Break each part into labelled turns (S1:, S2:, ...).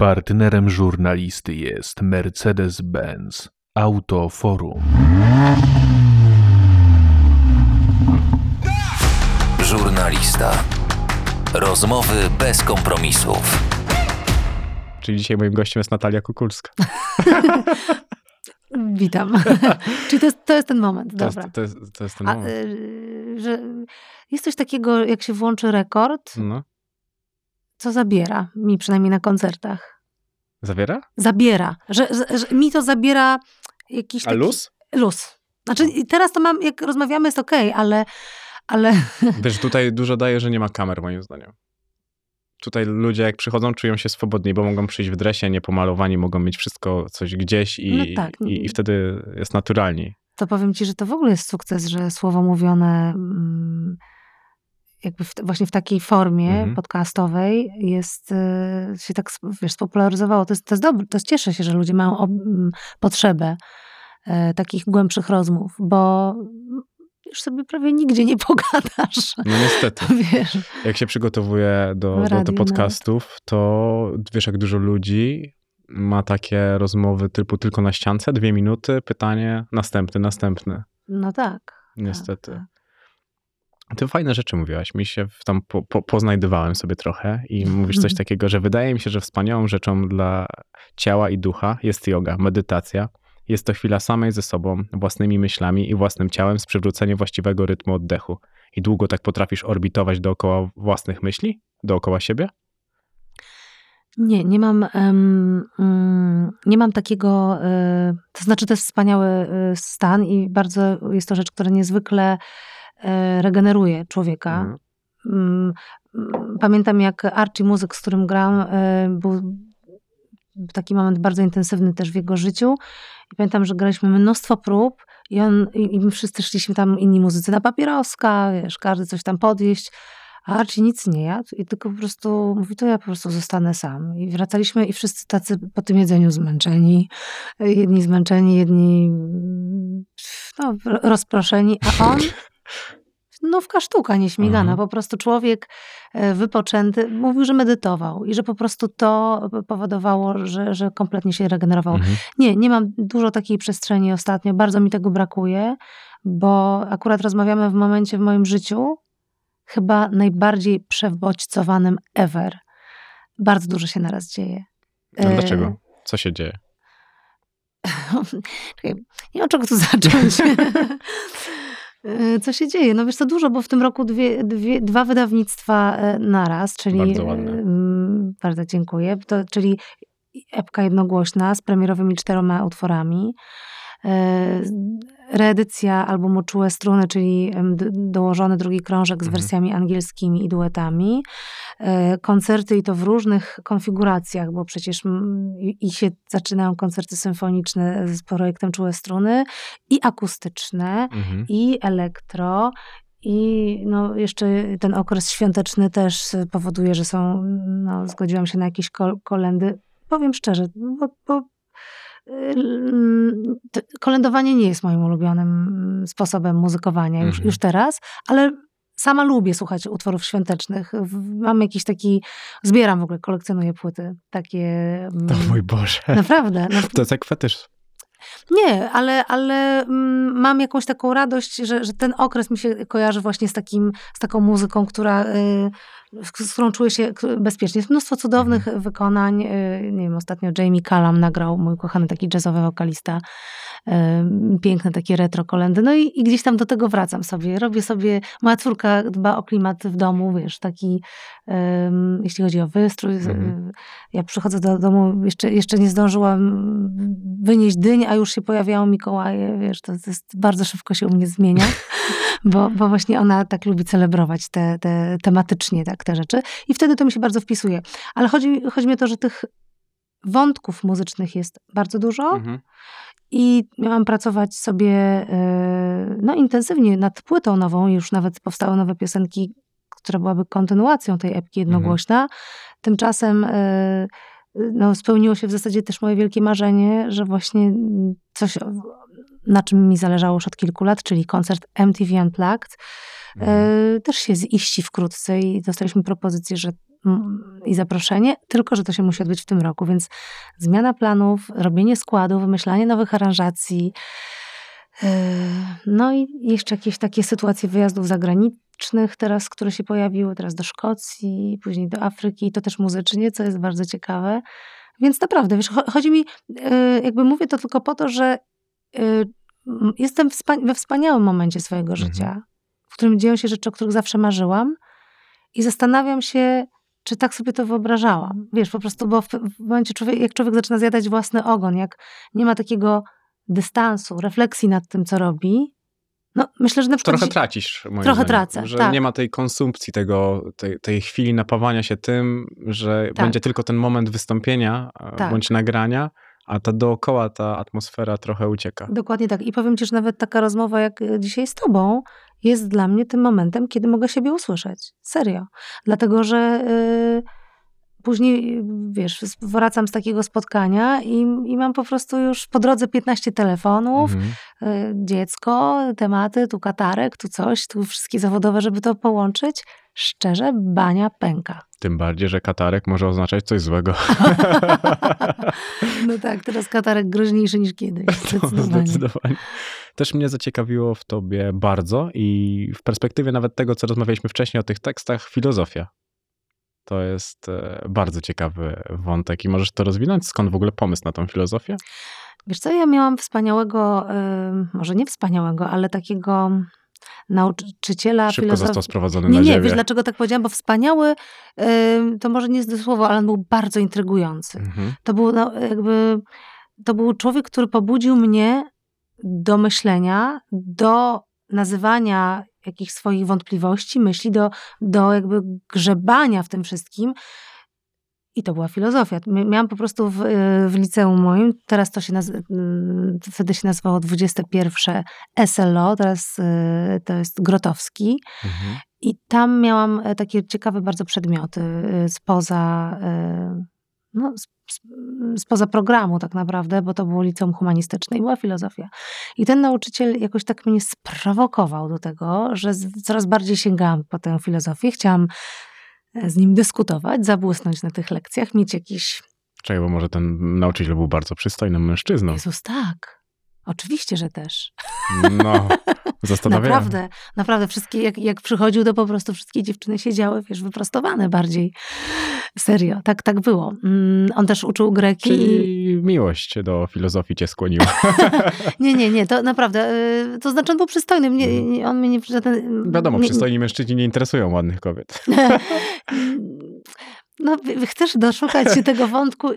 S1: Partnerem żurnalisty jest Mercedes-Benz Autoforum.
S2: Żurnalista. Rozmowy bez kompromisów.
S3: Czyli dzisiaj moim gościem jest Natalia Kukulska.
S4: Witam. Czyli to jest, to jest ten moment,
S3: To jest, to, jest, to jest ten
S4: A,
S3: moment.
S4: y, że jest coś takiego, jak się włączy rekord,
S3: No.
S4: Co zabiera, mi przynajmniej na koncertach.
S3: Zawiera?
S4: Zabiera, że, że, że mi to zabiera jakiś
S3: A
S4: taki...
S3: luz?
S4: Luz. Znaczy i teraz to mam, jak rozmawiamy jest okej, ale, ale
S3: Wiesz, tutaj dużo daje, że nie ma kamer, moim zdaniem. Tutaj ludzie, jak przychodzą, czują się swobodni, bo mogą przyjść w dresie, niepomalowani, mogą mieć wszystko coś gdzieś i,
S4: No tak.
S3: i, i wtedy jest naturalniej.
S4: to powiem ci, że to w ogóle jest sukces, że słowo mówione mm, jakby w, właśnie w takiej formie
S3: Mhm.
S4: podcastowej jest, y, się tak wiesz, spopularyzowało. To jest, to jest dobre, to jest, cieszę się, że ludzie mają ob, m, potrzebę e, takich głębszych rozmów, bo już sobie prawie nigdzie nie pogadasz.
S3: No niestety.
S4: Wiesz,
S3: Jak się przygotowuję do, do, do
S4: radiu
S3: podcastów, to wiesz, jak dużo ludzi ma takie rozmowy typu tylko na ściance, dwie minuty, pytanie, następny, następny.
S4: no tak.
S3: Niestety.
S4: Tak, tak.
S3: Ty fajne rzeczy mówiłaś. Mi się tam po, po, poznajdywałem sobie trochę i mówisz coś takiego, że wydaje mi się, że wspaniałą rzeczą dla ciała i ducha jest yoga, medytacja. Jest to chwila samej ze sobą, własnymi myślami i własnym ciałem z przywróceniem właściwego rytmu oddechu. I długo tak potrafisz orbitować dookoła własnych myśli? Dookoła siebie?
S4: Nie, nie mam, em, mm, nie mam takiego, y, to znaczy to jest wspaniały y, stan i bardzo jest to rzecz, która niezwykle y, regeneruje człowieka.
S3: Mhm.
S4: Mm, Pamiętam jak Archie Muzyk, z którym gram, y, był taki moment bardzo intensywny też w jego życiu i pamiętam, że graliśmy mnóstwo prób i on, i, i my wszyscy szliśmy tam, inni muzycy na papieroska, wiesz, każdy coś tam podjeść, a Archie nic nie jadł i tylko po prostu mówi, to ja po prostu zostanę sam. I wracaliśmy i wszyscy tacy po tym jedzeniu zmęczeni. Jedni zmęczeni, jedni mm, no, rozproszeni, a on no w kasztuka nieśmigana.
S3: Mhm.
S4: Po prostu człowiek e, wypoczęty mówił, że medytował i że po prostu to powodowało, że, że kompletnie się regenerował.
S3: Mhm.
S4: Nie, nie mam dużo takiej przestrzeni ostatnio. Bardzo mi tego brakuje, bo akurat rozmawiamy w momencie w moim życiu chyba najbardziej przebodźcowanym ever. Bardzo dużo się naraz dzieje. E,
S3: dlaczego? Co się dzieje?
S4: Nie wiem, czego tu zacząć. E, Co się dzieje? No wiesz, to dużo, bo w tym roku dwie, dwie, dwa wydawnictwa e, naraz, czyli...
S3: Bardzo ładne.
S4: mm, Bardzo dziękuję. To, czyli epka jednogłośna z premierowymi czteroma utworami. E, Reedycja albumu Czułe Struny, czyli dołożony drugi krążek z
S3: Mhm.
S4: wersjami angielskimi i duetami. E, Koncerty i to w różnych konfiguracjach, bo przecież i się zaczynają koncerty symfoniczne z projektem Czułe Struny i akustyczne,
S3: Mhm.
S4: i elektro. I no, jeszcze ten okres świąteczny też powoduje, że są, no, zgodziłam się na jakieś kol- kolendy. Powiem szczerze, bo, bo kolędowanie nie jest moim ulubionym sposobem muzykowania już,
S3: Mhm.
S4: już teraz, ale sama lubię słuchać utworów świątecznych. Mam jakiś taki, zbieram w ogóle, kolekcjonuję płyty takie. Mm,
S3: mój Boże.
S4: Naprawdę. No,
S3: To jest jak fetysz.
S4: nie, ale, ale mm, mam jakąś taką radość, że, że ten okres mi się kojarzy właśnie z, takim, z taką muzyką, która, y, z którą czuję się bezpiecznie. Jest mnóstwo cudownych wykonań. y, Nie wiem, ostatnio Jamie Callum nagrał, mój kochany taki jazzowy wokalista, y, piękne takie retro kolendy. No i, i gdzieś tam do tego wracam sobie. Robię sobie, moja córka dba o klimat w domu, wiesz, taki, ym, jeśli chodzi o wystrój.
S3: Mhm.
S4: Ja przychodzę do domu, jeszcze, jeszcze nie zdążyłam wynieść dyń, a już się pojawiają Mikołaje, wiesz, to, to jest, bardzo szybko się u mnie zmienia, bo, bo właśnie ona tak lubi celebrować te, te, tematycznie tak, te rzeczy i wtedy to mi się bardzo wpisuje. Ale chodzi, chodzi mi o to, że tych wątków muzycznych jest bardzo dużo
S3: Mhm.
S4: i miałam pracować sobie e, no, intensywnie nad płytą nową, już nawet powstały nowe piosenki, która byłaby kontynuacją tej epki jednogłośna. Tymczasem e, no, spełniło się w zasadzie też moje wielkie marzenie, że właśnie coś, na czym mi zależało już od kilku lat, czyli koncert MTV Unplugged,
S3: Mhm.
S4: e, też się ziści wkrótce i dostaliśmy propozycję, że mm, i zaproszenie, tylko że to się musi odbyć w tym roku, więc zmiana planów, robienie składu, wymyślanie nowych aranżacji, yy, no i jeszcze jakieś takie sytuacje wyjazdów zagranicznych teraz, które się pojawiły, teraz do Szkocji, później do Afryki, to też muzycznie, co jest bardzo ciekawe. Więc naprawdę, wiesz, chodzi mi, yy, jakby mówię to tylko po to, że yy, jestem we wspaniałym momencie swojego mhm. życia, w którym dzieją się rzeczy, o których zawsze marzyłam i zastanawiam się, czy tak sobie to wyobrażałam. Wiesz, po prostu, bo w, w momencie, człowiek, jak człowiek zaczyna zjadać własny ogon, jak nie ma takiego dystansu, refleksji nad tym, co robi, no, myślę, że na przykład...
S3: Trochę tracisz, moim
S4: Trochę
S3: zdaniem,
S4: tracę,
S3: Że
S4: tak.
S3: nie ma tej konsumpcji, tego, tej, tej chwili napawania się tym, że
S4: Tak.
S3: będzie tylko ten moment wystąpienia e,
S4: Tak.
S3: bądź nagrania, a ta dookoła ta atmosfera trochę ucieka.
S4: Dokładnie tak. I powiem ci, że nawet taka rozmowa jak e, dzisiaj z tobą jest dla mnie tym momentem, kiedy mogę siebie usłyszeć. Serio. Dlatego, że y, później, wiesz, wracam z takiego spotkania i, i mam po prostu już po drodze 15 telefonów,
S3: Mhm.
S4: y, dziecko, tematy, tu katarek, tu coś, tu wszystkie zawodowe, żeby to połączyć. Szczerze, bania pęka.
S3: Tym bardziej, że katarek może oznaczać coś złego.
S4: No tak, teraz katarek groźniejszy niż kiedyś. Zdecydowanie.
S3: Zdecydowanie. Też mnie zaciekawiło w tobie bardzo i w perspektywie nawet tego, co rozmawialiśmy wcześniej o tych tekstach, filozofia. To jest e, bardzo ciekawy wątek i możesz to rozwinąć? Skąd w ogóle pomysł na tą filozofię?
S4: Wiesz co, ja miałam wspaniałego, y, może nie wspaniałego, ale takiego nauczyciela
S3: Szybko
S4: filozofii.
S3: został sprowadzony
S4: Nie,
S3: na
S4: nie,
S3: ziemię.
S4: wiesz dlaczego tak powiedziałam? Bo wspaniały, y, to może nie jest słowo, ale on był bardzo intrygujący.
S3: Mhm.
S4: To był no, jakby, to był człowiek, który pobudził mnie do myślenia, do nazywania jakichś swoich wątpliwości, myśli, do, do jakby grzebania w tym wszystkim. I to była filozofia. Mia- Miałam po prostu w, y, w liceum moim, teraz to się naz- mm, wtedy się nazywało 21 SLO, teraz y, to jest Grotowski.
S3: Mhm.
S4: I tam miałam e, takie ciekawe bardzo przedmioty y, spoza, y, no, s- spoza programu tak naprawdę, bo to było liceum humanistyczne i była filozofia. I ten nauczyciel jakoś tak mnie sprowokował do tego, że coraz bardziej sięgałam po tę filozofię. Chciałam e, z nim dyskutować, zabłysnąć na tych lekcjach, mieć jakiś...
S3: Czekaj, bo może ten nauczyciel był bardzo przystojnym mężczyzną.
S4: Jezus, tak. Oczywiście, że też.
S3: No, zastanawiam.
S4: Naprawdę, naprawdę wszystkie, jak, jak przychodził, to po prostu wszystkie dziewczyny siedziały, wiesz, wyprostowane bardziej. Serio, tak, tak było. Mm, On też uczył greki. i-
S3: Czyli miłość do filozofii cię skłoniła.
S4: Nie, nie, nie, to naprawdę, y, to znaczy on był przystojny, nie- on mnie nie... Żaden,
S3: Wiadomo,
S4: nie,
S3: przystojni mężczyźni nie interesują ładnych kobiet.
S4: No, chcesz doszukać się tego wątku.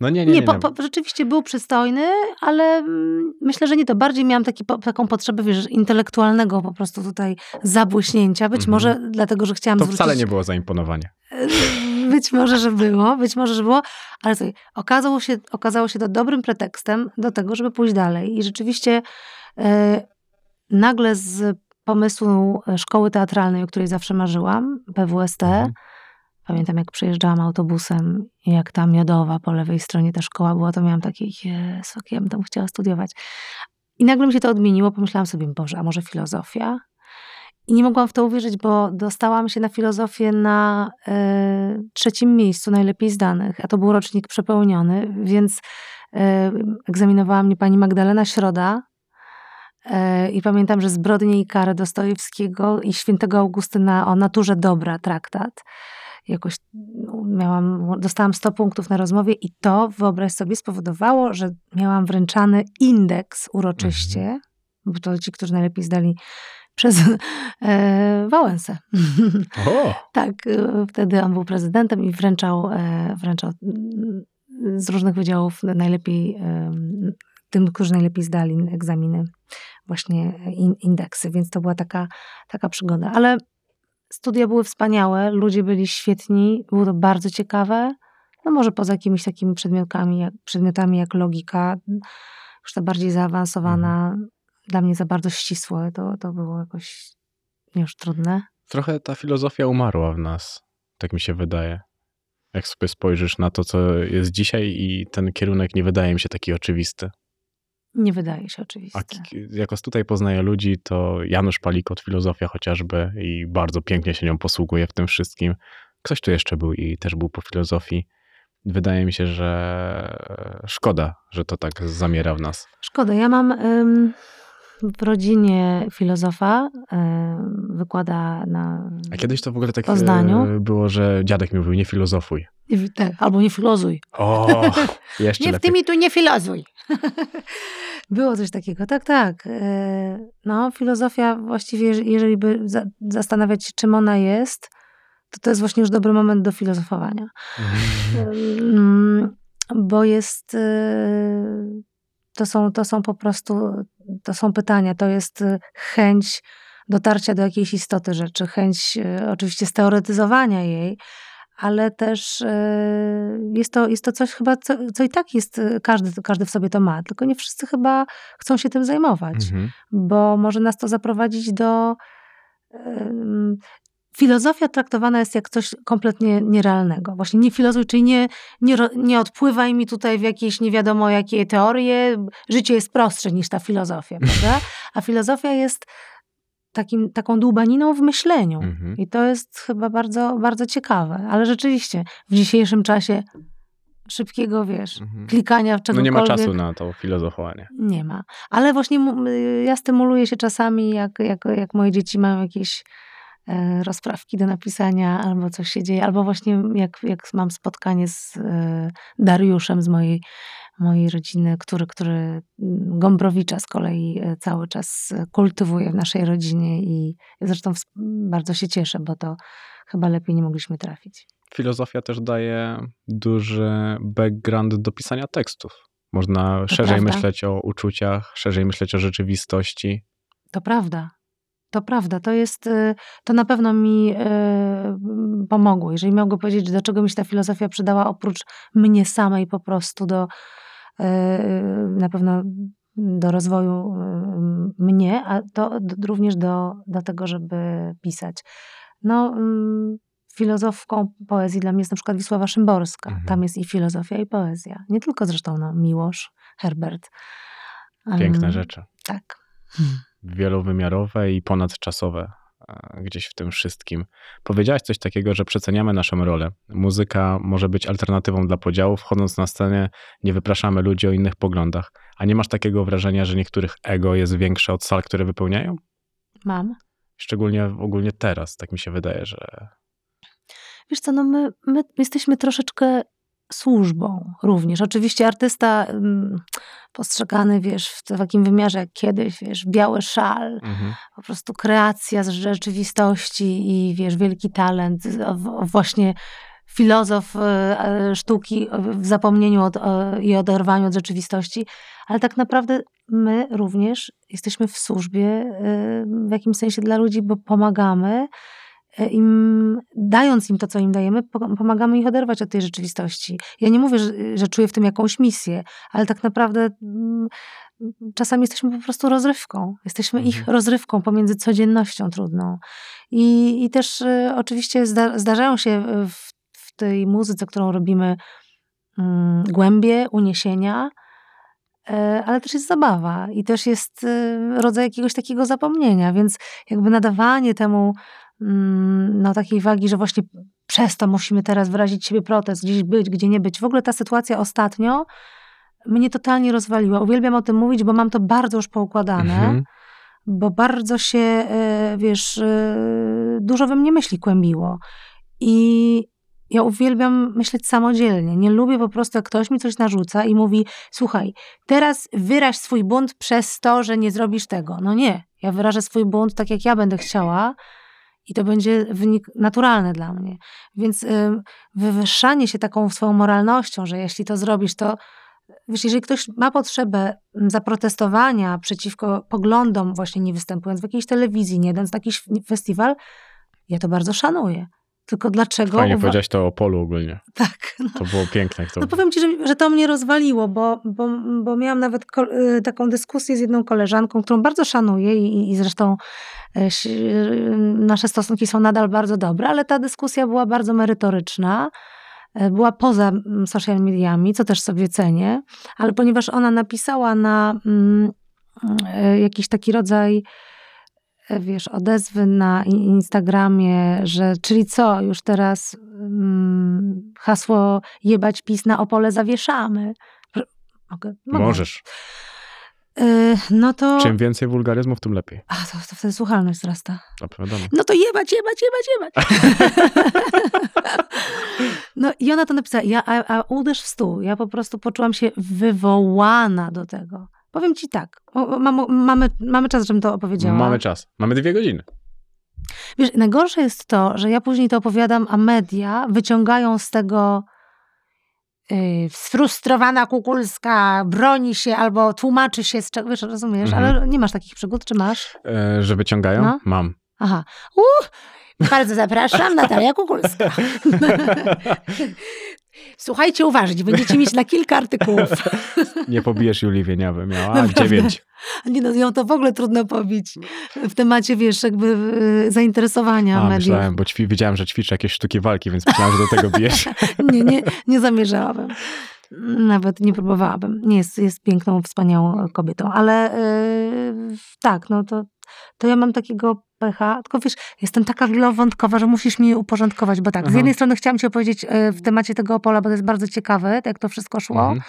S3: No nie,
S4: Nie,
S3: nie, nie.
S4: po,
S3: nie.
S4: po, rzeczywiście był przystojny, ale mm, myślę, że nie to. Bardziej miałam taki, po, taką potrzebę, wiesz, intelektualnego po prostu tutaj zabłyśnięcia. Być
S3: Mhm.
S4: może dlatego, że chciałam
S3: To
S4: zwrócić...
S3: wcale nie było zaimponowanie.
S4: Być może, że było, być może, że było, ale słuchaj, okazało się, okazało się to dobrym pretekstem do tego, żeby pójść dalej. I rzeczywiście e, nagle z pomysłu e, szkoły teatralnej, o której zawsze marzyłam, PWST,
S3: Mhm.
S4: Pamiętam jak przyjeżdżałam autobusem jak ta miodowa po lewej stronie ta szkoła była, to miałam Jezu, jak ja bym tam chciała studiować. I nagle mi się to odmieniło, pomyślałam sobie, Boże, a może filozofia? I nie mogłam w to uwierzyć, bo dostałam się na filozofię na e, trzecim miejscu najlepiej zdanych, a to był rocznik przepełniony, więc e, egzaminowała mnie pani Magdalena Środa. E, I pamiętam, że Zbrodnie i kary Dostojewskiego i świętego Augustyna o naturze dobra traktat. Jakoś no, miałam, dostałam 100 punktów na rozmowie i to, wyobraź sobie, spowodowało, że miałam wręczany indeks uroczyście, bo to ci, którzy najlepiej zdali przez e, Wałęsę.
S3: O!
S4: tak, e, wtedy on był prezydentem i wręczał, e, wręczał z różnych wydziałów najlepiej em, tym, którzy najlepiej zdali egzaminy, właśnie in, indeksy, więc to była taka, taka przygoda. Ale studia były wspaniałe, ludzie byli świetni, było to bardzo ciekawe. No może poza jakimiś takimi przedmiotami, jak, przedmiotami jak logika, już ta bardziej zaawansowana, dla mnie za bardzo ścisłe, to, to było jakoś już trudne.
S3: Trochę ta filozofia umarła w nas, tak mi się wydaje. Jak sobie spojrzysz na to, co jest dzisiaj i ten kierunek nie wydaje mi się taki oczywisty.
S4: Nie wydaje się oczywiście.
S3: A jako tutaj poznaję ludzi, to Janusz Palikot, filozofia chociażby i bardzo pięknie się nią posługuje w tym wszystkim. Ktoś tu jeszcze był i też był po filozofii. Wydaje mi się, że szkoda, że to tak zamiera w nas.
S4: Szkoda. Ja mam ym, w rodzinie filozofa, ym, wykłada na.
S3: A kiedyś to w ogóle tak
S4: Poznaniu.
S3: e, było, że dziadek mi mówił, nie filozofuj.
S4: Tak, albo nie filozuj.
S3: O, jeszcze
S4: Nie w tym i tu nie filozuj. Było coś takiego, tak, tak. E, No, filozofia właściwie, jeżeli by za- zastanawiać się, czym ona jest, to to jest właśnie już dobry moment do filozofowania.
S3: Mhm.
S4: Bo jest, e, to są, to są po prostu, to są pytania, to jest e, chęć dotarcia do jakiejś istoty rzeczy, chęć e, oczywiście steoretyzowania jej, ale też e, jest to, jest to coś chyba, co, co i tak jest, każdy, każdy w sobie to ma, tylko nie wszyscy chyba chcą się tym zajmować,
S3: Mhm.
S4: bo może nas to zaprowadzić do... Filozofia traktowana jest jak coś kompletnie nierealnego. Właśnie nie filozuj, czyli nie, nie, nie odpływaj mi tutaj w jakieś nie wiadomo jakie teorie. Życie jest prostsze niż ta filozofia, prawda? A filozofia jest takim, taką dłubaniną w myśleniu.
S3: Mhm.
S4: I to jest chyba bardzo, bardzo ciekawe. Ale rzeczywiście w dzisiejszym czasie szybkiego, wiesz,
S3: Mhm.
S4: klikania w
S3: No
S4: czegokolwiek.
S3: nie ma czasu na to filozofowanie.
S4: Nie ma. Ale właśnie y, ja stymuluję się czasami, jak, jak, jak moje dzieci mają jakieś rozprawki do napisania, albo coś się dzieje, albo właśnie jak, jak mam spotkanie z e, Dariuszem z mojej, mojej rodziny, który, który mm, Gombrowicza z kolei e, cały czas e, kultywuje w naszej rodzinie i zresztą bardzo się cieszę, bo to chyba lepiej nie mogliśmy trafić.
S3: Filozofia też daje duży background do pisania tekstów. Można szerzej
S4: prawda.
S3: myśleć o uczuciach, szerzej myśleć o rzeczywistości.
S4: To prawda. To prawda. To jest, y, to na pewno mi y, mm, pomogło. Jeżeli miałbym powiedzieć, do czego mi się ta filozofia przydała, oprócz mnie samej po prostu do, y, na pewno do rozwoju y, mnie, a to również do, do tego, żeby pisać. No, mm, filozofką poezji dla mnie jest na przykład Wisława Szymborska.
S3: Mhm.
S4: Tam jest i filozofia, i poezja. Nie tylko zresztą no, Miłosz, Herbert.
S3: Piękne
S4: Em,
S3: rzeczy.
S4: Tak.
S3: Wielowymiarowe i ponadczasowe e, gdzieś w tym wszystkim. Powiedziałaś coś takiego, że przeceniamy naszą rolę. Muzyka może być alternatywą dla podziałów. Wchodząc na scenę, nie wypraszamy ludzi o innych poglądach. A nie masz takiego wrażenia, że niektórych ego jest większe od sal, które wypełniają?
S4: Mam.
S3: Szczególnie ogólnie teraz, tak mi się wydaje, że
S4: Wiesz co, no my, my jesteśmy troszeczkę służbą również. Oczywiście artysta mm, postrzegany, wiesz, w takim wymiarze jak kiedyś, wiesz, biały szal,
S3: mhm.
S4: po prostu kreacja z rzeczywistości i, wiesz, wielki talent, właśnie filozof e, e, sztuki w zapomnieniu od, e, i oderwaniu od rzeczywistości, ale tak naprawdę my również jesteśmy w służbie w jakimś sensie dla ludzi, bo pomagamy im, dając im to, co im dajemy, po- pomagamy ich oderwać od tej rzeczywistości. Ja nie mówię, że, że czuję w tym jakąś misję, ale tak naprawdę mm, czasami jesteśmy po prostu rozrywką. Jesteśmy ich
S3: Mhm.
S4: rozrywką pomiędzy codziennością trudną. I, i też e, oczywiście zda, zdarzają się e, w, w tej muzyce, którą robimy, mm, głębie, uniesienia, e, ale też jest zabawa i też jest e, rodzaj jakiegoś takiego zapomnienia, więc jakby nadawanie temu no, takiej wagi, że właśnie przez to musimy teraz wyrazić siebie protest, gdzieś być, gdzie nie być. W ogóle ta sytuacja ostatnio mnie totalnie rozwaliła. Uwielbiam o tym mówić, bo mam to bardzo już poukładane
S3: Mhm.
S4: bo bardzo się, e, wiesz, e, dużo we mnie myśli kłębiło. I ja uwielbiam myśleć samodzielnie. Nie lubię po prostu, jak ktoś mi coś narzuca i mówi: Słuchaj, teraz wyraź swój bunt przez to, że nie zrobisz tego. No nie. Ja wyrażę swój bunt tak, jak ja będę chciała. I to będzie wynik naturalny dla mnie. Więc ym, wywyższanie się taką swoją moralnością, że jeśli to zrobisz, to Wiesz, jeżeli ktoś ma potrzebę zaprotestowania przeciwko poglądom, właśnie nie występując w jakiejś telewizji, nie jadąc na jakiś festiwal, ja to bardzo szanuję. Tylko dlaczego...
S3: Fajnie
S4: uwa-
S3: powiedziałeś to o polu ogólnie.
S4: Tak. No,
S3: To było piękne. To...
S4: no powiem ci, że, że to mnie rozwaliło, bo, bo, bo miałam nawet ko- y, taką dyskusję z jedną koleżanką, którą bardzo szanuję i, i zresztą y, y, nasze stosunki są nadal bardzo dobre, ale ta dyskusja była bardzo merytoryczna. Była poza mm, social mediami, co też sobie cenię, ale ponieważ ona napisała na mm, jakiś taki rodzaj wiesz, odezwy na Instagramie, że czyli co, już teraz mm, hasło jebać PiS na Opole zawieszamy. Mogę? Mogę.
S3: Możesz.
S4: Y, no to...
S3: Czym więcej wulgaryzmów, tym lepiej.
S4: A, to, to wtedy słuchalność wzrasta.
S3: No.
S4: No to jebać, jebać, jebać, jebać. No i ona to napisała, ja, a, a uderz w stół. Ja po prostu poczułam się wywołana do tego. Powiem ci tak, o, mam, mamy, mamy czas, żebym to opowiedziała.
S3: Mamy czas. Mamy dwie godziny.
S4: Wiesz, najgorsze jest to, że ja później to opowiadam, a media wyciągają z tego yy, sfrustrowana Kukulska broni się albo tłumaczy się z czego, wiesz, rozumiesz,
S3: Mhm.
S4: ale nie masz takich przygód, czy masz?
S3: E, że wyciągają?
S4: No.
S3: Mam.
S4: Aha. Uh, bardzo zapraszam, Natalia Kukulska. Słuchajcie uważnie, będziecie mieć na kilka artykułów.
S3: Nie pobijesz Julii Wieniawy. Miała
S4: Naprawdę.
S3: dziewięć.
S4: Nie no, ją to w ogóle trudno pobić w temacie, wiesz, jakby y, zainteresowania
S3: A,
S4: mediów.
S3: myślałem, bo ćwi, widziałem, że ćwiczy jakieś sztuki walki, więc myślałem, że do tego bijesz.
S4: Nie, nie, nie zamierzałabym. Nawet nie próbowałabym. Nie jest, jest piękną, wspaniałą kobietą, ale yy, tak, no to, to ja mam takiego pecha, tylko wiesz, jestem taka wielowątkowa, że musisz mi uporządkować, bo tak, z
S3: Aha.
S4: jednej strony chciałam ci opowiedzieć yy, w temacie tego Opola, bo to jest bardzo ciekawe, jak to wszystko szło,
S3: Mhm.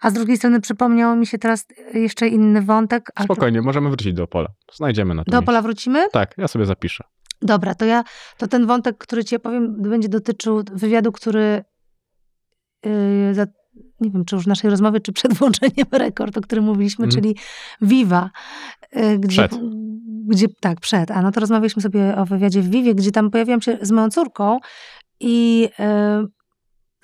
S4: a z drugiej strony przypomniał mi się teraz jeszcze inny wątek. to-
S3: Spokojnie, możemy wrócić do Opola. Znajdziemy na to
S4: Do
S3: miejsce.
S4: Opola wrócimy?
S3: Tak, ja sobie zapiszę.
S4: Dobra, to ja, to ten wątek, który ci opowiem, będzie dotyczył wywiadu, który yy, za, nie wiem, czy już w naszej rozmowie, czy przed włączeniem rekord, o którym mówiliśmy,
S3: Mhm.
S4: czyli Viva. yy, Gdzie,
S3: Przed.
S4: Gdzie, tak, przed. A no to rozmawialiśmy sobie o wywiadzie w Vivie, gdzie tam pojawiłam się z moją córką i yy,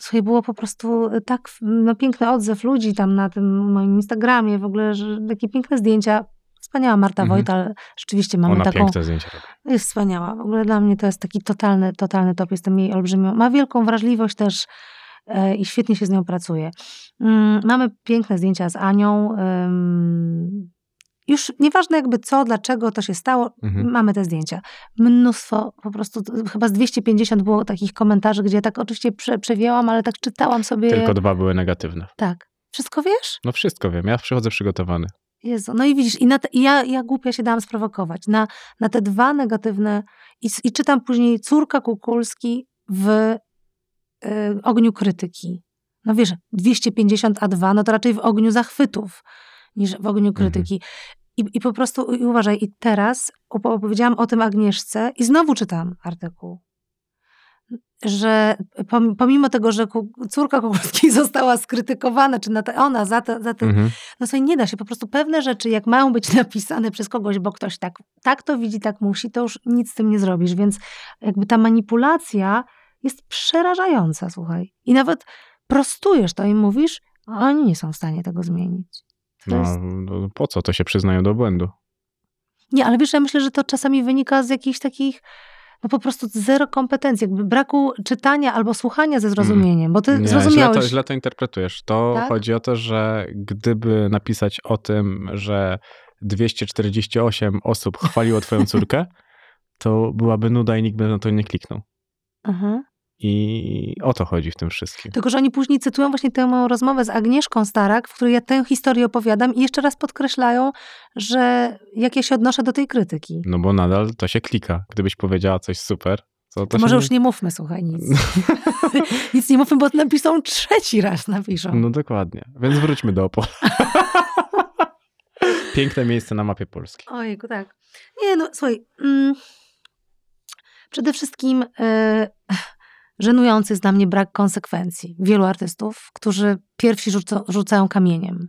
S4: słuchaj, było po prostu tak no, piękny odzew ludzi tam na tym moim Instagramie, w ogóle, że takie piękne zdjęcia. Wspaniała Marta
S3: Mhm.
S4: Wojtal, rzeczywiście mamy
S3: Ona
S4: taką...
S3: piękne zdjęcia robi.
S4: Jest wspaniała. W ogóle dla mnie to jest taki totalny, totalny top. Jestem jej olbrzymią. Ma wielką wrażliwość też e, i świetnie się z nią pracuje. Mm, mamy piękne zdjęcia z Anią. już nieważne jakby co, dlaczego to się stało,
S3: Mhm.
S4: mamy te zdjęcia. Mnóstwo, po prostu chyba z 250 było takich komentarzy, gdzie tak oczywiście prze, przewiałam, ale tak czytałam sobie.
S3: Tylko dwa były negatywne.
S4: Tak. Wszystko wiesz?
S3: No wszystko wiem, ja przychodzę przygotowany.
S4: Jezu, no i widzisz, i, te, i ja, ja głupia się dałam sprowokować. Na, na te dwa negatywne, i, i czytam później córka Kukulski w ogniu krytyki. No wiesz, 250 A2, no to raczej w ogniu zachwytów niż w ogniu krytyki. I, I po prostu, i uważaj, i teraz opo- opowiedziałam o tym Agnieszce i znowu czytam artykuł. Że pom- pomimo tego, że córka Kukulskiej została skrytykowana, czy ona za, te, za ten
S3: Mhm.
S4: no sobie nie da się. Po prostu pewne rzeczy, jak mają być napisane przez kogoś, bo ktoś tak, tak to widzi, tak musi, to już nic z tym nie zrobisz. Więc jakby ta manipulacja jest przerażająca, słuchaj. I nawet prostujesz to i mówisz, a oni nie są w stanie tego zmienić.
S3: No,
S4: jest...
S3: no po co? To się przyznają do błędu.
S4: Nie, ale wiesz, ja myślę, że to czasami wynika z jakichś takich no po prostu zero kompetencji, jakby braku czytania albo słuchania ze zrozumieniem, bo ty
S3: Nie, źle
S4: zrozumiałeś.
S3: to, źle to interpretujesz. To
S4: Tak?
S3: chodzi o to, że gdyby napisać o tym, że 248 osób chwaliło twoją córkę, to byłaby nuda i nikt by na to nie kliknął.
S4: Mhm.
S3: I o to chodzi w tym wszystkim.
S4: Tylko, że oni później cytują właśnie tę moją rozmowę z Agnieszką Starak, w której ja tę historię opowiadam i jeszcze raz podkreślają, że jak ja się odnoszę do tej krytyki.
S3: No bo nadal to się klika. Gdybyś powiedziała coś super, to, to
S4: może już nie mówmy, słuchaj, nic. nic nie mówmy, bo napiszą trzeci raz napiszą.
S3: No dokładnie. Więc wróćmy do Opola. Piękne miejsce na mapie Polski.
S4: Ojejku, tak. Nie, no słuchaj. Mm, przede wszystkim e, żenujący jest dla mnie brak konsekwencji wielu artystów, którzy pierwsi rzuco, rzucają kamieniem.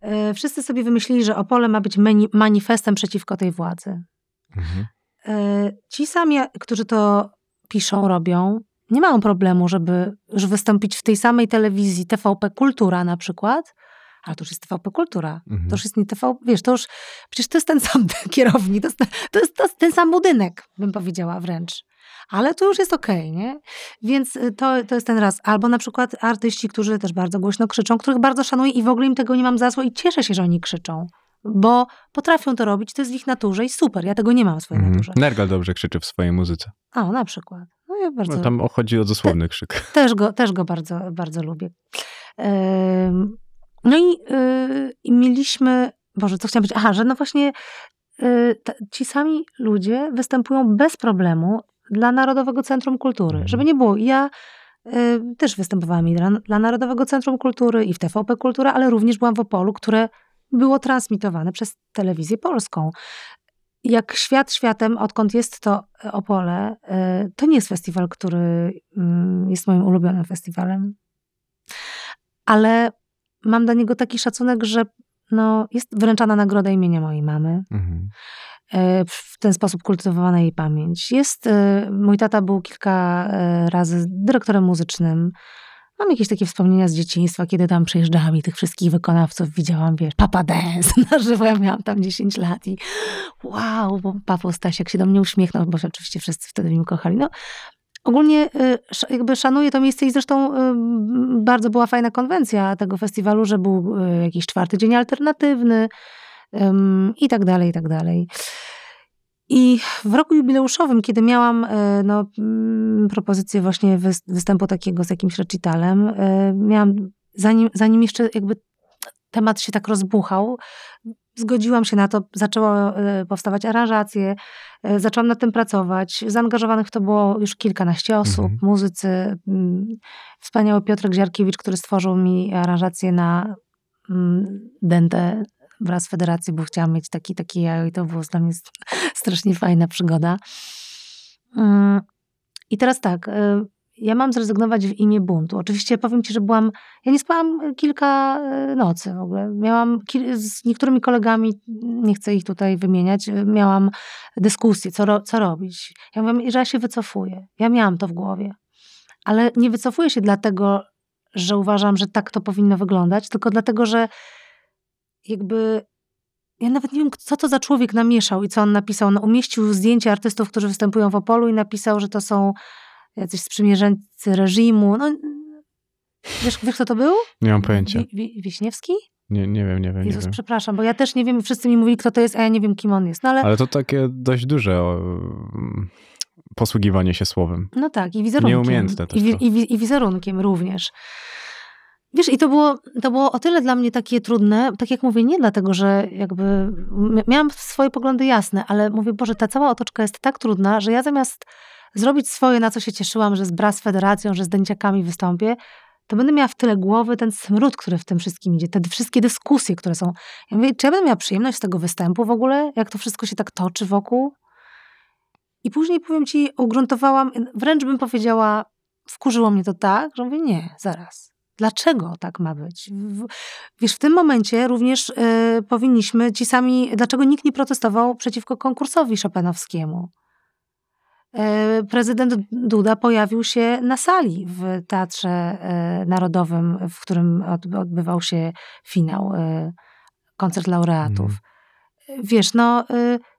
S4: E, wszyscy sobie wymyślili, że Opole ma być mani- manifestem przeciwko tej władzy.
S3: Mhm.
S4: E, Ci sami, którzy to piszą, robią, nie mają problemu, żeby już wystąpić w tej samej telewizji TVP Kultura na przykład, ale to już jest TVP Kultura.
S3: Mhm.
S4: To już jest nie TV, wiesz, to już, przecież to jest ten sam kierownik, to jest, to jest, to jest ten sam budynek, bym powiedziała wręcz. Ale to już jest okej, nie? Więc y, to, to jest ten raz. Albo na przykład artyści, którzy też bardzo głośno krzyczą, których bardzo szanuję i w ogóle im tego nie mam za złe i cieszę się, że oni krzyczą. Bo potrafią to robić, to jest w ich naturze i super, ja tego nie mam w swojej
S3: Mhm.
S4: naturze.
S3: Nergal dobrze krzyczy w swojej muzyce.
S4: O, na przykład. No ja bardzo,
S3: No, tam chodzi o dosłowny krzyk.
S4: też go, też go bardzo, bardzo lubię. No i, yy, i mieliśmy, Boże, co chciałam powiedzieć? Aha, że no właśnie y, ci sami ludzie występują bez problemu dla Narodowego Centrum Kultury.
S3: Mhm.
S4: Żeby nie było, ja y, też występowałam i dla, dla Narodowego Centrum Kultury i w TVP Kultura, ale również byłam w Opolu, które było transmitowane przez telewizję polską. Jak świat światem, odkąd jest to Opole, y, to nie jest festiwal, który mm, jest moim ulubionym festiwalem. Ale mam dla niego taki szacunek, że no, jest wręczana nagroda imienia mojej mamy.
S3: Mhm.
S4: E, w ten sposób kultywowana jej pamięć. Jest, e, mój tata był kilka e, razy dyrektorem muzycznym. Mam jakieś takie wspomnienia z dzieciństwa, kiedy tam przejeżdżałam i tych wszystkich wykonawców widziałam, wiesz, Papa Dance na żywo, ja miałam tam 10 lat i wow, bo Paweł Stasiak się do mnie uśmiechnął, bo oczywiście wszyscy wtedy mnie kochali. No, ogólnie jakby szanuję to miejsce i zresztą bardzo była fajna konwencja tego festiwalu, że był jakiś czwarty dzień alternatywny i tak dalej, i tak dalej. I w roku jubileuszowym, kiedy miałam y, no, mm, propozycję właśnie wys- występu takiego z jakimś recitalem, y, miałam, zanim, zanim jeszcze jakby temat się tak rozbuchał, zgodziłam się na to, zaczęło y, powstawać aranżacje, zaczęłam nad tym pracować. Zaangażowanych w to było już kilkanaście osób,
S3: Mhm.
S4: muzycy. mm, Wspaniały Piotrek Ziarkiewicz, który stworzył mi aranżację na mm, dentę wraz z federacji, bo chciałam mieć taki, taki jajo i to było dla mnie st- strasznie fajna przygoda. Mm, I teraz tak, y, ja mam zrezygnować w imię buntu. Oczywiście powiem ci, że byłam, ja nie spałam kilka y, nocy w ogóle. Miałam z niektórymi kolegami, nie chcę ich tutaj wymieniać, y, miałam dyskusję, co, ro, co robić. Ja mówię, że ja się wycofuję. Ja miałam to w głowie. Ale nie wycofuję się dlatego, że uważam, że tak to powinno wyglądać, tylko dlatego, że jakby ja nawet nie wiem, co to za człowiek namieszał i co on napisał. No, umieścił zdjęcia artystów, którzy występują w Opolu i napisał, że to są jacyś sprzymierzeńcy reżimu. No, wiesz, wiesz, kto to był?
S3: Nie mam pojęcia.
S4: Wi- Wi- Wiśniewski?
S3: Nie, nie wiem, nie wiem, nie
S4: Jezus,
S3: wiem.
S4: przepraszam, bo ja też nie wiem, wszyscy mi mówili, kto to jest, a ja nie wiem, kim on jest. No ale,
S3: Ale to takie dość duże posługiwanie się słowem.
S4: no tak, i wizerunkiem.
S3: Nieumiejętne też
S4: I, wi- i, wi- I wizerunkiem również. Wiesz, i to było, to było o tyle dla mnie takie trudne, tak jak mówię, nie dlatego, że jakby miałam swoje poglądy jasne, ale mówię, Boże, ta cała otoczka jest tak trudna, że ja zamiast zrobić swoje, na co się cieszyłam, że z Bras Federacją, że z dęciakami wystąpię, to będę miała w tyle głowy ten smród, który w tym wszystkim idzie, te wszystkie dyskusje, które są. Ja mówię, czy ja będę miała przyjemność z tego występu w ogóle, jak to wszystko się tak toczy wokół? I później, powiem ci, ugruntowałam, wręcz bym powiedziała, wkurzyło mnie to tak, że mówię, nie, zaraz. Dlaczego tak ma być? Wiesz, w tym momencie również y, powinniśmy, ci sami, dlaczego nikt nie protestował przeciwko konkursowi Chopinowskiemu? E, Prezydent Duda pojawił się na sali w Teatrze e, Narodowym, w którym od- odbywał się finał, koncert laureatów. Wiesz, no,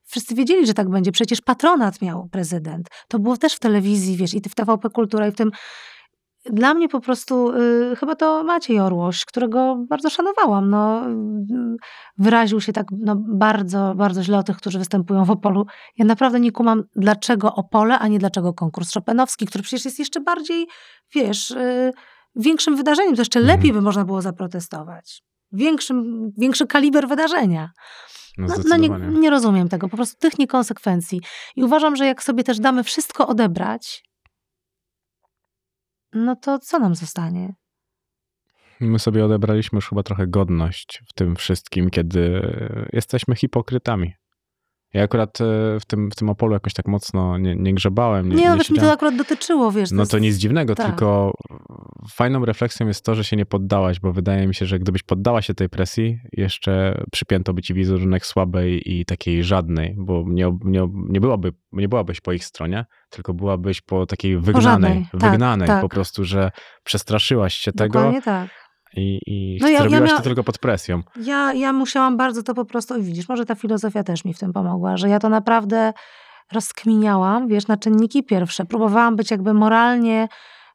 S4: wszyscy wiedzieli, że tak będzie. Przecież patronat miał prezydent. To było też w telewizji, wiesz, i w TVP Kultura, i w tym. Dla mnie po prostu, y, chyba to Maciej Orłoś, którego bardzo szanowałam, no, y, wyraził się tak no, bardzo, bardzo źle o tych, którzy występują w Opolu. Ja naprawdę nie kumam, dlaczego Opole, a nie dlaczego konkurs Chopinowski, który przecież jest jeszcze bardziej, wiesz, y, większym wydarzeniem. To jeszcze
S3: Mhm.
S4: lepiej by można było zaprotestować. Większym, większy kaliber wydarzenia.
S3: No,
S4: No, no nie, nie rozumiem tego, po prostu tych niekonsekwencji. I uważam, że jak sobie też damy wszystko odebrać, no to co nam zostanie?
S3: My sobie odebraliśmy już chyba trochę godność w tym wszystkim, kiedy jesteśmy hipokrytami. Ja akurat e, w tym, w tym Opolu jakoś tak mocno nie, nie grzebałem.
S4: Nie,
S3: Nie,
S4: no
S3: nie
S4: mi to akurat dotyczyło, wiesz.
S3: No
S4: jest-
S3: to nic dziwnego,
S4: tak.
S3: tylko fajną refleksją jest to, że się nie poddałaś, bo wydaje mi się, że gdybyś poddała się tej presji, jeszcze przypięto by ci wizerunek słabej i takiej żadnej, bo nie, nie, nie, byłaby, nie byłabyś po ich stronie, tylko byłabyś po takiej wygnanej,
S4: żadnej, tak,
S3: wygnanej
S4: tak.
S3: po prostu, że przestraszyłaś się tego
S4: Dokładnie tak.
S3: I, i
S4: No ja- ja
S3: zrobiłaś
S4: mia-
S3: to tylko pod presją.
S4: Ja, ja musiałam bardzo to po prostu, i widzisz, może ta filozofia też mi w tym pomogła, że ja to naprawdę rozkminiałam, wiesz, na czynniki pierwsze. Próbowałam być jakby moralnie,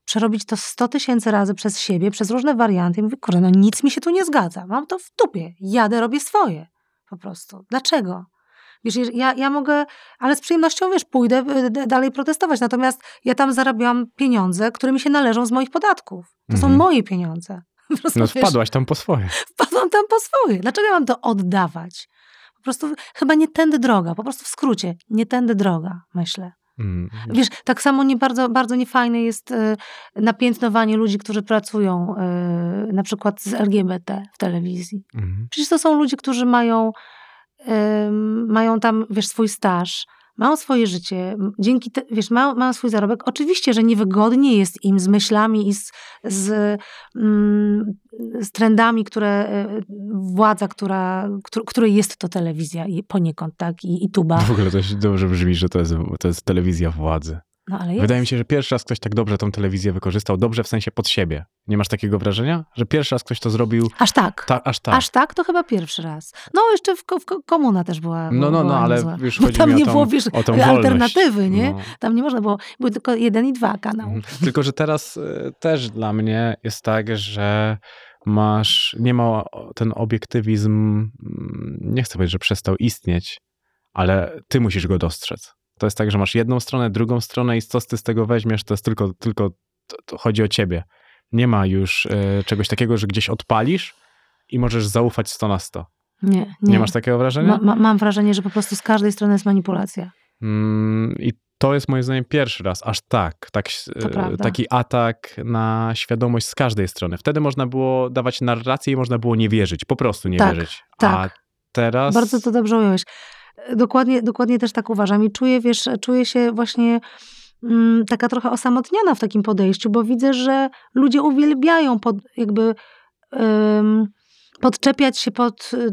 S4: przerobić to 100 tysięcy razy przez siebie, przez różne warianty. I mówię, kurde, no nic mi się tu nie zgadza. Mam to w dupie. Jadę, robię swoje. Po prostu. Dlaczego? Wiesz, ja, ja mogę, ale z przyjemnością, wiesz, pójdę y, dalej protestować. Natomiast ja tam zarabiałam pieniądze, które mi się należą z moich podatków. To są
S3: Mhm.
S4: moje pieniądze.
S3: No wpadłaś tam po swoje.
S4: wpadłam tam po swoje. Dlaczego ja mam to oddawać? Po prostu chyba nie tędy droga, po prostu w skrócie, nie tędy droga, myślę.
S3: Mm.
S4: Wiesz, tak samo nie bardzo, bardzo niefajne jest y, napiętnowanie ludzi, którzy pracują y, na przykład z LGBT w telewizji.
S3: Mhm.
S4: Przecież to są ludzie, którzy mają, ym, mają tam, wiesz, swój staż, mają swoje życie, dzięki, te, wiesz, mają, mają swój zarobek. Oczywiście, że niewygodnie jest im z myślami i z, z, mm, z trendami, które y, władza, która, któ- której jest to telewizja poniekąd, tak, i, i tuba.
S3: W ogóle to się dobrze brzmi, że to jest, to jest telewizja władzy.
S4: No, ale.
S3: Wydaje mi się, że pierwszy raz ktoś tak dobrze tą telewizję wykorzystał, dobrze w sensie pod siebie. Nie masz takiego wrażenia? Że pierwszy raz ktoś to zrobił
S4: Aż tak.
S3: ta, aż tak.
S4: Aż tak, to chyba pierwszy raz. No, jeszcze w, w ko- komuna też była.
S3: no, no, no,
S4: była
S3: ale
S4: niezła.
S3: już
S4: Bo
S3: chodzi
S4: tam
S3: mi o
S4: nie
S3: tą,
S4: było, wiesz,
S3: o tą
S4: alternatywy, nie?
S3: No.
S4: Tam nie można było, były tylko jeden i dwa kanały.
S3: Mhm. Tylko, że teraz y, też dla mnie jest tak, że masz, nie ma ten obiektywizm, mm, nie chcę powiedzieć, że przestał istnieć, ale ty musisz go dostrzec. To jest tak, że masz jedną stronę, drugą stronę i co ty z tego weźmiesz, to jest tylko, tylko to, to chodzi o ciebie. Nie ma już y, czegoś takiego, że gdzieś odpalisz i możesz zaufać 100 na 100.
S4: Nie,
S3: Nie,
S4: nie.
S3: masz takiego wrażenia?
S4: Ma, ma, mam wrażenie, że po prostu z każdej strony jest manipulacja.
S3: Mm, I to jest moim zdaniem pierwszy raz, aż tak, tak e, taki atak na świadomość z każdej strony. Wtedy można było dawać narrację i można było nie wierzyć, po prostu nie
S4: Tak,
S3: wierzyć.
S4: tak.
S3: A teraz...
S4: Bardzo to dobrze ująłeś. Dokładnie, dokładnie też tak uważam i czuję, wiesz, czuję się właśnie mm, taka trochę osamotniona w takim podejściu, bo widzę, że ludzie uwielbiają pod, jakby ym, podczepiać się pod y,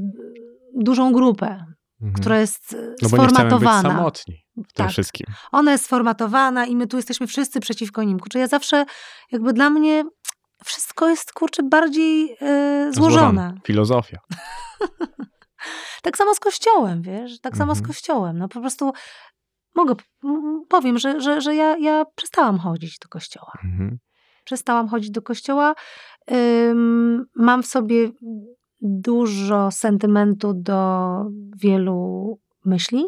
S4: dużą grupę,
S3: Mhm.
S4: która jest y,
S3: No bo nie być
S4: sformatowana.
S3: samotni w tym
S4: Tak.
S3: wszystkim.
S4: Ona jest sformatowana i my tu jesteśmy wszyscy przeciwko nim. Kurczę, ja zawsze, jakby dla mnie wszystko jest, kurczę, bardziej y, złożone.
S3: Filozofia.
S4: Tak samo z kościołem, wiesz? Tak samo z
S3: Mhm.
S4: kościołem. No po prostu mogę, powiem, że, że, że ja, ja przestałam chodzić do kościoła.
S3: Mhm.
S4: Przestałam chodzić do kościoła. Ym, mam w sobie dużo sentymentu do wielu myśli.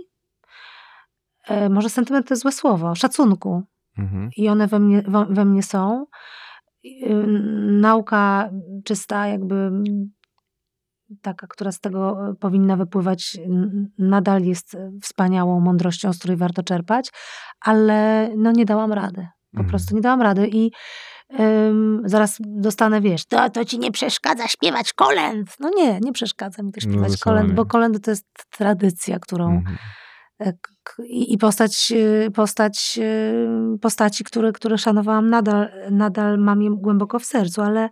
S4: E, może sentyment to jest złe słowo, szacunku.
S3: Mhm.
S4: I one we mnie, we, we mnie są. Yy, Nauka czysta, jakby taka, która z tego e, powinna wypływać, nadal jest e, wspaniałą mądrością, z której warto czerpać, ale no nie dałam rady. Po
S3: Mhm.
S4: prostu nie dałam rady i zaraz dostanę, wiesz, to, to ci nie przeszkadza śpiewać kolęd. No nie, nie przeszkadza mi to
S3: No
S4: śpiewać kolęd, bo kolendy to jest tradycja, którą
S3: Mhm.
S4: e, i postać, postać postaci, które, które szanowałam, nadal, nadal mam je głęboko w sercu, ale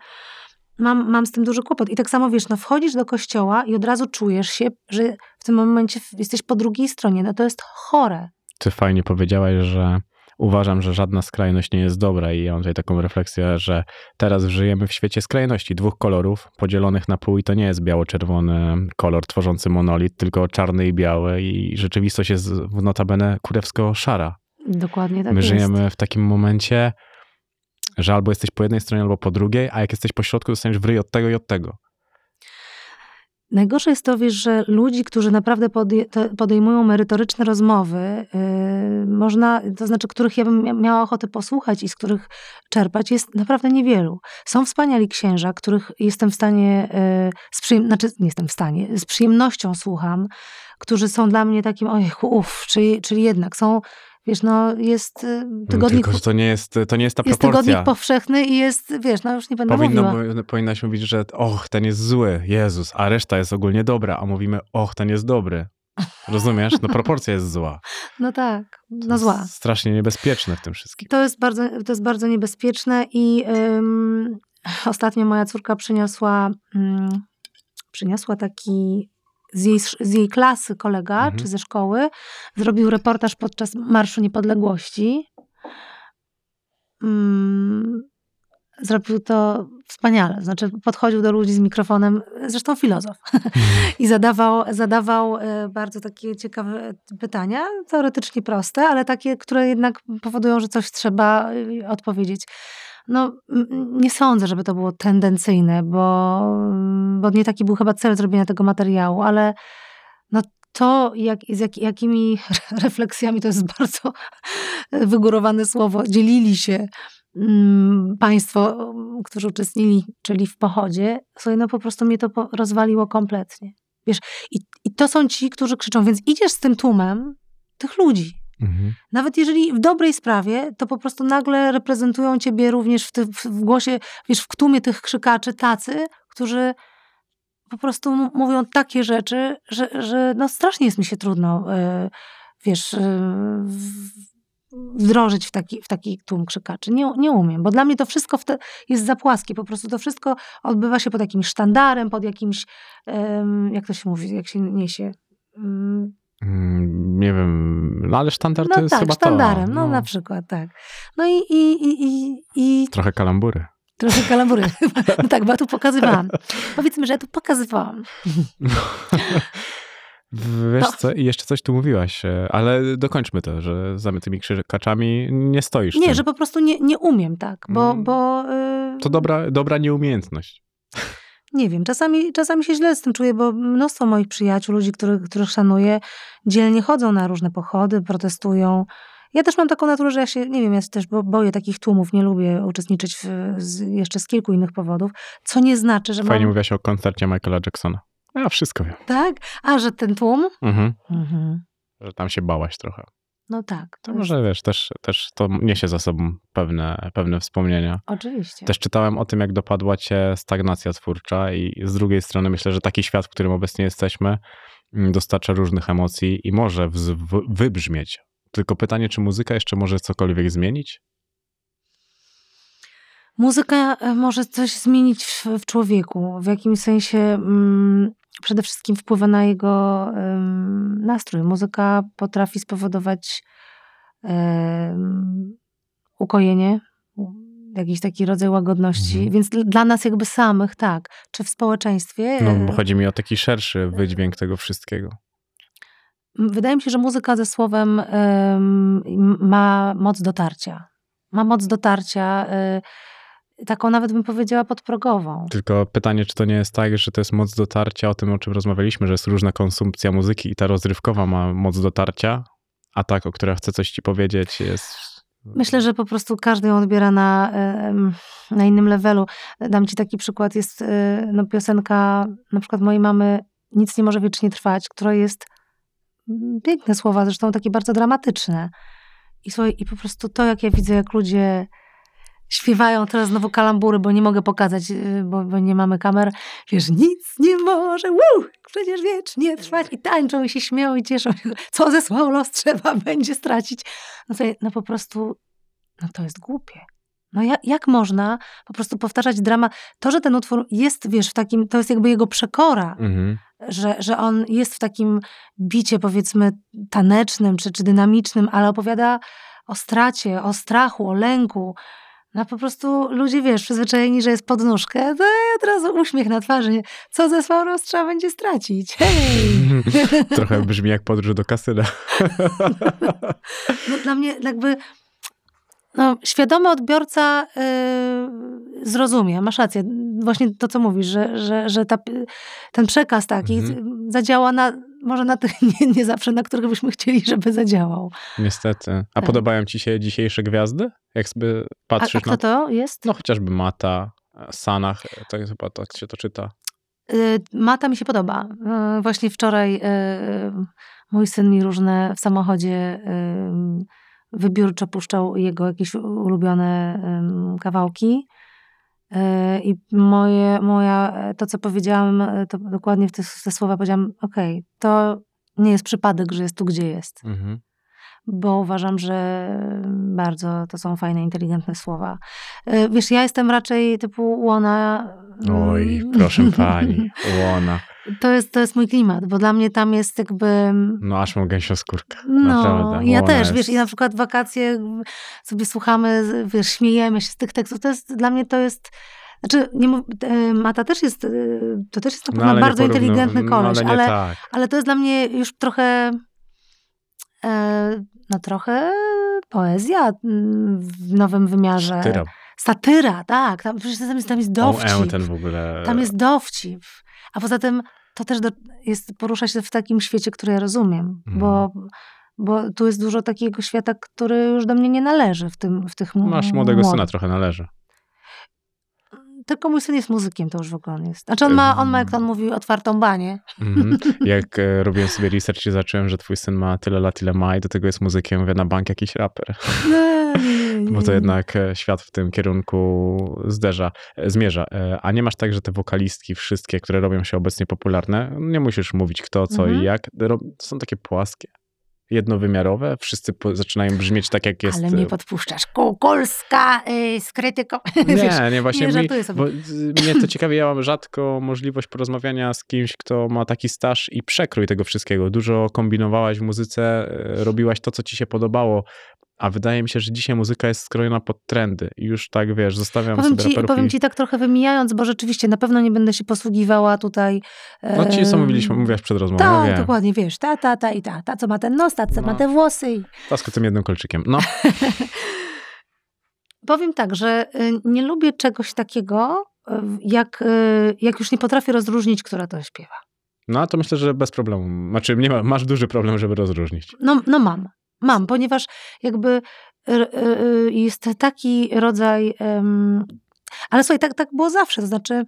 S4: mam, mam z tym duży kłopot. I tak samo wiesz, no wchodzisz do kościoła i od razu czujesz się, że w tym momencie jesteś po drugiej stronie. No to jest chore.
S3: Ty fajnie powiedziałaś, że uważam, że żadna skrajność nie jest dobra i ja mam tutaj taką refleksję, że teraz żyjemy w świecie skrajności, dwóch kolorów podzielonych na pół i to nie jest biało-czerwony kolor tworzący monolit, tylko czarny i biały i rzeczywistość jest w notabene kurewsko-szara.
S4: Dokładnie tak
S3: My
S4: jest.
S3: żyjemy w takim momencie, że albo jesteś po jednej stronie, albo po drugiej, a jak jesteś po środku, dostaniesz w ryj od tego i od tego.
S4: Najgorsze jest to, wiesz, że ludzi, którzy naprawdę podejmują merytoryczne rozmowy, yy, można, to znaczy, których ja bym mia- miała ochotę posłuchać i z których czerpać, jest naprawdę niewielu. Są wspaniali księża, których jestem w stanie, yy, z przyjem- znaczy nie jestem w stanie, z przyjemnością słucham, którzy są dla mnie takim, ojej, uff, czyli, czyli jednak są, wiesz, no jest yy, tygodnik,
S3: Tylko, że to nie jest, to nie jest ta
S4: jest
S3: proporcja.
S4: tygodnik powszechny i jest, wiesz, no już nie będę
S3: Powinno,
S4: mówiła.
S3: powinnaś mówić, że och, ten jest zły, Jezus, a reszta jest ogólnie dobra, a mówimy, och, ten jest dobry. Rozumiesz? No proporcja jest zła.
S4: No tak, no
S3: jest
S4: zła.
S3: Strasznie niebezpieczne w tym wszystkim.
S4: To jest bardzo, to jest bardzo niebezpieczne i ostatnio moja córka przyniosła, ym, przyniosła taki z jej, z jej klasy kolega,
S3: Mhm.
S4: czy ze szkoły, zrobił reportaż podczas Marszu Niepodległości. Ym, zrobił to wspaniale. Znaczy, podchodził do ludzi z mikrofonem, zresztą filozof, i zadawał, zadawał e, bardzo takie ciekawe pytania, teoretycznie proste, ale takie, które jednak powodują, że coś trzeba y, odpowiedzieć. No, nie sądzę, żeby to było tendencyjne, bo, bo nie taki był chyba cel zrobienia tego materiału, ale no to, jak, z jak, jakimi refleksjami, to jest bardzo wygórowane słowo, dzielili się mm, państwo, którzy uczestniczyli czyli w pochodzie, sobie no po prostu mnie to rozwaliło kompletnie. Wiesz, i, i to są ci, którzy krzyczą, więc idziesz z tym tłumem tych ludzi.
S3: Mhm.
S4: Nawet jeżeli w dobrej sprawie, to po prostu nagle reprezentują ciebie również w, ty, w głosie, wiesz, w tłumie tych krzykaczy tacy, którzy po prostu mówią takie rzeczy, że, że no strasznie jest mi się trudno, y, wiesz, y, w- wdrożyć w taki, w taki tłum krzykaczy. Nie, nie umiem, bo dla mnie to wszystko te, jest za płaskie. Po prostu to wszystko odbywa się pod jakimś sztandarem, pod jakimś, em, jak to się mówi, jak się niesie. Mm,
S3: Nie wiem, no ale sztandar to
S4: no
S3: jest
S4: tak,
S3: chyba
S4: sztandarem,
S3: to.
S4: no, na przykład, tak. No i, i, i, i, i
S3: Trochę kalambury.
S4: trochę kalambury. no tak, bo ja tu pokazywałam. Powiedzmy, że ja tu pokazywałam.
S3: Wiesz
S4: No.
S3: co, i jeszcze coś tu mówiłaś, e, ale dokończmy to, że za tymi krzykaczami nie stoisz.
S4: Nie,
S3: tym.
S4: że po prostu nie, nie umiem, tak, bo,
S3: Mm.
S4: bo y,
S3: To dobra, dobra nieumiejętność.
S4: Nie wiem, czasami, czasami się źle z tym czuję, bo mnóstwo moich przyjaciół, ludzi, których, których szanuję, dzielnie chodzą na różne pochody, protestują. Ja też mam taką naturę, że ja się, nie wiem, ja się też bo- boję takich tłumów, nie lubię uczestniczyć w, z, jeszcze z kilku innych powodów, co nie znaczy, że
S3: Fajnie
S4: mam...
S3: mówiłaś o koncercie Michaela Jacksona. Ja wszystko wiem.
S4: Tak? A, że ten tłum?
S3: Mhm.
S4: Mhm.
S3: Że tam się bałaś trochę.
S4: No tak.
S3: To
S4: jest-
S3: może wiesz, też, też to niesie za sobą pewne, pewne wspomnienia.
S4: Oczywiście.
S3: Też czytałem o tym, jak dopadła cię stagnacja twórcza i z drugiej strony myślę, że taki świat, w którym obecnie jesteśmy, mm, dostarcza różnych emocji i może wybrzmieć. Tylko pytanie, czy muzyka jeszcze może cokolwiek zmienić?
S4: Muzyka e, może coś zmienić w, w człowieku. W jakimś sensie mm, przede wszystkim wpływa na jego em, nastrój. Muzyka potrafi spowodować em, ukojenie, jakiś taki rodzaj łagodności.
S3: Mhm.
S4: Więc dl- dla nas jakby samych, tak. Czy w społeczeństwie.
S3: No, bo chodzi mi o taki szerszy wydźwięk tego wszystkiego.
S4: Wydaje mi się, że muzyka ze słowem em, ma moc dotarcia. Ma moc dotarcia, y, taką nawet bym powiedziała podprogową.
S3: Tylko pytanie, czy to nie jest tak, że to jest moc dotarcia o tym, o czym rozmawialiśmy, że jest różna konsumpcja muzyki i ta rozrywkowa ma moc dotarcia, a ta, o która chce coś ci powiedzieć, jest.
S4: Myślę, że po prostu każdy ją odbiera na, na innym levelu. Dam ci taki przykład. Jest y, no, piosenka na przykład mojej mamy Nic nie może wiecznie trwać, która jest mm, piękne słowa, zresztą takie bardzo dramatyczne. I, słuchaj, I po prostu to, jak ja widzę, jak ludzie śpiewają teraz znowu kalambury, bo nie mogę pokazać, y, bo, bo nie mamy kamer. Wiesz, nic nie może, woo, przecież wiecznie trwać. I tańczą i się śmieją i cieszą. się. Co zesłał los, trzeba będzie stracić. No to no po prostu, no to jest głupie. No jak, jak można po prostu powtarzać dramat? To, że ten utwór jest, wiesz, w takim, to jest jakby jego przekora,
S3: Mhm.
S4: że, że on jest w takim bicie, powiedzmy, tanecznym czy, czy dynamicznym, ale opowiada o stracie, o strachu, o lęku. No po prostu ludzie, wiesz, przyzwyczajeni, że jest podnóżkę, to od razu uśmiech na twarzy. Co ze roz trzeba będzie stracić. Hej!
S3: Trochę brzmi jak podróż do kasyna.
S4: No, dla mnie jakby no, świadomy odbiorca yy, zrozumie, masz rację. Właśnie to, co mówisz, że, że, że ta, ten przekaz taki
S3: Mhm.
S4: zadziała na, może na tych nie, nie zawsze, na których byśmy chcieli, żeby zadziałał.
S3: Niestety. A
S4: Tak.
S3: podobają ci się dzisiejsze gwiazdy? Jak sobie
S4: A,
S3: patrzysz
S4: a kto
S3: na
S4: to jest?
S3: No chociażby Mata, Sanach, to jest chyba tak się to czyta.
S4: Y, Mata mi się podoba. Y, Właśnie wczoraj y, mój syn mi różne w samochodzie wybiórczo puszczał jego jakieś ulubione kawałki. Y, I moje, moja, to co powiedziałam, y, to dokładnie w te, te słowa powiedziałam, okej, to nie jest przypadek, że jest tu, gdzie jest.
S3: Mhm.
S4: Bo uważam, że bardzo to są fajne, inteligentne słowa. Y, Wiesz, ja jestem raczej typu łona.
S3: Oj, proszę pani, łona.
S4: To jest, to jest mój klimat, bo dla mnie tam jest jakby.
S3: No aż mam gęsią skórkę.
S4: No,
S3: Naprawdę.
S4: ja też,
S3: jest-
S4: wiesz, i na przykład wakacje sobie słuchamy, wiesz, śmiejemy się z tych tekstów. To jest, dla mnie to jest, znaczy, nie mów, e, Mata też jest, e, to też jest na
S3: No,
S4: pewno
S3: ale nie
S4: bardzo inteligentny
S3: no,
S4: koleś,
S3: ale nie
S4: ale,
S3: tak.
S4: ale to jest dla mnie już trochę, e, no trochę poezja mm, w nowym wymiarze.
S3: Tyra.
S4: Satyra, tak, tam, przecież tam jest, tam jest
S3: O,
S4: dowcip.
S3: ten w ogóle.
S4: Tam jest dowcip. A poza tym to też do, jest, porusza się w takim świecie, który ja rozumiem,
S3: Mhm.
S4: bo, bo tu jest dużo takiego świata, który już do mnie nie należy w, tym, w tych
S3: Masz młodego
S4: młodych.
S3: syna, trochę należy.
S4: tylko mój syn jest muzykiem, to już w ogóle on jest. Znaczy on ma, on ma jak on mówi, otwartą banię.
S3: Mhm. Jak e, robiłem sobie research i zacząłem, że twój syn ma tyle lat, ile ma i do tego jest muzykiem, mówię, na bank jakiś raper.
S4: Nie, nie, nie,
S3: Bo to
S4: nie.
S3: jednak e, świat w tym kierunku zderza, e, zmierza. E, A nie masz tak, że te wokalistki, wszystkie, które robią się obecnie popularne, nie musisz mówić kto, co
S4: Mhm.
S3: i jak, są takie płaskie, jednowymiarowe, wszyscy po, zaczynają brzmieć tak, jak jest...
S4: Ale mnie podpuszczasz. Kukulska y, z krytyką. Wiesz,
S3: Nie, nie, właśnie
S4: nie,
S3: mi, bo mnie to ciekawi, ja mam rzadko możliwość porozmawiania z kimś, kto ma taki staż i przekrój tego wszystkiego. Dużo kombinowałaś w muzyce, robiłaś to, co ci się podobało, a wydaje mi się, że dzisiaj muzyka jest skrojona pod trendy i już tak, wiesz, zostawiam
S4: Powiem
S3: sobie
S4: ci, powiem
S3: i...
S4: ci tak trochę wymijając, bo rzeczywiście na pewno nie będę się posługiwała tutaj.
S3: No ci co mówiliśmy, mówiłaś przed rozmową,
S4: Tak,
S3: wiem.
S4: dokładnie, wiesz, ta, ta, ta i ta, ta, co ma ten nos, ta, co ma
S3: No.
S4: te włosy. I...
S3: Ta z tym jednym kolczykiem. No,
S4: Powiem tak, że y, nie lubię czegoś takiego, y, jak, y, jak już nie potrafię rozróżnić, która to śpiewa.
S3: no to myślę, że bez problemu. Znaczy, nie ma, masz duży problem, żeby rozróżnić.
S4: No, no mam, mam, ponieważ jakby y, y, y, jest taki rodzaj. ale słuchaj, tak, tak było zawsze. To znaczy,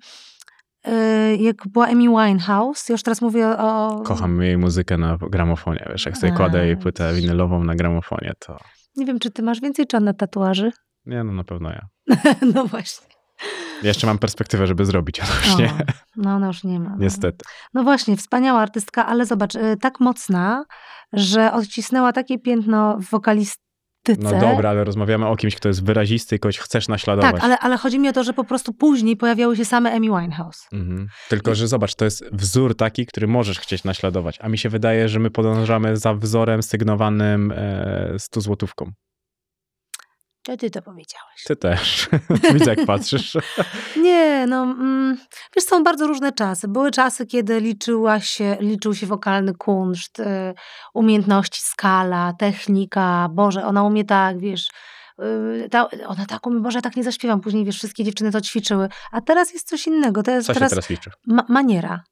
S4: jak była Amy Winehouse, już teraz mówię o.
S3: Kocham jej muzykę na gramofonie, wiesz, jak sobie
S4: A,
S3: kładę jej płytę winylową na gramofonie, to
S4: Nie wiem, czy ty masz więcej czy na tatuaży?
S3: nie, no na pewno ja.
S4: no właśnie.
S3: Ja jeszcze mam perspektywę, żeby zrobić, a to już nie,
S4: O, no ona już nie ma. no.
S3: niestety.
S4: No właśnie, wspaniała artystka, ale zobacz, y, tak mocna, że odcisnęła takie piętno w wokalistyce.
S3: No dobra, ale rozmawiamy o kimś, kto jest wyrazisty i kogoś chcesz naśladować.
S4: Tak, ale, ale chodzi mi o to, że po prostu później pojawiały się same Amy Winehouse.
S3: Mhm. Tylko, że zobacz, to jest wzór taki, który możesz chcieć naśladować, a mi się wydaje, że my podążamy za wzorem sygnowanym e, 100 złotówką.
S4: To ty to powiedziałeś.
S3: Ty też. Widzę, jak patrzysz.
S4: Nie, no, mm, wiesz, są bardzo różne czasy. Były czasy, kiedy liczyła się, liczył się wokalny kunszt, y, umiejętności, skala, technika. Boże, ona umie tak, wiesz, y, ta, ona tak umie, Boże, ja tak nie zaśpiewam. Później, wiesz, wszystkie dziewczyny to ćwiczyły. A teraz jest coś innego. Jest
S3: Co się
S4: teraz,
S3: teraz liczy?
S4: ma, maniera.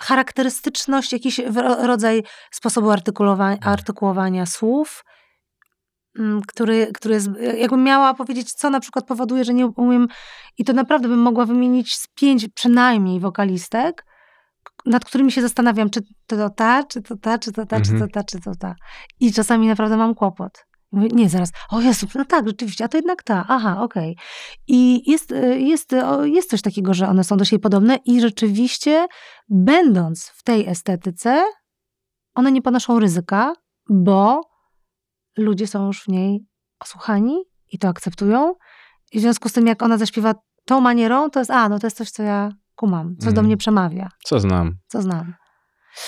S4: Charakterystyczność, jakiś ro- rodzaj sposobu artykulowania, artykułowania słów, który, który jest, jakbym miała powiedzieć, co na przykład powoduje, że nie umiem, i to naprawdę bym mogła wymienić z pięć przynajmniej wokalistek, nad którymi się zastanawiam, czy to ta, czy to ta, czy to ta, czy to
S3: Mhm.
S4: ta, czy to ta. I czasami naprawdę mam kłopot. Mówię, nie, zaraz, o Jezu, no tak, rzeczywiście, a to jednak ta, aha, okej. I jest, y, jest, jest coś takiego, że one są do siebie podobne i rzeczywiście, będąc w tej estetyce, one nie ponoszą ryzyka, bo ludzie są już w niej osłuchani i to akceptują. I w związku z tym, jak ona zaśpiewa tą manierą, to jest, a, no to jest coś, co ja kumam, co do
S3: Mhm.
S4: mnie przemawia,
S3: Co znam?
S4: co znam.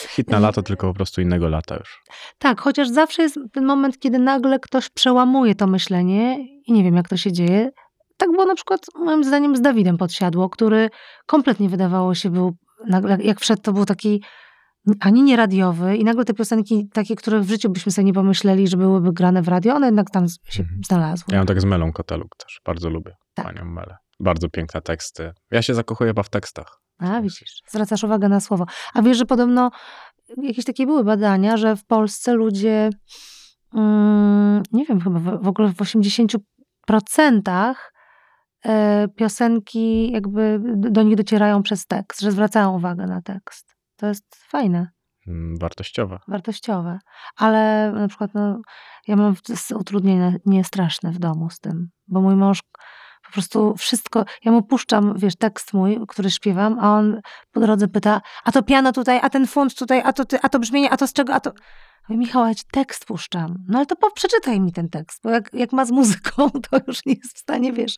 S3: Hit na lato, tylko po prostu innego lata już.
S4: Tak, chociaż zawsze jest ten moment, kiedy nagle ktoś przełamuje to myślenie i nie wiem, jak to się dzieje. Tak było na przykład moim zdaniem z Dawidem Podsiadło, który kompletnie wydawało się był, nagle jak wszedł, to był taki ani nie radiowy i nagle te piosenki takie, które w życiu byśmy sobie nie pomyśleli, że byłyby grane w radio, one jednak tam się
S3: Mhm.
S4: znalazły.
S3: Ja mam tak z Melą Koteluk też. Bardzo lubię
S4: Tak.
S3: panią Melę. Bardzo piękne teksty. Ja się zakochuję chyba w tekstach.
S4: A, widzisz, zwracasz uwagę na słowo. A wiesz, że podobno jakieś takie były badania, że w Polsce ludzie, mm, nie wiem, chyba w, w ogóle w 80% e, piosenki jakby do nich docierają przez tekst, że zwracają uwagę na tekst. To jest fajne,
S3: Mm, Wartościowe.
S4: wartościowe. Ale na przykład no, ja mam utrudnienia nie straszne w domu z tym, bo mój mąż po prostu wszystko, ja mu puszczam, wiesz, tekst mój, który śpiewam, a on po drodze pyta, a to piano tutaj, a ten fund tutaj, a to, ty, a to brzmienie, a to z czego, a to... Mówię, Michał, ja ci tekst puszczam. No ale to po, przeczytaj mi ten tekst, bo jak, jak ma z muzyką, to już nie jest w stanie, wiesz...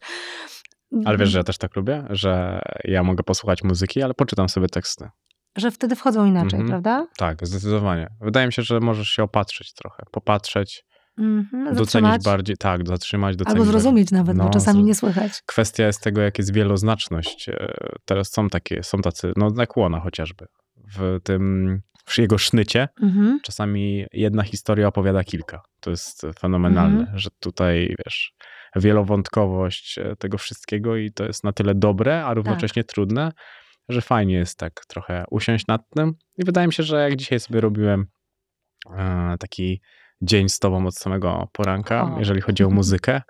S3: Ale wiesz, że ja też tak lubię, że ja mogę posłuchać muzyki, ale poczytam sobie teksty.
S4: Że wtedy wchodzą inaczej,
S3: Mhm.
S4: prawda?
S3: Tak, zdecydowanie. Wydaje mi się, że możesz się opatrzyć trochę, popatrzeć,
S4: Mhm,
S3: docenić
S4: zatrzymać.
S3: bardziej, tak, zatrzymać, docenić.
S4: Albo zrozumieć nawet,
S3: No,
S4: bo czasami nie słychać.
S3: Kwestia jest tego, jak jest wieloznaczność. E, Teraz są takie, są tacy, no jak Łona chociażby. W tym, w jego sznycie
S4: Mhm.
S3: czasami jedna historia opowiada kilka. To jest fenomenalne,
S4: Mhm.
S3: że tutaj, wiesz, wielowątkowość e, tego wszystkiego i to jest na tyle dobre, a równocześnie trudne, że fajnie jest tak trochę usiąść nad tym. I wydaje mi się, że jak dzisiaj sobie robiłem e, taki dzień z tobą od samego poranka,
S4: O.
S3: jeżeli chodzi o muzykę,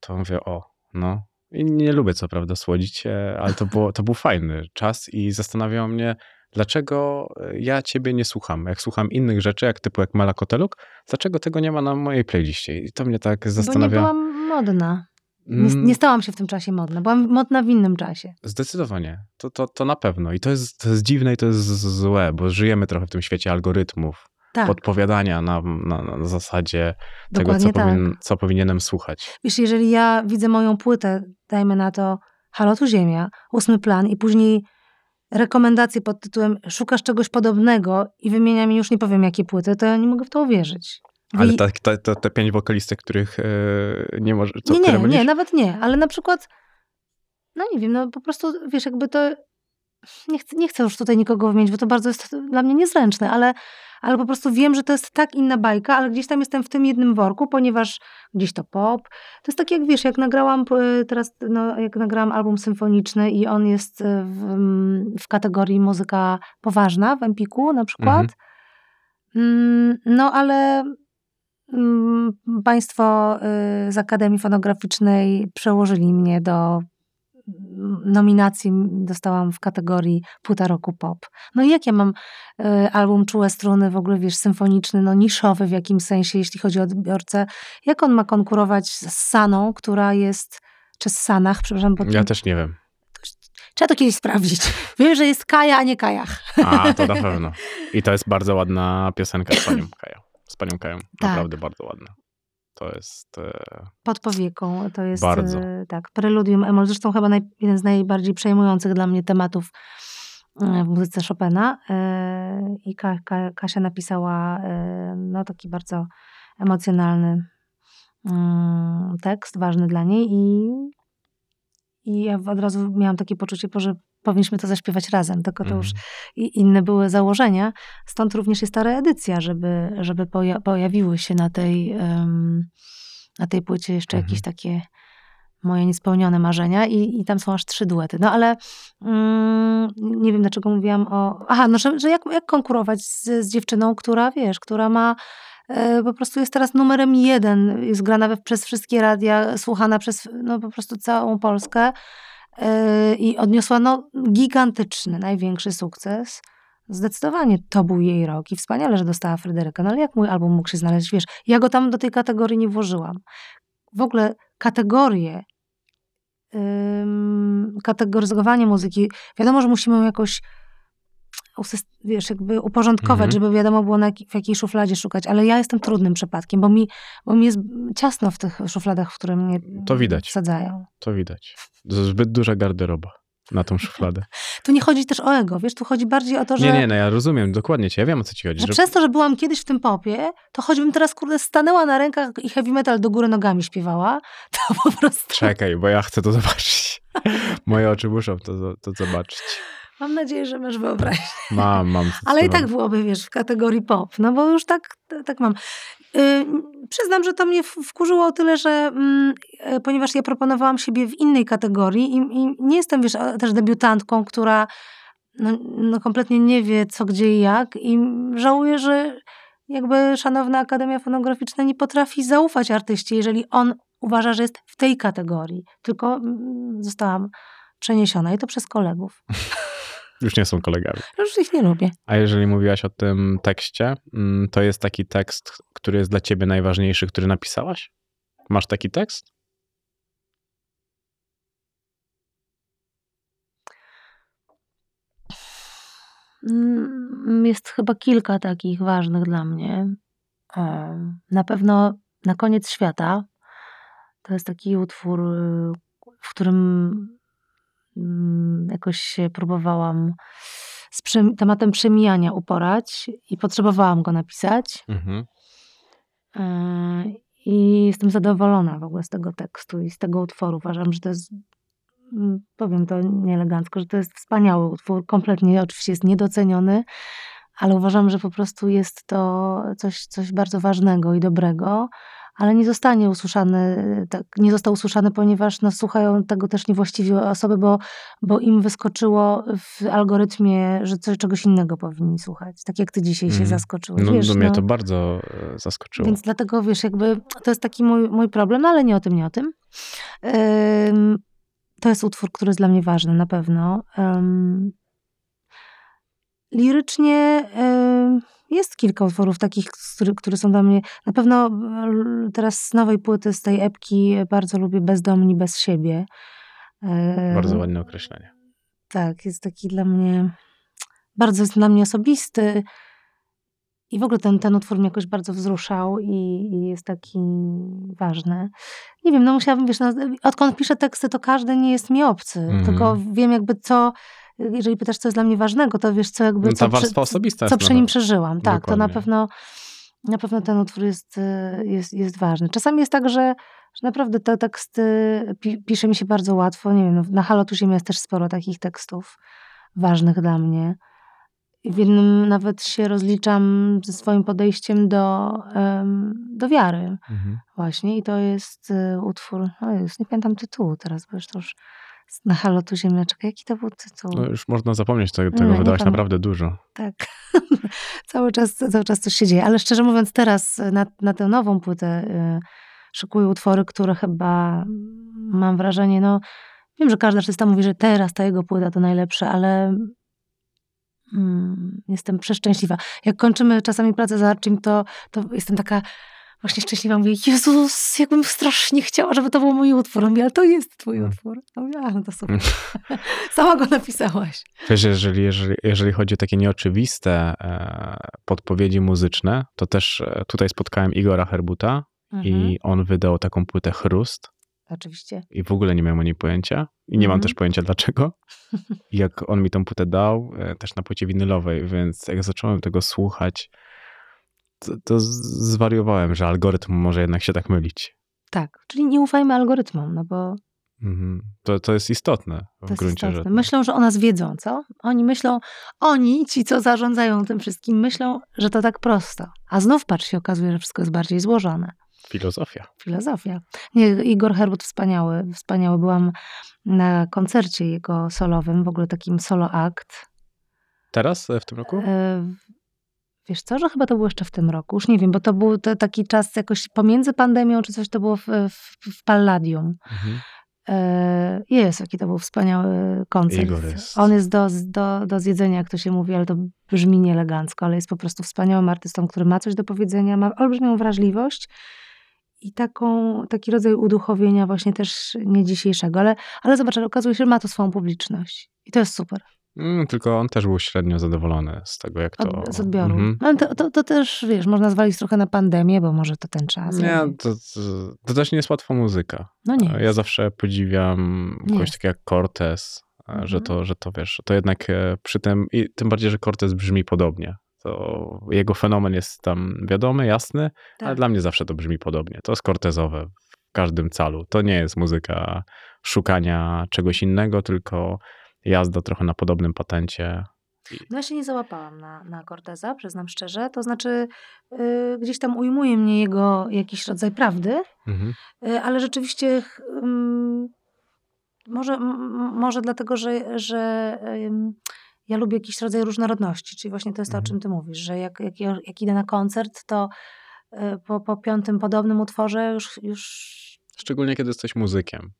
S3: to mówię, o, no, I nie lubię co prawda słodzić, e, ale to, było, to był fajny czas i zastanawiało mnie, dlaczego e, ja ciebie nie słucham. Jak słucham innych rzeczy, jak typu jak Mela Koteluk, dlaczego tego nie ma na mojej playliście? I to mnie tak zastanawia.
S4: Bo nie byłam modna. Nie,
S3: Mm,
S4: nie stałam się w tym czasie modna. Byłam modna w innym czasie.
S3: Zdecydowanie. To, to, to na pewno. I to jest, to jest dziwne i to jest złe, bo żyjemy trochę w tym świecie algorytmów,
S4: Tak,
S3: podpowiadania na, na, na zasadzie tego,
S4: dokładnie
S3: co,
S4: tak.
S3: powin, co powinienem słuchać.
S4: Wiesz, jeżeli ja widzę moją płytę, dajmy na to Halo tu Ziemia, ósmy plan i później rekomendacje pod tytułem szukasz czegoś podobnego i wymienia mi już nie powiem jakie płyty, to ja nie mogę w to uwierzyć.
S3: Ale ta, ta, ta, te pięć wokalistek, których e, nie może. Co,
S4: nie, nie,
S3: mylisz?
S4: nie, nawet nie, ale na przykład, no nie wiem, no po prostu, wiesz, jakby to, nie chcę, nie chcę już tutaj nikogo wymienić, bo to bardzo jest dla mnie niezręczne, ale, ale po prostu wiem, że to jest tak inna bajka, ale gdzieś tam jestem w tym jednym worku, ponieważ gdzieś to pop. To jest tak jak, wiesz, jak nagrałam teraz, no, jak nagrałam album symfoniczny i on jest y, w, w kategorii muzyka poważna w Empiku na przykład.
S3: Mhm.
S4: Mm, No ale państwo y, z Akademii Fonograficznej przełożyli mnie do mm, nominacji. Dostałam w kategorii Płyta Roku Pop. No i jak ja mam y, album Czułe Struny, w ogóle wiesz, symfoniczny, no niszowy w jakimś sensie, jeśli chodzi o odbiorcę. Jak on ma konkurować z Saną, która jest, czy z Sanach, przepraszam, bo
S3: Ja też nie wiem.
S4: trzeba to kiedyś sprawdzić. Wiem, że jest Kaja, a nie Kajach.
S3: A, to na pewno. I to jest bardzo ładna piosenka z panią Kają. Z panią Kają.
S4: Tak.
S3: Naprawdę bardzo ładna. To jest. E,
S4: Pod powieką. To jest
S3: Bardzo.
S4: e, tak, preludium Emol. Zresztą chyba naj, jeden z najbardziej przejmujących dla mnie tematów e, w muzyce Chopina. E, I Ka, Ka, Kasia napisała e, no, taki bardzo emocjonalny mm, tekst, ważny dla niej i, i ja od razu miałam takie poczucie, że powinniśmy to zaśpiewać razem, tylko to już
S3: mhm.
S4: i inne były założenia. Stąd również jest ta reedycja, żeby, żeby poja pojawiły się na tej, em, na tej płycie jeszcze
S3: Mhm.
S4: jakieś takie moje niespełnione marzenia i, i tam są aż trzy duety. No ale mm, nie wiem, dlaczego mówiłam o... Aha, no, że, że jak, jak konkurować z, z dziewczyną, która, wiesz, która ma e, po prostu jest teraz numerem jeden, jest grana we- przez wszystkie radia, słuchana przez no, po prostu całą Polskę i odniosła no, gigantyczny, największy sukces. Zdecydowanie to był jej rok i wspaniale, że dostała Fryderyka. No ale jak mój album mógł się znaleźć? Wiesz, ja go tam do tej kategorii nie włożyłam. W ogóle kategorie, ym, kategoryzowanie muzyki, wiadomo, że musimy ją jakoś wiesz, jakby uporządkować,
S3: Mhm.
S4: żeby wiadomo było, na w jakiej szufladzie szukać, ale ja jestem trudnym przypadkiem, bo mi, bo mi jest ciasno w tych szufladach, w które mnie
S3: To widać.
S4: wsadzają.
S3: To widać. Zbyt duża garderoba na tą szufladę.
S4: Tu nie chodzi też o ego, wiesz, tu chodzi bardziej o to, że...
S3: Nie, nie, no ja rozumiem dokładnie cię. Ja wiem o co ci chodzi.
S4: Że
S3: Że
S4: przez to, że byłam kiedyś w tym popie, to choćbym teraz, kurde, stanęła na rękach i heavy metal do góry nogami śpiewała, to po prostu
S3: Czekaj, bo ja chcę to zobaczyć. Moje oczy muszą to, to zobaczyć.
S4: Mam nadzieję, że masz wyobraźnię.
S3: Mam, mam.
S4: Ale i tak byłoby, wiesz, w kategorii pop, no bo już tak, tak mam. Yy, przyznam, że to mnie wkurzyło o tyle, że e, ponieważ ja proponowałam siebie w innej kategorii i, i nie jestem, wiesz, też debiutantką, która no, no kompletnie nie wie co, gdzie i jak i żałuję, że jakby Szanowna Akademia Fonograficzna nie potrafi zaufać artyście, jeżeli on uważa, że jest w tej kategorii, tylko mm, zostałam przeniesiona i to przez kolegów.
S3: Już nie są kolegami.
S4: Już ich nie lubię.
S3: A jeżeli mówiłaś o tym tekście, mm, to jest taki tekst, który jest dla ciebie najważniejszy, który napisałaś? Masz taki tekst?
S4: Mm, Jest chyba kilka takich ważnych dla mnie. Em, Na pewno Na koniec świata to jest taki utwór, y, w którym jakoś się próbowałam z tematem przemijania uporać i potrzebowałam go napisać.
S3: Mhm.
S4: E, I jestem zadowolona w ogóle z tego tekstu i z tego utworu. Uważam, że to jest, mm, powiem to nieelegancko, że to jest wspaniały utwór. Kompletnie oczywiście jest niedoceniony, ale uważam, że po prostu jest to coś, coś bardzo ważnego i dobrego, ale nie zostanie usłyszany, tak, nie został usłyszany, ponieważ no, słuchają tego też niewłaściwie osoby, bo, bo im wyskoczyło w algorytmie, że coś, czegoś innego powinni słuchać. Tak jak ty dzisiaj się
S3: Mhm.
S4: zaskoczyłeś.
S3: No,
S4: wiesz,
S3: do mnie
S4: no.
S3: to bardzo e, zaskoczyło.
S4: Więc dlatego, wiesz, jakby to jest taki mój, mój problem, no ale nie o tym, nie o tym. Ym, to jest utwór, który jest dla mnie ważny, na pewno. Um, lirycznie um, jest kilka utworów takich, które, które są dla mnie, na pewno teraz z nowej płyty, z tej epki bardzo lubię Bezdomni bez siebie.
S3: Bardzo ładne określenie.
S4: Tak, jest taki dla mnie, bardzo jest dla mnie osobisty. I w ogóle ten, ten utwór mnie jakoś bardzo wzruszał i, i jest taki ważny. Nie wiem, no musiałabym, wiesz, no, odkąd piszę teksty, to każdy nie jest mi obcy. Mm. Tylko wiem jakby co, jeżeli pytasz, co jest dla mnie ważnego, to wiesz, co jakby...
S3: No, ta
S4: co
S3: warstwa osobista
S4: Co przy nim przeżyłam. Tak,
S3: Dokładnie.
S4: to na pewno, na pewno ten utwór jest, jest, jest ważny. Czasami jest tak, że, że naprawdę te teksty pi, pisze mi się bardzo łatwo. Nie wiem, no, na Halo tu Ziemia jest też sporo takich tekstów ważnych dla mnie. W jednym nawet się rozliczam ze swoim podejściem do, do wiary.
S3: Mhm.
S4: Właśnie. I to jest y, utwór, o jest, nie pamiętam tytułu teraz, bo już to już na Halo tu Ziemniaczka. Jaki to był tytuł?
S3: No już można zapomnieć, tego, tego
S4: Nie, nie
S3: wydałaś naprawdę dużo.
S4: Tak. cały, czas, cały czas coś się dzieje. Ale szczerze mówiąc, teraz na, na tę nową płytę y, szykuję utwory, które chyba mam wrażenie, no wiem, że każdy artysta mówi, że teraz ta jego płyta to najlepsze, ale mm, jestem przeszczęśliwa. Jak kończymy czasami pracę z Archim, to, to jestem taka właśnie szczęśliwa. Mówię, Jezus, jakbym strasznie chciała, żeby to był mój utwór. On mówi, ale to jest twój
S3: Mm.
S4: utwór. No mówię, a, no to super. Sama go napisałaś.
S3: Wiesz, jeżeli, jeżeli, jeżeli chodzi o takie nieoczywiste e, podpowiedzi muzyczne, to też e, tutaj spotkałem Igora Herbuta
S4: Mhm.
S3: i on wydał taką płytę Chrust
S4: Oczywiście.
S3: i w ogóle nie miałem o niej pojęcia i nie mam
S4: Mhm.
S3: też pojęcia dlaczego. I jak on mi tą płytę dał, e, też na płycie winylowej, więc jak zacząłem tego słuchać, to, zwariowałem, że algorytm może jednak się tak mylić.
S4: Tak, czyli nie ufajmy algorytmom, no bo
S3: Mhm. To, to jest istotne w
S4: to
S3: gruncie rzeczy.
S4: Myślą, że o nas wiedzą, co? Oni myślą, oni, ci, co zarządzają tym wszystkim, myślą, że to tak prosto. A znów, patrz, się okazuje, że wszystko jest bardziej złożone.
S3: Filozofia.
S4: Filozofia. Nie, Igor Herbut wspaniały, wspaniały. Byłam na koncercie jego solowym, w ogóle takim solo akt.
S3: Teraz, e, w tym roku?
S4: Wiesz co, że chyba to było jeszcze w tym roku. Już nie wiem, bo to był to taki czas jakoś pomiędzy pandemią, czy coś to było w, w, w Palladium.
S3: Mhm.
S4: E, Jest, jaki to był wspaniały koncert.
S3: Jest-
S4: On jest do, do, do zjedzenia, jak to się mówi, ale to brzmi nieelegancko, ale jest po prostu wspaniałym artystą, który ma coś do powiedzenia, ma olbrzymią wrażliwość i taką, taki rodzaj uduchowienia właśnie też nie dzisiejszego. Ale, ale zobacz, ale okazuje się, że ma to swoją publiczność. I to jest super.
S3: Mm, tylko on też był średnio zadowolony z tego, jak to...
S4: Od, z odbioru.
S3: Mhm.
S4: No, ale to, to, to też, wiesz, można zwalić trochę na pandemię, bo może to ten czas.
S3: Nie, to, to, też nie jest łatwa muzyka.
S4: No nie.
S3: Ja zawsze podziwiam
S4: Nie
S3: kogoś
S4: jest.
S3: takiego jak Cortez, e, że
S4: Mhm.
S3: to, że to wiesz, to jednak e, przy tym, i tym bardziej, że Cortez brzmi podobnie. To jego fenomen jest tam wiadomy, jasny, ale
S4: Tak.
S3: dla mnie zawsze to brzmi podobnie. To jest Cortezowe w każdym calu. To nie jest muzyka szukania czegoś innego, tylko jazda trochę na podobnym patencie.
S4: No ja się nie załapałam na, na Corteza, przyznam szczerze. To znaczy, y, gdzieś tam ujmuje mnie jego jakiś rodzaj prawdy,
S3: Mhm.
S4: y, ale rzeczywiście ym, może, może dlatego, że, że ja lubię jakiś rodzaj różnorodności, czyli właśnie to jest to, o
S3: Mhm.
S4: czym ty mówisz, że jak, jak, ja- jak idę na koncert, to y, po, po piątym podobnym utworze już, już
S3: Szczególnie kiedy jesteś muzykiem.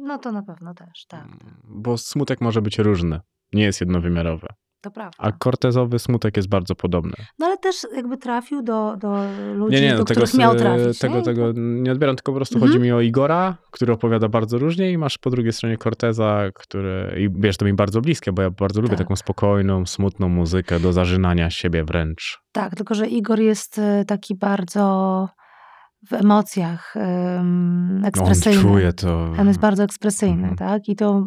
S4: No to na pewno też, tak,
S3: Bo smutek może być różny. Nie jest jednowymiarowy.
S4: to prawda.
S3: A kortezowy smutek jest bardzo podobny.
S4: No ale też jakby trafił do, do ludzi,
S3: Nie, nie,
S4: do
S3: no, tego,
S4: których miał trafić.
S3: tego,
S4: nie?
S3: Tego nie odbieram, tylko po prostu
S4: Mhm.
S3: chodzi mi o Igora, który opowiada bardzo różnie i masz po drugiej stronie Corteza, który, i wiesz, to mi bardzo bliskie, bo ja bardzo lubię
S4: Tak.
S3: taką spokojną, smutną muzykę do zażynania siebie wręcz.
S4: Tak, tylko że Igor jest e, taki bardzo w emocjach um,
S3: No, on czuje to.
S4: On jest bardzo ekspresyjny,
S3: Mhm.
S4: tak? I to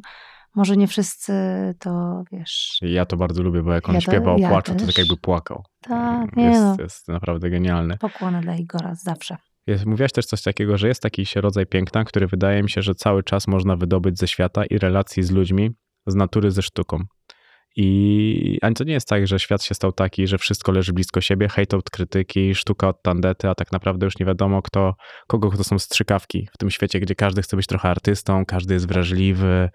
S4: może nie wszyscy to, wiesz...
S3: Ja to bardzo lubię, bo jak on
S4: Ja
S3: śpiewa o
S4: ja
S3: płaczu, to tak jakby płakał.
S4: Tak, nie
S3: jest,
S4: no.
S3: jest naprawdę genialny.
S4: Pokłony dla Igora zawsze.
S3: Jest, mówiłaś też coś takiego, że jest taki się rodzaj piękna, który wydaje mi się, że cały czas można wydobyć ze świata i relacji z ludźmi, z natury ze sztuką. I ani to nie jest tak, że świat się stał taki, że wszystko leży blisko siebie, hejt od krytyki, sztuka od tandety, a tak naprawdę już nie wiadomo kto, kogo to są strzykawki w tym świecie, gdzie każdy chce być trochę artystą, każdy jest wrażliwy.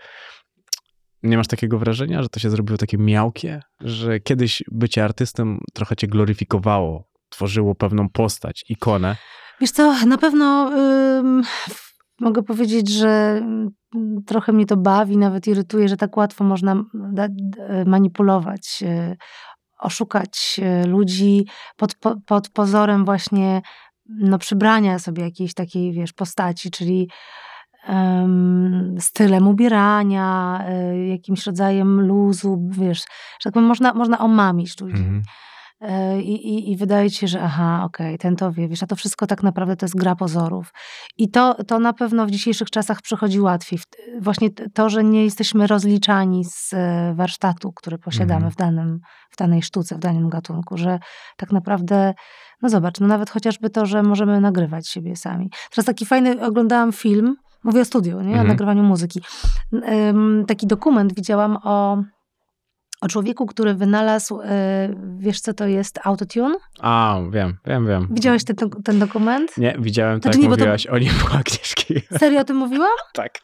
S3: Nie masz takiego wrażenia, że to się zrobiło takie miałkie, że kiedyś bycie artystą trochę cię gloryfikowało, tworzyło pewną postać, ikonę,
S4: Wiesz co, na pewno ym, mogę powiedzieć, że mm, trochę mnie to bawi, nawet irytuje, że tak łatwo można manipulować, e, oszukać e, ludzi pod, pod pozorem właśnie no, przybrania sobie jakiejś takiej, wiesz, postaci, czyli um, stylem ubierania, y, jakimś rodzajem luzu, wiesz, że tak można, można omamić ludzi. Mhm. E, I, i, I wydaje ci się, że aha, okej, okay, ten to wie, wiesz, a to wszystko tak naprawdę to jest gra pozorów. I to, to na pewno w dzisiejszych czasach przychodzi łatwiej. Właśnie to, że nie jesteśmy rozliczani z e, warsztatu, który posiadamy mm. w, danym, w danej sztuce, w danym gatunku, że tak naprawdę, no zobacz, no nawet chociażby to, że możemy nagrywać siebie sami. Teraz taki fajny, oglądałam film, mówię o studiu, nie? O mhm. nagrywaniu muzyki. Taki dokument widziałam o o człowieku, który wynalazł, e, wiesz co to jest autotune?
S3: A, wiem, wiem, wiem.
S4: Widziałeś ten, ten dokument?
S3: Nie, widziałem, znaczy, tak nie, mówiłaś to... o nim u Agnieszki.
S4: Serio o tym mówiłam?
S3: tak,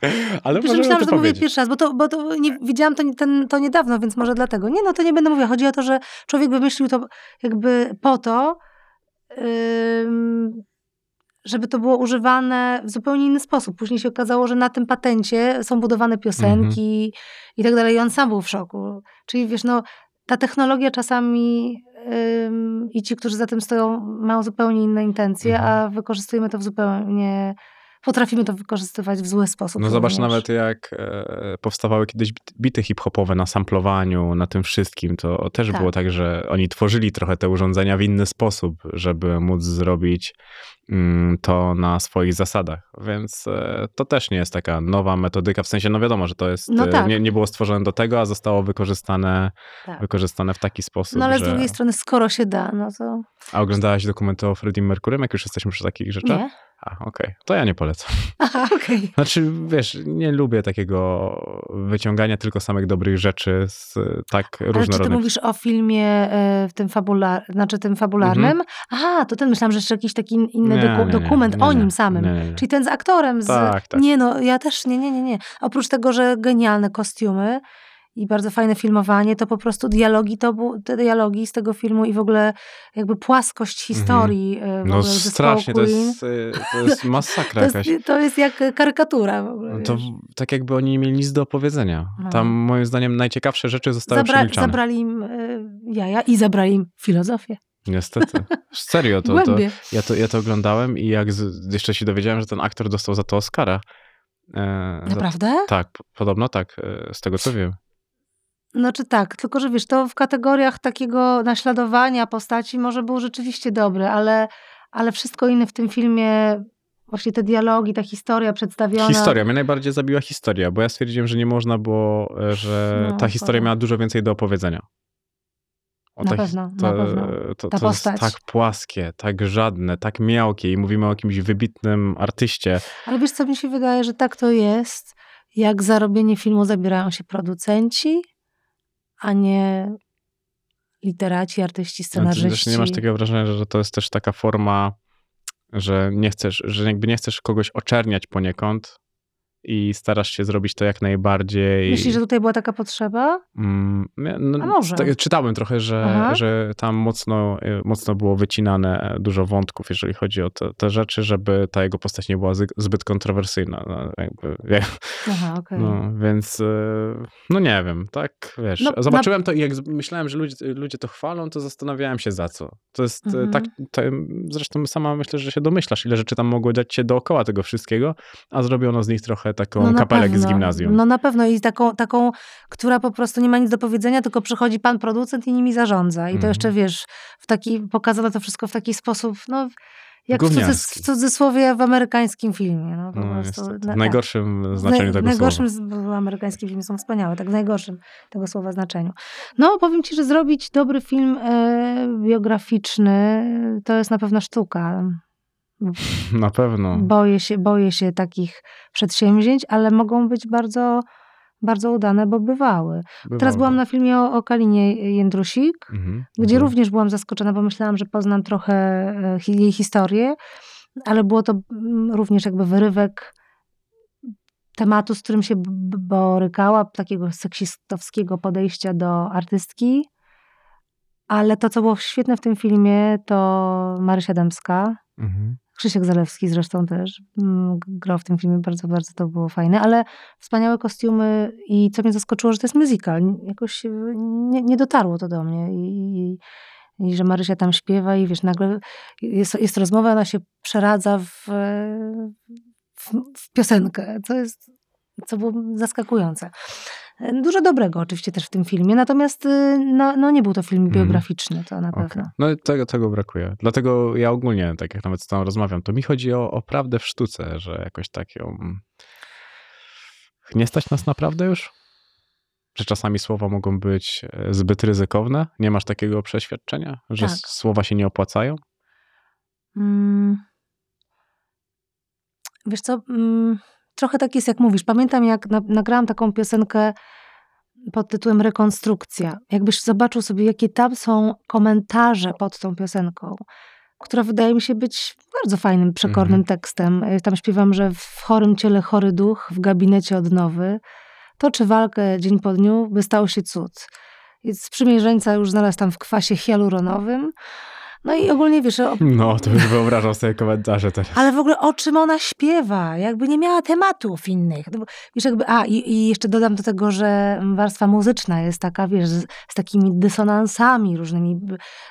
S3: ale
S4: Przecież myślałam, że to mówię pierwszy raz, bo to, bo to nie, widziałam to, ten, to niedawno, więc może dlatego. Nie, no to nie będę mówiła. Chodzi o to, że człowiek wymyślił to jakby po to, żeby to było używane w zupełnie inny sposób. Później się okazało, że na tym patencie są budowane piosenki mhm. i tak dalej. I on sam był w szoku. Czyli wiesz, no, ta technologia czasami ym, i ci, którzy za tym stoją, mają zupełnie inne intencje, mhm. a wykorzystujemy to w zupełnie potrafimy to wykorzystywać w zły sposób.
S3: No zobacz nawet jak e, powstawały kiedyś bity hip-hopowe na samplowaniu, na tym wszystkim, to też tak. było tak, że oni tworzyli trochę te urządzenia w inny sposób, żeby móc zrobić to na swoich zasadach. Więc e, to też nie jest taka nowa metodyka, w sensie, no wiadomo, że to jest, no e, tak. nie, nie było stworzone do tego, a zostało wykorzystane, tak. wykorzystane w taki sposób,
S4: No ale
S3: że...
S4: z drugiej strony, skoro się da, no to...
S3: A oglądałaś dokumenty o Freddie Mercurym, jak już jesteśmy przy takich rzeczach?
S4: Nie.
S3: A, okej. Okay. To ja nie polecam.
S4: Aha, okej. Okay.
S3: Znaczy, wiesz, nie lubię takiego wyciągania tylko samych dobrych rzeczy z tak różnorodnych... Ale
S4: czy ty mówisz o filmie e, w tym fabular... znaczy tym fabularnym? Mhm. Aha, to ten myślałam, że jeszcze jakiś taki inny nie, doku... nie, dokument nie, o nim samym. Czyli ten z aktorem z...
S3: Tak, tak.
S4: Nie no, ja też nie, nie, nie, nie. Oprócz tego, że genialne kostiumy, i bardzo fajne filmowanie, to po prostu dialogi, to był, te dialogi z tego filmu i w ogóle jakby płaskość mhm. historii.
S3: Mm. No strasznie, to jest, y, to jest masakra
S4: to
S3: jakaś.
S4: Jest, to jest jak karykatura w ogóle.
S3: To tak jakby oni nie mieli nic do opowiedzenia. No. Tam moim zdaniem najciekawsze rzeczy zostały Zabra przemilczane.
S4: Zabrali im y, jaja i zabrali im filozofię.
S3: Niestety. Serio, to, to, ja, to, ja to oglądałem i jak z, jeszcze się dowiedziałem, że ten aktor dostał za to Oscara.
S4: E, Naprawdę?
S3: Za, tak, podobno tak, e, z tego co wiem.
S4: Znaczy tak, tylko że wiesz, to w kategoriach takiego naśladowania postaci może był rzeczywiście dobry, ale, ale wszystko inne w tym filmie, właśnie te dialogi, ta historia przedstawiona.
S3: Historia, mnie najbardziej zabiła historia, bo ja stwierdziłem, że nie można było, e, że no, ta historia miała dużo więcej do opowiedzenia.
S4: O, na, pewno, to, na pewno,
S3: to, to, to jest tak płaskie, tak żadne, tak miałkie i mówimy o jakimś wybitnym artyście.
S4: Ale wiesz co, mi się wydaje, że tak to jest, jak za robienie filmu zabierają się producenci, a nie literaci, artyści, scenarzyści.
S3: nie masz takiego wrażenia, że to jest też taka forma, że nie chcesz, że jakby nie chcesz kogoś oczerniać poniekąd, i starasz się zrobić to jak najbardziej.
S4: Myślisz, że tutaj była taka potrzeba?
S3: Mm, no, A może. Tak, czytałem trochę, że, że tam mocno, y, mocno było wycinane dużo wątków, jeżeli chodzi o te, te rzeczy, żeby ta jego postać nie była zbyt kontrowersyjna. No, jakby,
S4: Aha, okay.
S3: no, więc y, no nie wiem, tak, wiesz. No, zobaczyłem na... to i jak myślałem, że ludzie, ludzie to chwalą, to zastanawiałem się za co. To jest y, mhm. tak, to, zresztą sama myślę, że się domyślasz, ile rzeczy tam mogło dziać się dookoła tego wszystkiego, a zrobiono z nich trochę taką no kapelę z gimnazjum.
S4: No na pewno i taką, taką, która po prostu nie ma nic do powiedzenia, tylko przychodzi pan producent i nimi zarządza. I to mm. jeszcze, wiesz, w taki, pokazano to wszystko w taki sposób, no jak w, cudzys w, cudzysłowie w amerykańskim filmie. No, no,
S3: w najgorszym znaczeniu tego
S4: słowa. W najgorszym, amerykańskie filmy są wspaniałe, tak w najgorszym tego słowa znaczeniu. No, powiem ci, że zrobić dobry film e, biograficzny to jest na pewno sztuka.
S3: Na pewno.
S4: Boję się, boję się takich przedsięwzięć, ale mogą być bardzo, bardzo udane, bo bywały. bywały. Teraz byłam na filmie o, o Kalinie Jędrusik, mhm, gdzie mhm. również byłam zaskoczona, bo myślałam, że poznam trochę e, jej historię, ale było to mm, również jakby wyrywek tematu, z którym się borykała, takiego seksistowskiego podejścia do artystki. Ale to, co było świetne w tym filmie, to Marysia Dębska, mhm Krzysiek Zalewski zresztą też mm, grał w tym filmie, bardzo, bardzo to było fajne, ale wspaniałe kostiumy i co mnie zaskoczyło, że to jest musical. Jakoś nie, nie dotarło to do mnie i, i, i, że Marysia tam śpiewa i wiesz, nagle jest, jest rozmowa, ona się przeradza w, w, w piosenkę, co jest, co było zaskakujące. Dużo dobrego oczywiście też w tym filmie, natomiast y, no, no nie był to film mhm. biograficzny, to na pewno. Okay.
S3: No tego, tego brakuje. Dlatego ja ogólnie, tak jak nawet z tą rozmawiam, to mi chodzi o, o prawdę w sztuce, że jakoś tak ją... Nie stać nas naprawdę już? Że czasami słowa mogą być e, zbyt ryzykowne? Nie masz takiego przeświadczenia, że tak. słowa się nie opłacają? Mm.
S4: Wiesz co... Mm trochę tak jest, jak mówisz. Pamiętam, jak na, nagrałam taką piosenkę pod tytułem Rekonstrukcja. Jakbyś zobaczył sobie, jakie tam są komentarze pod tą piosenką, która wydaje mi się być bardzo fajnym, przekornym mhm. tekstem. Tam śpiewam, że w chorym ciele chory duch, w gabinecie odnowy, toczy walkę dzień po dniu, by stał się cud. I sprzymierzeńca już znalazł tam w kwasie hialuronowym. No i ogólnie wiesz... O...
S3: No, to już wyobrażam sobie komentarze teraz.
S4: Ale w ogóle o czym ona śpiewa? Jakby nie miała tematów innych. No wiesz, jakby, a i, i jeszcze dodam do tego, że warstwa muzyczna jest taka, wiesz, z, z takimi dysonansami, różnymi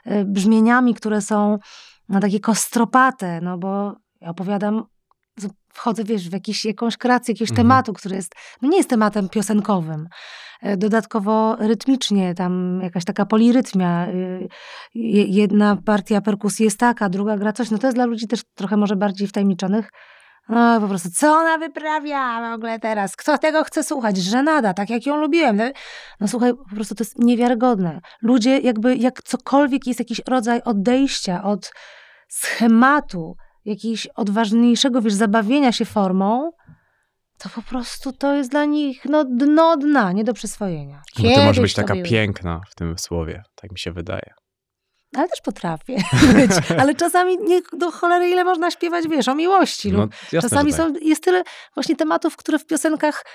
S4: e, brzmieniami, które są no, takie kostropate, no bo ja opowiadam wchodzę, wiesz, w jakiś, jakąś kreację jakiegoś mhm. tematu, który jest, no nie jest tematem piosenkowym. E, dodatkowo rytmicznie, tam jakaś taka polirytmia. Y, jedna partia perkusji jest taka, druga gra coś. No to jest dla ludzi też trochę może bardziej wtajemniczonych. No po prostu, co ona wyprawia w ogóle teraz? Kto tego chce słuchać? Żenada, tak jak ją lubiłem. No, no słuchaj, po prostu to jest niewiarygodne. Ludzie jakby, jak cokolwiek jest jakiś rodzaj odejścia od schematu, jakiegoś odważniejszego, wiesz, zabawienia się formą, to po prostu to jest dla nich no, dno dna, nie do przyswojenia.
S3: Kiedyś no to może być taka piękna w tym słowie, tak mi się wydaje.
S4: Ale też potrafię być. Ale czasami nie, do cholery ile można śpiewać, wiesz, o miłości. No, jasne, czasami tak. są, jest tyle właśnie tematów, które w piosenkach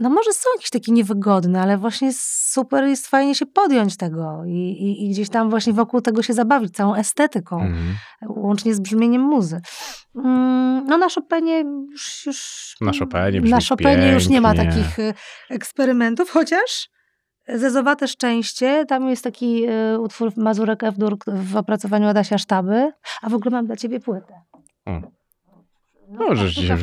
S4: no może są jakieś takie niewygodne, ale właśnie super jest fajnie się podjąć tego i, i, i gdzieś tam właśnie wokół tego się zabawić, całą estetyką, mm. łącznie z brzmieniem muzy. Mm, no na Chopinie już... już
S3: na Chopinie
S4: Na Chopinie już nie ma takich y, eksperymentów, chociaż Zezowate Szczęście, tam jest taki y, utwór Mazurek Ewdur w opracowaniu Adasia Sztaby, a w ogóle mam dla ciebie płytę.
S3: O. No, Możesz
S4: dzisiaj.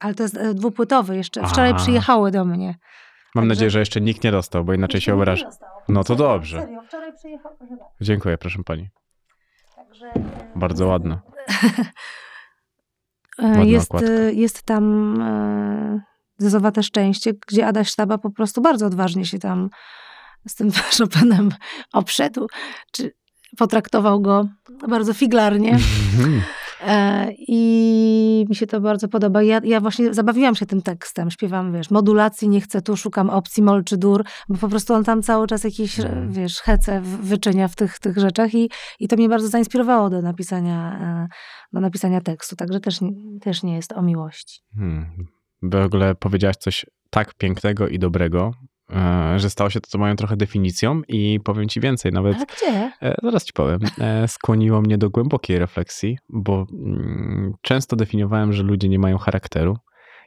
S4: Ale to jest e, dwupłytowy jeszcze. Wczoraj Aha. przyjechały do mnie.
S3: Mam Także... nadzieję, że jeszcze nikt nie dostał, bo inaczej się obraża. No to dobrze.
S4: Serio, wczoraj przyjechał.
S3: Dziękuję, proszę pani. Także... Bardzo ładne.
S4: jest, e, jest tam e, Zezowate Szczęście, gdzie Adaś Sztaba po prostu bardzo odważnie się tam z tym Chopinem obszedł. Czy potraktował go bardzo figlarnie. E, I mi się to bardzo podoba. Ja, ja właśnie zabawiłam się tym tekstem. Śpiewam, wiesz, modulacji nie chcę tu, szukam opcji mol czy dur, bo po prostu on tam cały czas jakieś, mm. wiesz, hece wyczynia w tych, tych rzeczach i, i to mnie bardzo zainspirowało do napisania, e, do napisania tekstu. Także też, też nie jest o miłości. Hmm.
S3: W ogóle powiedziałaś coś tak pięknego i dobrego, że stało się to, co moją trochę definicją i powiem ci więcej, nawet...
S4: Ale gdzie?
S3: E, zaraz ci powiem. E, skłoniło mnie do głębokiej refleksji, bo mm, często definiowałem, że ludzie nie mają charakteru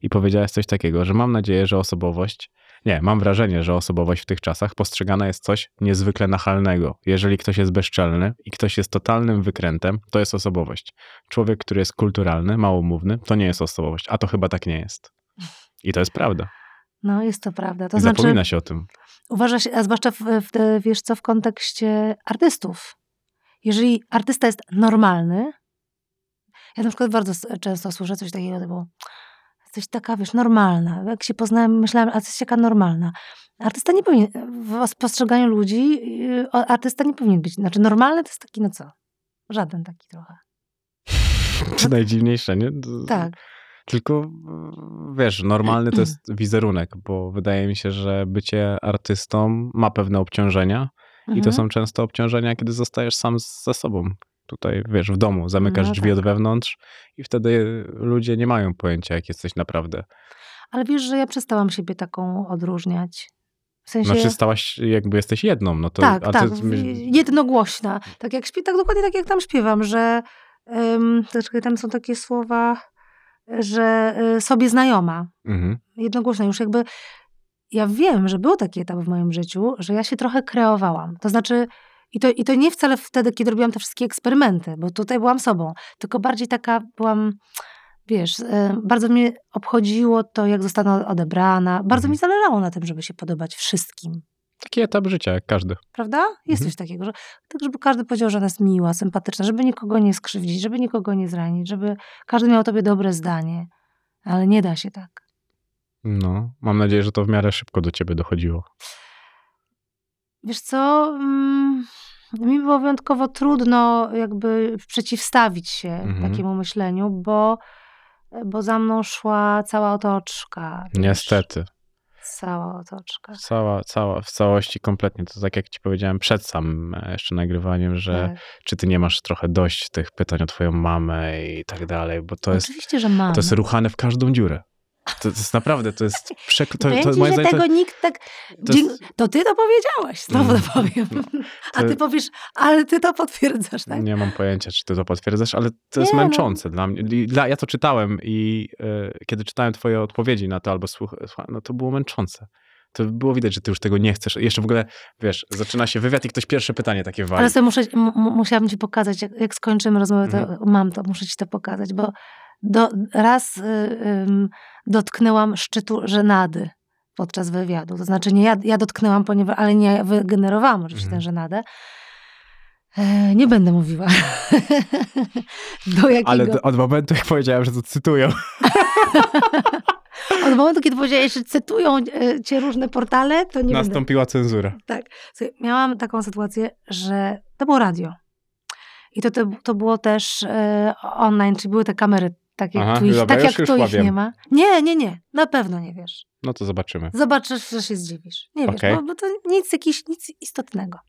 S3: i powiedziałeś coś takiego, że mam nadzieję, że osobowość nie, mam wrażenie, że osobowość w tych czasach postrzegana jest coś niezwykle nachalnego. Jeżeli ktoś jest bezczelny i ktoś jest totalnym wykrętem, to jest osobowość. Człowiek, który jest kulturalny, małomówny, to nie jest osobowość, a to chyba tak nie jest. I to jest prawda.
S4: No, jest to prawda. To
S3: I znaczy, zapomina się o tym.
S4: Uważa się, a zwłaszcza w, w, wiesz co, w kontekście artystów. Jeżeli artysta jest normalny, ja na przykład bardzo często słyszę coś takiego typu jesteś taka, wiesz, normalna. Jak się poznałem, myślałem, a jesteś taka normalna. Artysta nie powinien, w postrzeganiu ludzi, y, artysta nie powinien być, znaczy normalny to jest taki, no co, żaden taki trochę.
S3: To najdziwniejsze, nie?
S4: Tak.
S3: Tylko wiesz, normalny to jest wizerunek, bo wydaje mi się, że bycie artystą ma pewne obciążenia mhm. i to mhm. są często obciążenia, kiedy zostajesz sam ze sobą. Tutaj, wiesz, w domu, zamykasz no, drzwi tak. od wewnątrz i wtedy ludzie nie mają pojęcia, jak jesteś naprawdę.
S4: Ale wiesz, że ja przestałam siebie taką odróżniać.
S3: W sensie... Znaczy stałaś, jakby jesteś jedną, no to...
S4: Tak, tak, ty... jednogłośna. Tak jak śpię, tak dokładnie tak jak tam śpiewam, że to, tam są takie słowa, że y, sobie znajoma.
S3: Mhm.
S4: Jednogłośnie już jakby ja wiem, że był taki etap w moim życiu, że ja się trochę kreowałam. To znaczy, i to, i to nie wcale wtedy, kiedy robiłam te wszystkie eksperymenty, bo tutaj byłam sobą, tylko bardziej taka byłam, wiesz, e, bardzo mnie obchodziło to, jak zostanę odebrana. Bardzo
S3: Mhm.
S4: mi zależało na tym, żeby się podobać wszystkim.
S3: Taki etap życia, jak każdy.
S4: Prawda? Jest
S3: Mhm.
S4: coś takiego, że tak, żeby każdy powiedział, że ona jest miła, sympatyczna, żeby nikogo nie skrzywdzić, żeby nikogo nie zranić, żeby każdy miał o tobie dobre zdanie. Ale nie da się tak.
S3: No, mam nadzieję, że to w miarę szybko do ciebie dochodziło.
S4: Wiesz co, mm, mi było wyjątkowo trudno jakby przeciwstawić się
S3: Mhm.
S4: takiemu myśleniu, bo, bo za mną szła cała otoczka. wiesz,
S3: Niestety.
S4: Cała otoczka.
S3: Cała, cała, w całości kompletnie. To tak jak ci powiedziałem przed samym e, jeszcze nagrywaniem, że
S4: Tak.
S3: czy ty nie masz trochę dość tych pytań o twoją mamę i tak dalej, bo to jest,
S4: Oczywiście, że mam.
S3: to jest ruchane w każdą dziurę. To, jest naprawdę, to jest przek... To, to, moim
S4: że
S3: zdaniem
S4: tego
S3: to,
S4: nikt tak...
S3: to jest-
S4: To ty to powiedziałaś, znowu
S3: Mm,
S4: to powiem.
S3: no,
S4: A ty powiesz, ale ty to potwierdzasz, tak?
S3: Nie mam pojęcia, czy ty to potwierdzasz, ale to jest
S4: Nie, no.
S3: męczące dla mnie. Dla, ja to czytałem i e, kiedy czytałem twoje odpowiedzi na to albo słuch, słucha- no to było męczące. To było widać, że ty już tego nie chcesz. Jeszcze w ogóle, wiesz, zaczyna się wywiad i ktoś pierwsze pytanie takie wali.
S4: Ale sobie muszę, m- m- musiałabym ci pokazać, jak, jak skończymy rozmowę, to
S3: Mhm.
S4: mam to, muszę ci to pokazać, bo do, raz y, ym, dotknęłam szczytu żenady podczas wywiadu. To znaczy nie ja, ja dotknęłam, ponieważ, ale nie ja wygenerowałam oczywiście
S3: Mhm.
S4: tę żenadę. E, nie będę mówiła. do jakiego...
S3: Ale od momentu, jak powiedziałem, że to cytują.
S4: Od momentu, kiedy powiedziałeś, że cytują e, cię różne portale, to nie będę...
S3: Nastąpiła cenzura.
S4: Tak. Słuchaj, miałam taką sytuację, że to było radio. I to, to, to było też e, online, czyli były te kamery, tak jak
S3: Aha,
S4: tu ich,
S3: dobra,
S4: tak
S3: już-
S4: jak tu ich nie ma. Nie, nie, nie. Na pewno nie wiesz.
S3: No to zobaczymy.
S4: Zobaczysz, że się zdziwisz. Nie wiesz,
S3: Okej.
S4: bo, bo to nic, jakiś, nic istotnego.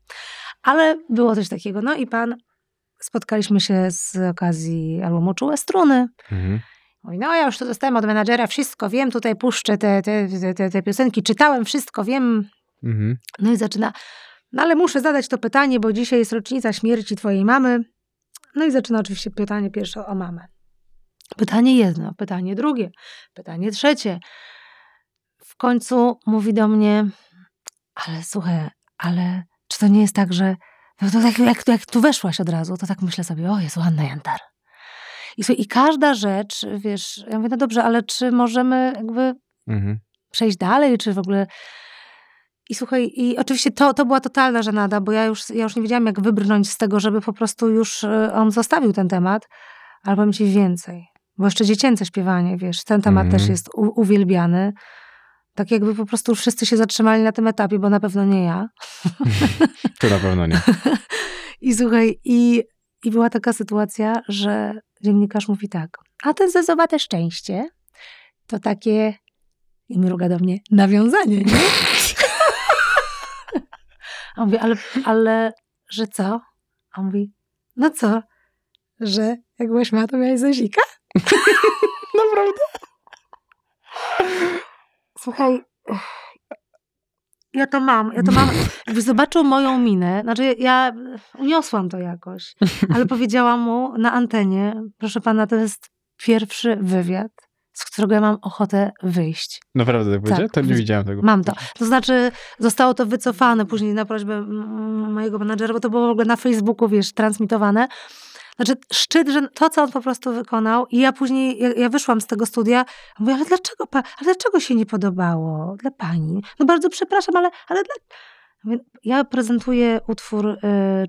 S4: Ale było coś takiego. No i pan, spotkaliśmy się z okazji albumu Czułe Struny.
S3: Mhm.
S4: Mówi, no ja już to dostałem od menadżera, wszystko wiem, tutaj puszczę te, te, te, te, te piosenki, czytałem wszystko, wiem,
S3: Mhm.
S4: no i zaczyna, no ale muszę zadać to pytanie, bo dzisiaj jest rocznica śmierci twojej mamy. No i zaczyna oczywiście pytanie pierwsze o mamę. Pytanie jedno, pytanie drugie, pytanie trzecie. W końcu mówi do mnie, ale słuchaj, ale czy to nie jest tak, że no to tak jak, jak tu weszłaś od razu, to tak myślę sobie, o Jezu, Anna Jantar. I, I każda rzecz, wiesz, ja mówię, no dobrze, ale czy możemy jakby
S3: Mhm.
S4: przejść dalej, czy w ogóle. I słuchaj, i oczywiście to, to była totalna żenada, bo ja już, ja już nie wiedziałam, jak wybrnąć z tego, żeby po prostu już e, on zostawił ten temat, powiem ci więcej. Bo jeszcze dziecięce śpiewanie, wiesz, ten temat
S3: Mhm.
S4: też jest u, uwielbiany. Tak jakby po prostu wszyscy się zatrzymali na tym etapie, bo na pewno nie ja.
S3: To na pewno nie.
S4: I słuchaj, i, i była taka sytuacja, że dziennikarz mówi tak, a ten zezowate szczęście to takie, i mruga do mnie, nawiązanie, nie? A on mówi, ale, ale, że co? A on mówi, no co? Że jak byłaś mała, to miałeś zezika?
S3: Naprawdę?
S4: Słuchaj, ja to mam, ja to mam. Jakby zobaczył moją minę, znaczy ja- ja uniosłam to jakoś, ale powiedziałam mu na antenie, proszę pana, to jest pierwszy wywiad, z którego ja mam ochotę wyjść.
S3: Naprawdę tak powiedział? To nie widziałem tego.
S4: Mam to. To znaczy, zostało to wycofane później na prośbę mojego menadżera, bo to było w ogóle na Facebooku, wiesz, transmitowane. Znaczy, szczyt, że to, co on po prostu wykonał, i ja później, ja, ja wyszłam z tego studia, mówię, ale dlaczego, pa, ale dlaczego się nie podobało dla pani? No bardzo przepraszam, ale, ale dla... Ja prezentuję utwór y,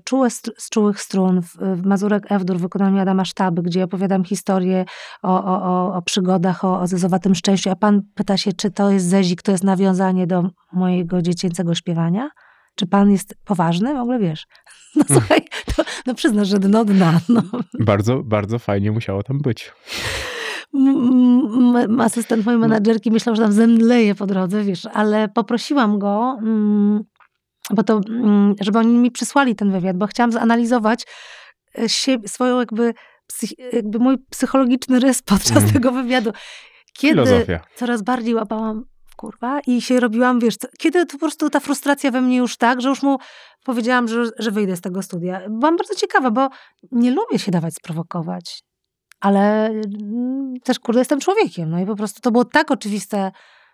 S4: Czułe str- z czułych strun w, w Mazurek Ewdur w wykonaniu Adama Sztaby, gdzie opowiadam historię o, o, o, o przygodach, o, o zezowatym szczęściu, a pan pyta się, czy to jest zezik, to jest nawiązanie do mojego dziecięcego śpiewania? Czy pan jest poważny? W ogóle wiesz. No słuchaj, to, no przyznasz, że dno dna. No.
S3: Bardzo, bardzo fajnie musiało tam być.
S4: M- m- asystent mojej menadżerki myślał, że tam zemdleje po drodze, wiesz, ale poprosiłam go, mm, bo to, mm, żeby oni mi przysłali ten wywiad, bo chciałam zanalizować e, siebie, swoją jakby, psych- jakby mój psychologiczny rys podczas
S3: Mhm.
S4: tego wywiadu. Kiedy
S3: Filozofia.
S4: coraz bardziej łapałam kurwa i się robiłam, wiesz, kiedy to po prostu ta frustracja we mnie już tak, że już mu powiedziałam, że, że wyjdę z tego studia. Byłam bardzo ciekawa, bo nie lubię się dawać sprowokować. Ale mm, też, kurde, jestem człowiekiem. No i po prostu to było tak oczywiste,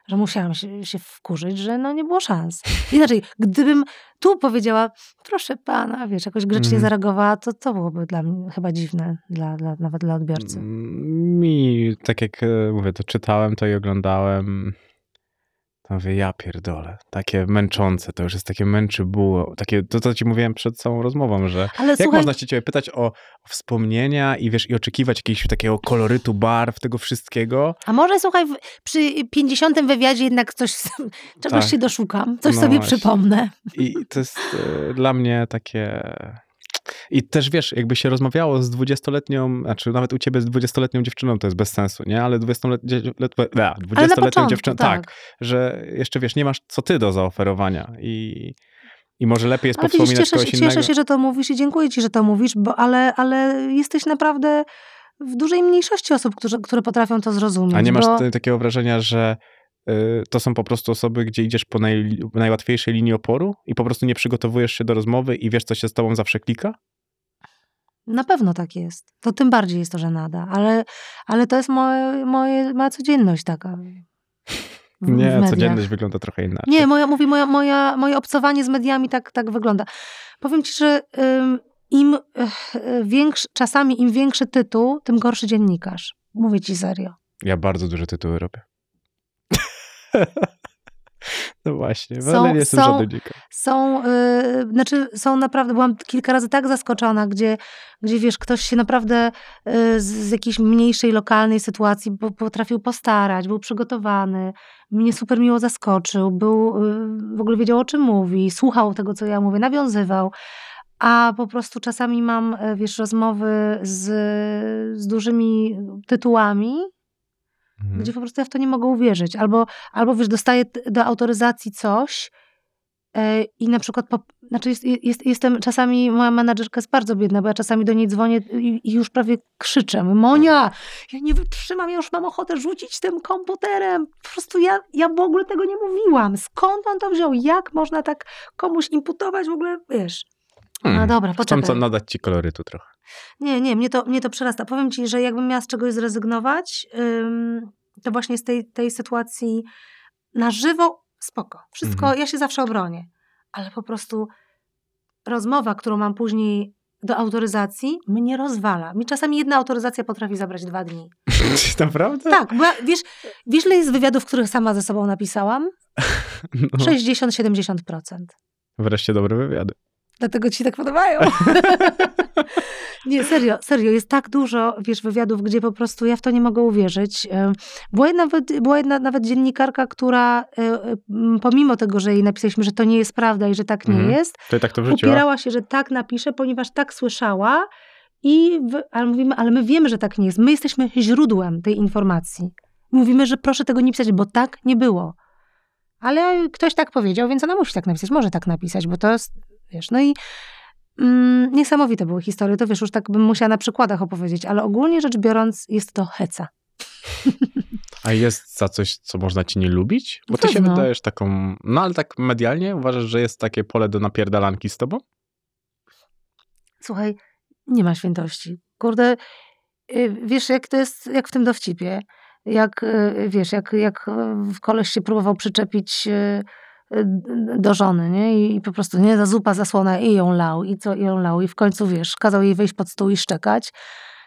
S4: że musiałam się, się wkurzyć, że no nie było szans. Inaczej, gdybym tu powiedziała, proszę pana, wiesz, jakoś grzecznie
S3: Mhm.
S4: zareagowała, to to byłoby dla mnie chyba dziwne, dla, dla, nawet dla odbiorcy.
S3: Mm, Mi, tak jak e, mówię, to czytałem to i oglądałem. To mówię, ja pierdolę. Takie męczące, to już jest takie męczybuło. Takie, to co ci mówiłem przed całą rozmową, że
S4: Ale
S3: jak
S4: słuchaj,
S3: można się ciebie pytać o, wspomnienia i wiesz, i oczekiwać jakiegoś takiego kolorytu barw, tego wszystkiego.
S4: a może słuchaj, przy 50. wywiadzie jednak coś, czegoś
S3: Tak.
S4: się doszukam, coś
S3: No
S4: sobie
S3: właśnie.
S4: przypomnę.
S3: I to jest e, dla mnie takie... I też wiesz, jakby się rozmawiało z 20-letnią, znaczy nawet u ciebie z 20-letnią dziewczyną to jest bez sensu, nie? Ale 20-letnią
S4: Ale na
S3: 20
S4: początku,
S3: dziewczyną,
S4: tak.
S3: tak, że jeszcze wiesz, nie masz co ty do zaoferowania i, i może lepiej jest
S4: Ale widzisz, cieszę
S3: kogoś
S4: się,
S3: innego.
S4: cieszę się, że to mówisz i dziękuję ci, że to mówisz, bo, ale, ale jesteś naprawdę w dużej mniejszości osób, które, które potrafią to zrozumieć.
S3: A nie masz
S4: bo...
S3: takiego wrażenia, że to są po prostu osoby, gdzie idziesz po naj, najłatwiejszej linii oporu i po prostu nie przygotowujesz się do rozmowy i wiesz, co się z tobą zawsze klika?
S4: Na pewno tak jest. To tym bardziej jest to żenada, ale, ale to jest moje, moje, moja codzienność taka. W, w
S3: Nie,
S4: mediach.
S3: codzienność wygląda trochę inaczej.
S4: Nie, moja, mówi, moja, moja, moje obcowanie z mediami tak, tak wygląda. Powiem ci, że ym, im większy, czasami im większy tytuł, tym gorszy dziennikarz. Mówię ci serio.
S3: Ja bardzo duże tytuły robię. no właśnie,
S4: Są-
S3: ale nie jestem
S4: są-
S3: żadnym dzikiem.
S4: Są, y, znaczy są naprawdę, byłam kilka razy tak zaskoczona, gdzie, gdzie wiesz, ktoś się naprawdę y, z, z jakiejś mniejszej, lokalnej sytuacji po- potrafił postarać, był przygotowany, mnie super miło zaskoczył, był, y, w ogóle wiedział o czym mówi, słuchał tego, co ja mówię, nawiązywał. A po prostu czasami mam, y, wiesz, rozmowy z, z dużymi tytułami,
S3: Mhm.
S4: gdzie po prostu ja w to nie mogę uwierzyć. Albo, albo wiesz, dostaję do autoryzacji coś e, i na przykład, po, znaczy jest, jest, jestem, czasami moja menadżerka jest bardzo biedna, bo ja czasami do niej dzwonię i, i już prawie krzyczę. Monia, ja nie wytrzymam, ja już mam ochotę rzucić tym komputerem. Po prostu ja, ja w ogóle tego nie mówiłam. Skąd on to wziął? Jak można tak komuś imputować w ogóle, wiesz? No
S3: Hmm.
S4: dobra,
S3: Chcą
S4: poczekaj.
S3: co nadać ci kolorytu trochę.
S4: Nie, nie, mnie to, mnie to przerasta. Powiem ci, że jakbym miała z czegoś zrezygnować, ym, to właśnie z tej, tej sytuacji na żywo spoko. Wszystko,
S3: Mhm.
S4: ja się zawsze obronię. Ale po prostu rozmowa, którą mam później do autoryzacji, mnie rozwala. Mi czasami jedna autoryzacja potrafi zabrać dwa dni.
S3: Naprawdę?
S4: Tak, bo ja, wiesz, wiesz, ile jest wywiadów, których sama ze sobą napisałam?
S3: No.
S4: 60-70%.
S3: Wreszcie dobre wywiady.
S4: Dlatego ci się tak podobają. nie, serio, serio, jest tak dużo, wiesz, wywiadów, gdzie po prostu ja w to nie mogę uwierzyć. Była jedna, nawet- była jedna nawet dziennikarka, która e, pomimo tego, że jej napisaliśmy, że to nie jest prawda i że tak nie
S3: Mhm.
S4: jest,
S3: To tak to wrzuciła?
S4: upierała się, że tak napisze, ponieważ tak słyszała i w, ale mówimy, ale my wiemy, że tak nie jest. My jesteśmy źródłem tej informacji. Mówimy, że proszę tego nie pisać, bo tak nie było. Ale ktoś tak powiedział, więc ona musi tak napisać, może tak napisać, bo to jest, wiesz, no i mm, niesamowite były historie, to wiesz, już tak bym musiała na przykładach opowiedzieć, ale ogólnie rzecz biorąc jest to heca.
S3: A jest za coś, co można ci nie lubić? Bo ty się wydajesz taką... No ale tak medialnie uważasz, że jest takie pole do napierdalanki z tobą?
S4: Słuchaj, nie ma świętości. Kurde, y, wiesz, jak to jest, jak w tym dowcipie. Jak, y, wiesz, jak, jak y, koleś się próbował przyczepić do żony, nie? I, po prostu, nie, za zupa zasłona i ją lał, i co, i ją lał. I w końcu, wiesz, kazał jej wejść pod stół i szczekać.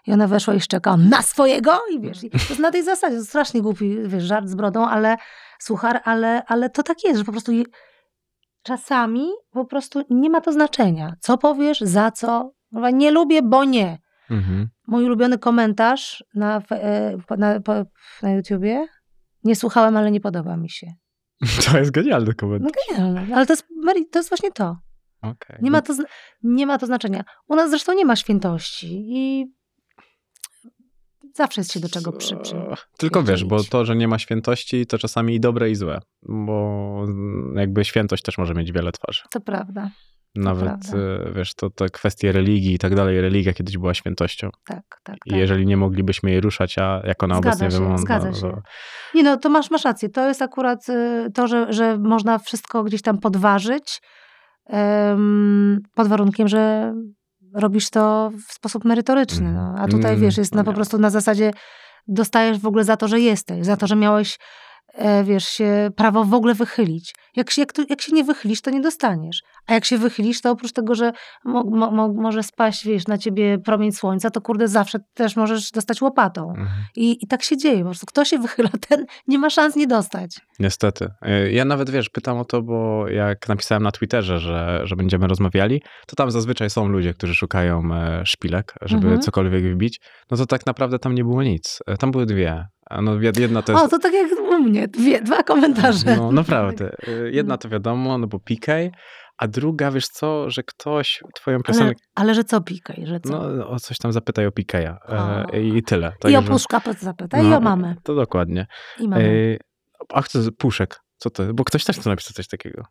S4: I ona weszła i szczeka na swojego i wiesz, i to jest na tej zasadzie, to strasznie głupi, wiesz, żart z brodą, ale suchar, ale, ale to tak jest, że po prostu czasami po prostu nie ma to znaczenia. Co powiesz, za co. Nie lubię, bo nie.
S3: Mhm.
S4: Mój ulubiony komentarz na, e, na, na YouTubie. Nie słuchałem, ale nie podoba mi się.
S3: To jest genialny komentarz.
S4: No genialne. Ale to jest, to jest właśnie to.
S3: Okej.
S4: Nie ma to, nie ma to znaczenia. U nas zresztą nie ma świętości i zawsze jest się do czego przy, przy.
S3: Tylko wiesz, bo
S4: przyczynić.
S3: to, że nie ma świętości, to czasami i dobre, i złe. Bo jakby świętość też może mieć wiele twarzy.
S4: To prawda.
S3: Nawet, e, wiesz, to te kwestie religii i tak dalej. Religia kiedyś była świętością.
S4: Tak, tak.
S3: I
S4: tak.
S3: jeżeli nie moglibyśmy jej ruszać, a jak ona
S4: Zgadza
S3: obecnie
S4: się,
S3: wygląda,
S4: zgadza
S3: no
S4: się. Nie no, to masz, masz rację. To jest akurat y, to, że, że można wszystko gdzieś tam podważyć. em, pod warunkiem, że robisz to w sposób merytoryczny. No. A tutaj,
S3: Mm,
S4: wiesz, jest na, po
S3: nie.
S4: prostu na zasadzie dostajesz w ogóle za to, że jesteś, za to, że miałeś, e, wiesz, się prawo w ogóle wychylić. Jak się, jak, jak się nie wychylisz, to nie dostaniesz. A jak się wychylisz, to oprócz tego, że mo, mo, mo, może spaść, wiesz, na ciebie promień słońca, to kurde, zawsze też możesz dostać łopatą.
S3: Mhm.
S4: I, I tak się dzieje. Po prostu kto się wychyla, ten nie ma szans nie dostać.
S3: Niestety. Y, Ja nawet, wiesz, pytam o to, bo jak napisałem na Twitterze, że, że będziemy rozmawiali, to tam zazwyczaj są ludzie, którzy szukają e, szpilek, żeby
S4: Mhm.
S3: cokolwiek wbić. No to tak naprawdę tam nie było nic. E, Tam były dwie. No jed- jedna to jest...
S4: O, to tak jak mnie, dwie, dwa komentarze.
S3: No naprawdę. Y, Jedna to wiadomo, no bo PK, a druga, wiesz co, że ktoś twoją
S4: Ale,
S3: piosenkę...
S4: ale że co pikaj, że co?
S3: No o coś tam zapytaj o PK
S4: O.
S3: i tyle.
S4: I
S3: Także-
S4: o puszka zapytaj, i
S3: no,
S4: o mamę.
S3: To dokładnie.
S4: I mamę.
S3: Ej, a chcę puszek. Co to? Bo ktoś też chce napisać coś takiego.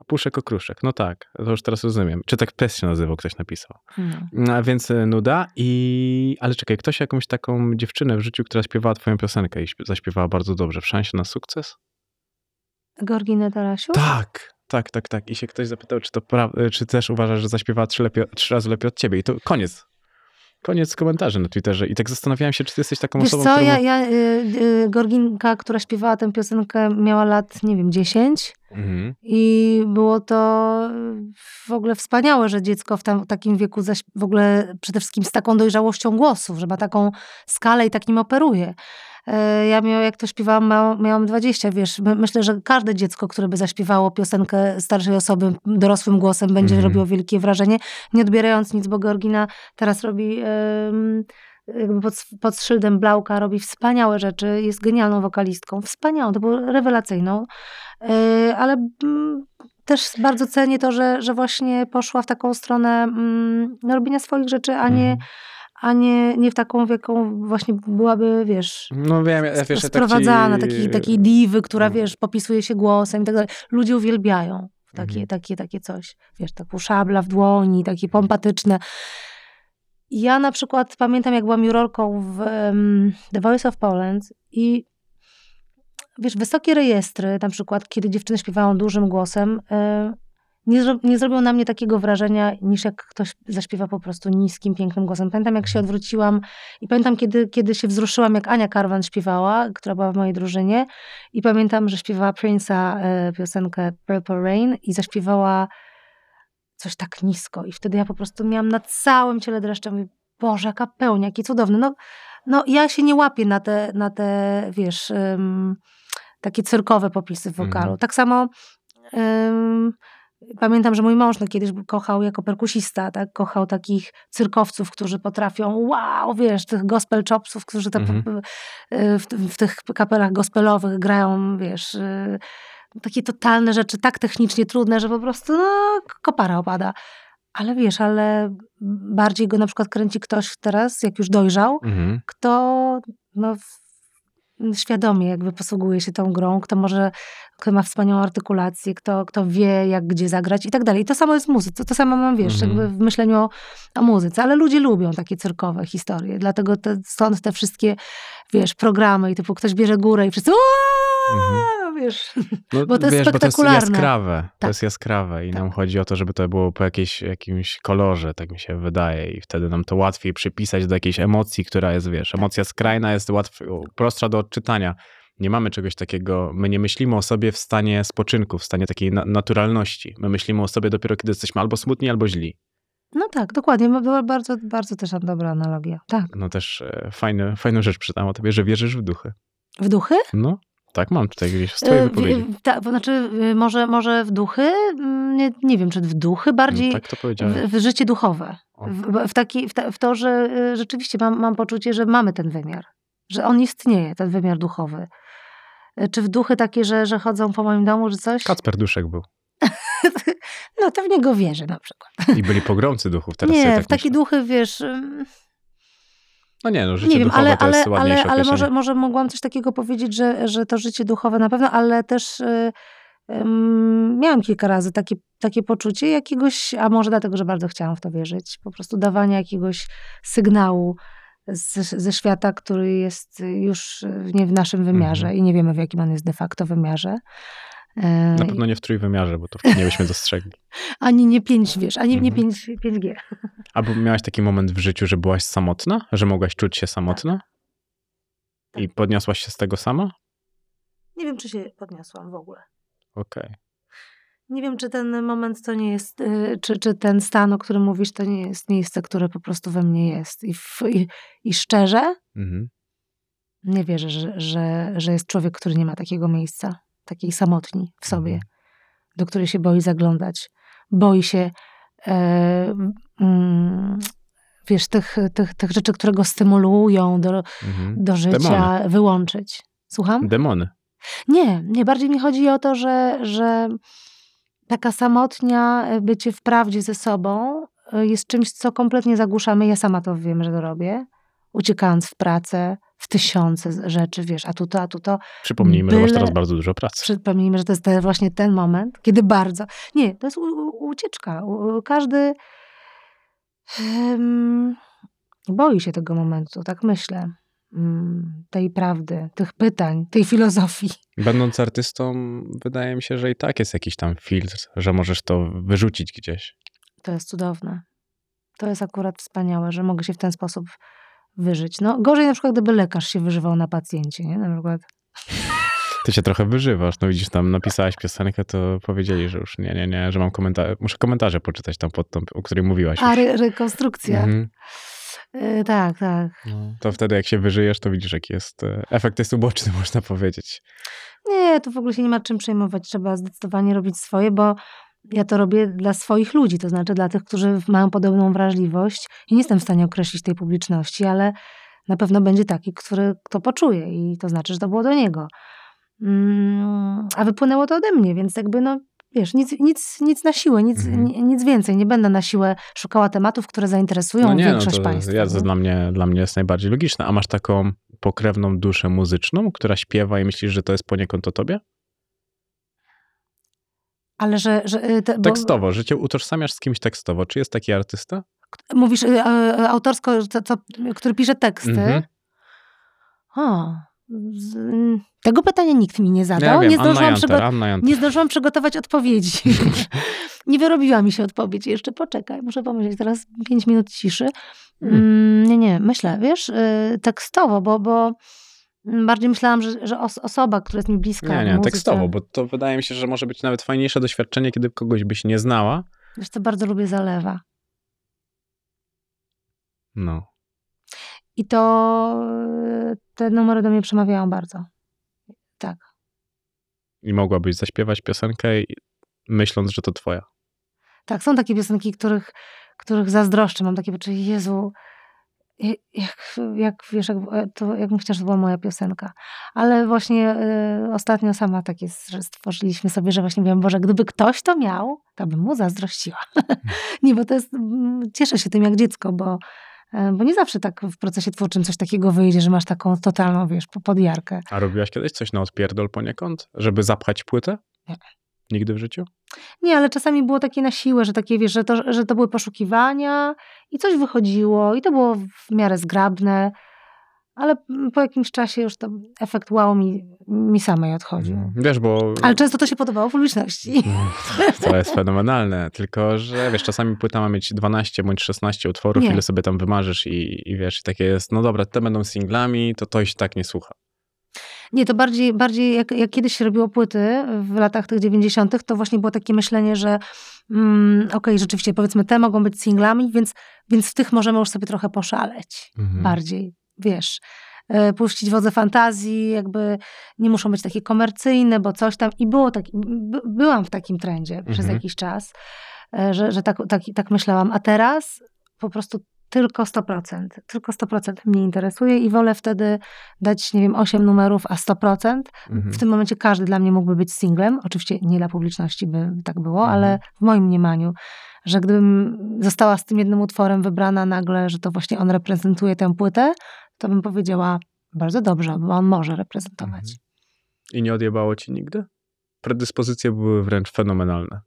S3: A puszek okruszek. No tak, to już teraz rozumiem. Czy tak pies się nazywał, ktoś napisał.
S4: No.
S3: No, a więc e, nuda i... Ale czekaj, ktoś jakąś taką dziewczynę w życiu, która śpiewała twoją piosenkę i śpie- zaśpiewała bardzo dobrze. W szansie na sukces?
S4: Gorginę Tarasiu?
S3: Tak, tak, tak, tak. I się ktoś zapytał, czy to pra- czy też uważasz, że zaśpiewała trzy, lepiej, trzy razy lepiej od ciebie. I to koniec. Koniec komentarzy na Twitterze. I tak zastanawiałem się, czy ty jesteś taką
S4: Wiesz
S3: osobą,
S4: co,
S3: którą...
S4: ja, ja y, y, Gorginka, która śpiewała tę piosenkę, miała lat, nie wiem, 10
S3: Mhm.
S4: i było to y, w ogóle wspaniałe, że dziecko w tam, takim wieku zaś, w ogóle przede wszystkim z taką dojrzałością głosów, że ma taką skalę i tak nim operuje. E, Ja miał, jak to śpiewałam, miałam, miałam 20, wiesz, my- myślę, że każde dziecko, które by zaśpiewało piosenkę starszej osoby dorosłym głosem będzie
S3: Mhm.
S4: robiło wielkie wrażenie, nie odbierając nic, bo Georgina teraz robi jakby pod, pod szyldem Blauka, robi wspaniałe rzeczy, jest genialną wokalistką, wspaniałą, to było rewelacyjną, E, ale mm, też bardzo cenię to, że, że właśnie poszła w taką stronę mm, robienia swoich rzeczy, a nie,
S3: Mhm.
S4: A nie, nie w taką, w jaką właśnie byłaby, wiesz,
S3: No wiem, ja, wiesz, ja tak
S4: sprowadzana,
S3: ci...
S4: takiej, takiej diwy, która,
S3: no.
S4: wiesz, popisuje się głosem i tak dalej. Ludzie uwielbiają takie,
S3: Mhm.
S4: takie, takie coś. Wiesz, taką szabla w dłoni, takie pompatyczne. Ja na przykład pamiętam, jak byłam jurorką w um, The Voice of Poland i wiesz, wysokie rejestry, na przykład, kiedy dziewczyny śpiewają dużym głosem, y, nie, zro, nie zrobią na mnie takiego wrażenia, niż jak ktoś zaśpiewa po prostu niskim, pięknym głosem. Pamiętam, jak się odwróciłam i pamiętam, kiedy, kiedy się wzruszyłam, jak Ania Karwan śpiewała, która była w mojej drużynie i pamiętam, że śpiewała Prince'a y, piosenkę Purple Rain i zaśpiewała coś tak nisko i wtedy ja po prostu miałam na całym ciele dreszcze, mówię, Boże, jaka pełnia, jaki cudowny. No, no ja się nie łapię na te, na te wiesz, ym, takie cyrkowe popisy w wokalu.
S3: Mhm.
S4: Tak samo ym, pamiętam, że mój mąż no, kiedyś kochał jako perkusista, tak, kochał takich cyrkowców, którzy potrafią, wow, wiesz, tych gospel chopsów, którzy
S3: Mhm.
S4: w, w tych kapelach gospelowych grają, wiesz, y, takie totalne rzeczy, tak technicznie trudne, że po prostu no, kopara opada. Ale wiesz, ale bardziej go na przykład kręci ktoś teraz, jak już dojrzał,
S3: Mhm.
S4: kto no, świadomie jakby posługuje się tą grą, kto może, kto ma wspaniałą artykulację, kto, kto wie, jak gdzie zagrać i tak dalej. I to samo jest w muzyce. To samo mam, wiesz,
S3: Mhm.
S4: jakby w myśleniu o, o muzyce. Ale ludzie lubią takie cyrkowe historie. Dlatego te, stąd te wszystkie, wiesz, programy i typu ktoś bierze górę i wszyscy wiesz.
S3: No,
S4: Bo to jest
S3: wiesz, bo to jest
S4: spektakularne.
S3: jaskrawe. To
S4: Tak.
S3: jest jaskrawe i
S4: Tak.
S3: nam chodzi o to, żeby to było po jakiejś, jakimś kolorze, tak mi się wydaje. I wtedy nam to łatwiej przypisać do jakiejś emocji, która jest, wiesz,
S4: Tak.
S3: emocja skrajna jest łatw, prostsza do odczytania. Nie mamy czegoś takiego, my nie myślimy o sobie w stanie spoczynku, w stanie takiej na naturalności. My myślimy o sobie dopiero, kiedy jesteśmy albo smutni, albo źli.
S4: No tak, dokładnie. Była Bardzo, bardzo też dobra analogia. Tak.
S3: No też e, fajny, fajną rzecz przeczytałem o tobie, że wierzysz w duchy.
S4: W duchy?
S3: No, tak mam tutaj gdzieś z twojej
S4: E, w-
S3: wypowiedzi.
S4: w- Tak, znaczy y, może, może w duchy? Mm, Nie, nie wiem, czy w duchy, bardziej
S3: tak to powiedziałem.
S4: w, w życie duchowe. W, w, taki, w, ta, w to, że y, rzeczywiście mam, mam poczucie, że mamy ten wymiar. Że on istnieje, ten wymiar duchowy. Y, Czy w duchy takie, że, że chodzą po moim domu, czy coś?
S3: Kacper Duszek był.
S4: No to w niego wierzę na przykład.
S3: I byli pogromcy duchów, teraz
S4: nie,
S3: tak
S4: w takie
S3: myślę.
S4: duchy, wiesz...
S3: No nie, no życie
S4: nie wiem,
S3: duchowe
S4: ale,
S3: to jest
S4: ale,
S3: ładniejsze
S4: ale, ale może, może mogłam coś takiego powiedzieć, że, że to życie duchowe na pewno, ale też y, ym, miałam kilka razy takie, takie poczucie jakiegoś, a może dlatego, że bardzo chciałam w to wierzyć, po prostu dawania jakiegoś sygnału z, ze świata, który jest już nie w naszym wymiarze
S3: Mhm.
S4: i nie wiemy, w jakim on jest de facto wymiarze. E,
S3: Na pewno nie w trójwymiarze, bo to nie byśmy dostrzegli.
S4: Ani nie 5, wiesz, ani nie
S3: Mhm.
S4: 5, 5G.
S3: Albo miałaś taki moment w życiu, że byłaś samotna? Że mogłaś czuć się samotna?
S4: Tak.
S3: I podniosłaś się z tego sama?
S4: Nie wiem, czy się podniosłam w ogóle.
S3: Okej.
S4: Nie wiem, czy ten moment to nie jest, y, czy, czy ten stan, o którym mówisz, to nie jest miejsce, które po prostu we mnie jest. I, w, i, i szczerze
S3: Mhm.
S4: nie wierzę, że, że, że jest człowiek, który nie ma takiego miejsca, takiej samotni w sobie,
S3: Mhm.
S4: do której się boi zaglądać. Boi się, e, mm, wiesz, tych, tych, tych rzeczy, które go stymulują do,
S3: Mhm.
S4: do życia,
S3: Demony.
S4: wyłączyć. Słucham?
S3: Demony.
S4: Nie, nie, bardziej mi chodzi o to, że, że taka samotnia, e, bycie w prawdzie ze sobą e, jest czymś, co kompletnie zagłuszamy. Ja sama to wiem, że to robię. Uciekając w pracę, w tysiące rzeczy, wiesz, a tu to, a tu to.
S3: Przypomnijmy, że masz
S4: Byle-
S3: teraz bardzo dużo pracy.
S4: Przypomnijmy, że to jest te, właśnie ten moment, kiedy bardzo. Nie, to jest u, u, ucieczka. U, każdy em, boi się tego momentu, tak myślę. Mm, tej prawdy, tych pytań, tej filozofii.
S3: Będąc artystą, wydaje mi się, że i tak jest jakiś tam filtr, że możesz to wyrzucić gdzieś.
S4: To jest cudowne. To jest akurat wspaniałe, że mogę się w ten sposób wyżyć. No, gorzej na przykład, gdyby lekarz się wyżywał na pacjencie, nie? Na przykład.
S3: Ty się trochę wyżywasz. No widzisz, tam napisałaś piosenkę, to powiedzieli, że już nie, nie, nie, że mam komentarze. Muszę komentarze poczytać tam pod tą, o której mówiłaś.
S4: A, re rekonstrukcja.
S3: Mhm.
S4: Y, tak, tak.
S3: To wtedy jak się wyżyjesz, to widzisz, jaki jest e, efekt jest uboczny, można powiedzieć.
S4: Nie, tu w ogóle się nie ma czym przejmować. Trzeba zdecydowanie robić swoje, bo ja to robię dla swoich ludzi, to znaczy dla tych, którzy mają podobną wrażliwość. I nie jestem w stanie określić tej publiczności, ale na pewno będzie taki, który to poczuje i to znaczy, że to było do niego. Mm, a wypłynęło to ode mnie, więc jakby no, wiesz, nic, nic, nic na siłę, nic,
S3: Mhm.
S4: ni- nic więcej. Nie będę na siłę szukała tematów, które zainteresują
S3: No nie, no
S4: większość
S3: to
S4: państwa.
S3: ja, to dla, mnie, dla mnie jest najbardziej logiczne. A masz taką pokrewną duszę muzyczną, która śpiewa i myślisz, że to jest poniekąd o tobie?
S4: Ale że... że y, te, bo-
S3: Tekstowo, że cię utożsamiasz z kimś tekstowo. Czy jest taki artysta?
S4: Mówisz y, y, autorsko, co, co, który pisze teksty.
S3: Mhm.
S4: O, tego pytania nikt mi nie zadał.
S3: Ja wiem,
S4: nie, zdążyłam nie zdążyłam przygotować odpowiedzi. nie wyrobiła mi się odpowiedź. Jeszcze poczekaj, muszę pomyśleć. Teraz pięć minut ciszy.
S3: Hmm.
S4: Mm, nie, nie, myślę, wiesz, y, tekstowo, bo, bo bardziej myślałam, że, że os- osoba, która jest mi bliska.
S3: Nie, nie,
S4: muzyce-
S3: tekstowo, bo to wydaje mi się, że może być nawet fajniejsze doświadczenie, kiedy kogoś byś nie znała.
S4: Wiesz co, bardzo lubię zalewa.
S3: No.
S4: I to y, te numery do mnie przemawiają bardzo. Tak.
S3: I mogłabyś zaśpiewać piosenkę, myśląc, że to twoja.
S4: Tak, są takie piosenki, których, których zazdroszczę. Mam takie poczucie, Jezu, jak, jak, wiesz, jak, to, jak chciała, że to była moja piosenka. Ale właśnie y, ostatnio sama tak jest, że stworzyliśmy sobie, że właśnie wiem, Boże, gdyby ktoś to miał, to bym mu zazdrościła. nie, bo to jest, cieszę się tym jak dziecko, bo, bo nie zawsze tak w procesie twórczym coś takiego wyjdzie, że masz taką totalną, wiesz, po- podjarkę.
S3: A robiłaś kiedyś coś na odpierdol poniekąd, żeby zapchać płytę?
S4: Nie.
S3: Nigdy w życiu?
S4: Nie, ale czasami było takie na siłę, że takie, wiesz, że to, że to były poszukiwania i coś wychodziło i to było w miarę zgrabne, ale po jakimś czasie już to efekt wow mi, mi samej odchodził.
S3: Mm, Wiesz, bo
S4: Ale często to się podobało publiczności.
S3: to jest fenomenalne, tylko że wiesz, czasami płyta ma mieć 12 bądź 16 utworów,
S4: Nie.
S3: ile sobie tam wymarzysz i, i wiesz, takie jest, no dobra, te będą singlami, to to się tak nie słucha.
S4: Nie, to bardziej, bardziej jak, jak kiedyś się robiło płyty w latach tych 90., to właśnie było takie myślenie, że mm, okej, rzeczywiście powiedzmy te mogą być singlami, więc, więc w tych możemy już sobie trochę poszaleć.
S3: Mhm.
S4: bardziej, wiesz, e, puścić wodze fantazji, jakby nie muszą być takie komercyjne, bo coś tam. I było tak, by, byłam w takim trendzie przez
S3: Mhm.
S4: jakiś czas, e, że, że tak, tak, tak myślałam. A teraz po prostu tylko 100%. Tylko 100% mnie interesuje i wolę wtedy dać, nie wiem, 8 numerów, a 100%.
S3: Mhm.
S4: W tym momencie każdy dla mnie mógłby być singlem. Oczywiście nie dla publiczności by tak było,
S3: Mhm.
S4: ale w moim mniemaniu, że gdybym została z tym jednym utworem wybrana nagle, że to właśnie on reprezentuje tę płytę, to bym powiedziała bardzo dobrze, bo on może reprezentować.
S3: Mhm. I nie odjebało ci nigdy? Predyspozycje były wręcz fenomenalne.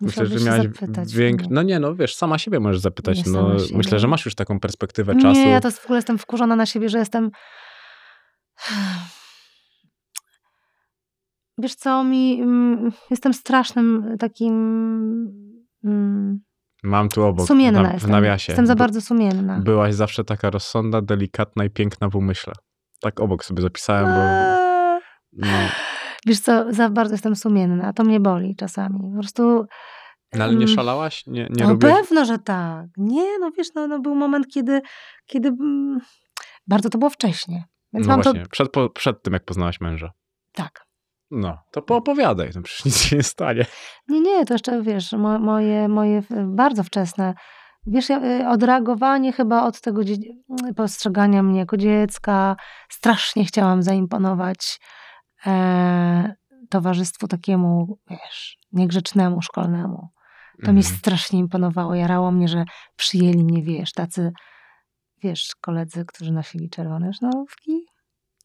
S3: Myślę, że miałaś
S4: zapytać
S3: więk...
S4: mnie.
S3: No nie, no wiesz, sama siebie możesz zapytać.
S4: Nie
S3: no, myślę, że masz już taką perspektywę czasu.
S4: Nie, ja to w ogóle jestem wkurzona na siebie, że jestem wiesz co, mi, mm, jestem strasznym takim mm,
S3: Mam tu obok,
S4: sumienna
S3: na, w
S4: jestem.
S3: nawiasie.
S4: Jestem za bardzo sumienna.
S3: Byłaś zawsze taka rozsądna, delikatna i piękna w umyśle. Tak obok sobie zapisałem, bo no,
S4: Wiesz co, za bardzo jestem sumienna, to mnie boli czasami. Po prostu
S3: no ale nie
S4: Mm.
S3: szalałaś? Nie, nie
S4: no
S3: lubię...
S4: pewno, że tak. Nie, no wiesz, no, no był moment, kiedy, kiedy mm, bardzo to było wcześnie. Więc
S3: No właśnie,
S4: to,
S3: przed, po, przed tym jak poznałaś męża.
S4: tak.
S3: No, to poopowiadaj, no przecież nic się nie stanie.
S4: Nie, nie, to jeszcze, wiesz, mo, moje, moje bardzo wczesne, wiesz, y, odreagowanie chyba od tego postrzegania mnie jako dziecka. Strasznie chciałam zaimponować e, towarzystwu takiemu, wiesz, niegrzecznemu, szkolnemu. To mi
S3: Mhm.
S4: strasznie imponowało. Jarało mnie, że przyjęli mnie, wiesz, tacy, wiesz, koledzy, którzy nosili czerwone sznurówki.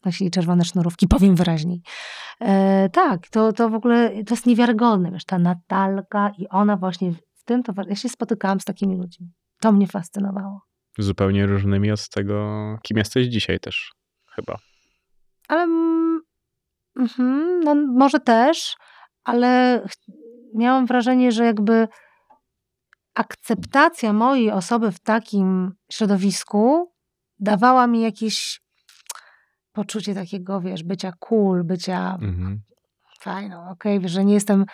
S4: Nosili czerwone sznurówki, powiem wyraźniej. E, tak, to, to w ogóle, to jest niewiarygodne, wiesz, ta Natalka i ona właśnie w tym towarzystwie, ja się spotykałam z takimi ludźmi. To mnie fascynowało.
S3: Zupełnie różnymi od tego, kim jesteś dzisiaj też, chyba.
S4: Ale mm, no, może też, ale miałam wrażenie, że jakby akceptacja mojej osoby w takim środowisku dawała mi jakieś poczucie takiego, wiesz, bycia cool, bycia
S3: Mhm.
S4: fajną, okej, wiesz, że nie jestem,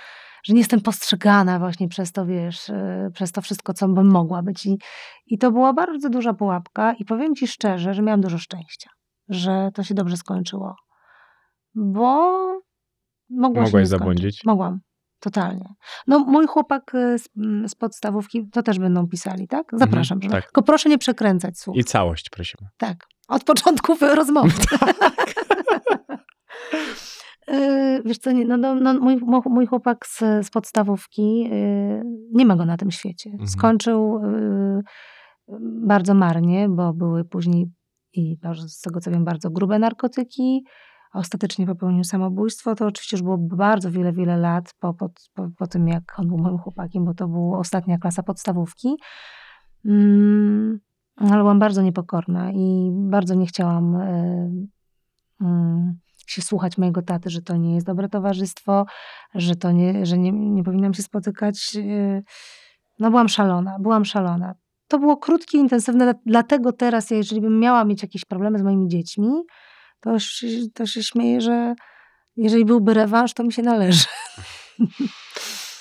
S4: że nie jestem postrzegana właśnie przez to, wiesz, yy, przez to wszystko, co bym mogła być. I, I to była bardzo duża pułapka i powiem ci szczerze, że miałam dużo szczęścia, że to się dobrze skończyło. Bo mogło się
S3: Mogłaś
S4: nie
S3: zabłądzić?
S4: Mogłam, totalnie. No mój chłopak y, z, mm, z podstawówki, to też będą pisali, tak? Zapraszam. żeby-
S3: tak.
S4: Tylko proszę nie przekręcać słów.
S3: I całość prosimy.
S4: Tak, od początku wy- rozmowy. Yy, Wiesz co, nie, no, no, no, mój, mój chłopak z, z podstawówki, yy, nie ma go na tym świecie.
S3: Mhm.
S4: Skończył yy, bardzo marnie, bo były później i bardzo- z tego co wiem bardzo grube narkotyki, ostatecznie popełnił samobójstwo. To oczywiście już było bardzo wiele, wiele lat po, po, po, tym, jak on był moim chłopakiem, bo to była ostatnia klasa podstawówki. Mm, ale byłam bardzo niepokorna i bardzo nie chciałam e, mm, się słuchać mojego taty, że to nie jest dobre towarzystwo, że to nie, że nie, nie powinnam się spotykać. e, No byłam szalona, byłam szalona. To było krótkie, intensywne, dlatego teraz, jeżeli bym miała mieć jakieś problemy z moimi dziećmi, to, się- to się śmieję, że jeżeli byłby rewanż, to mi się należy.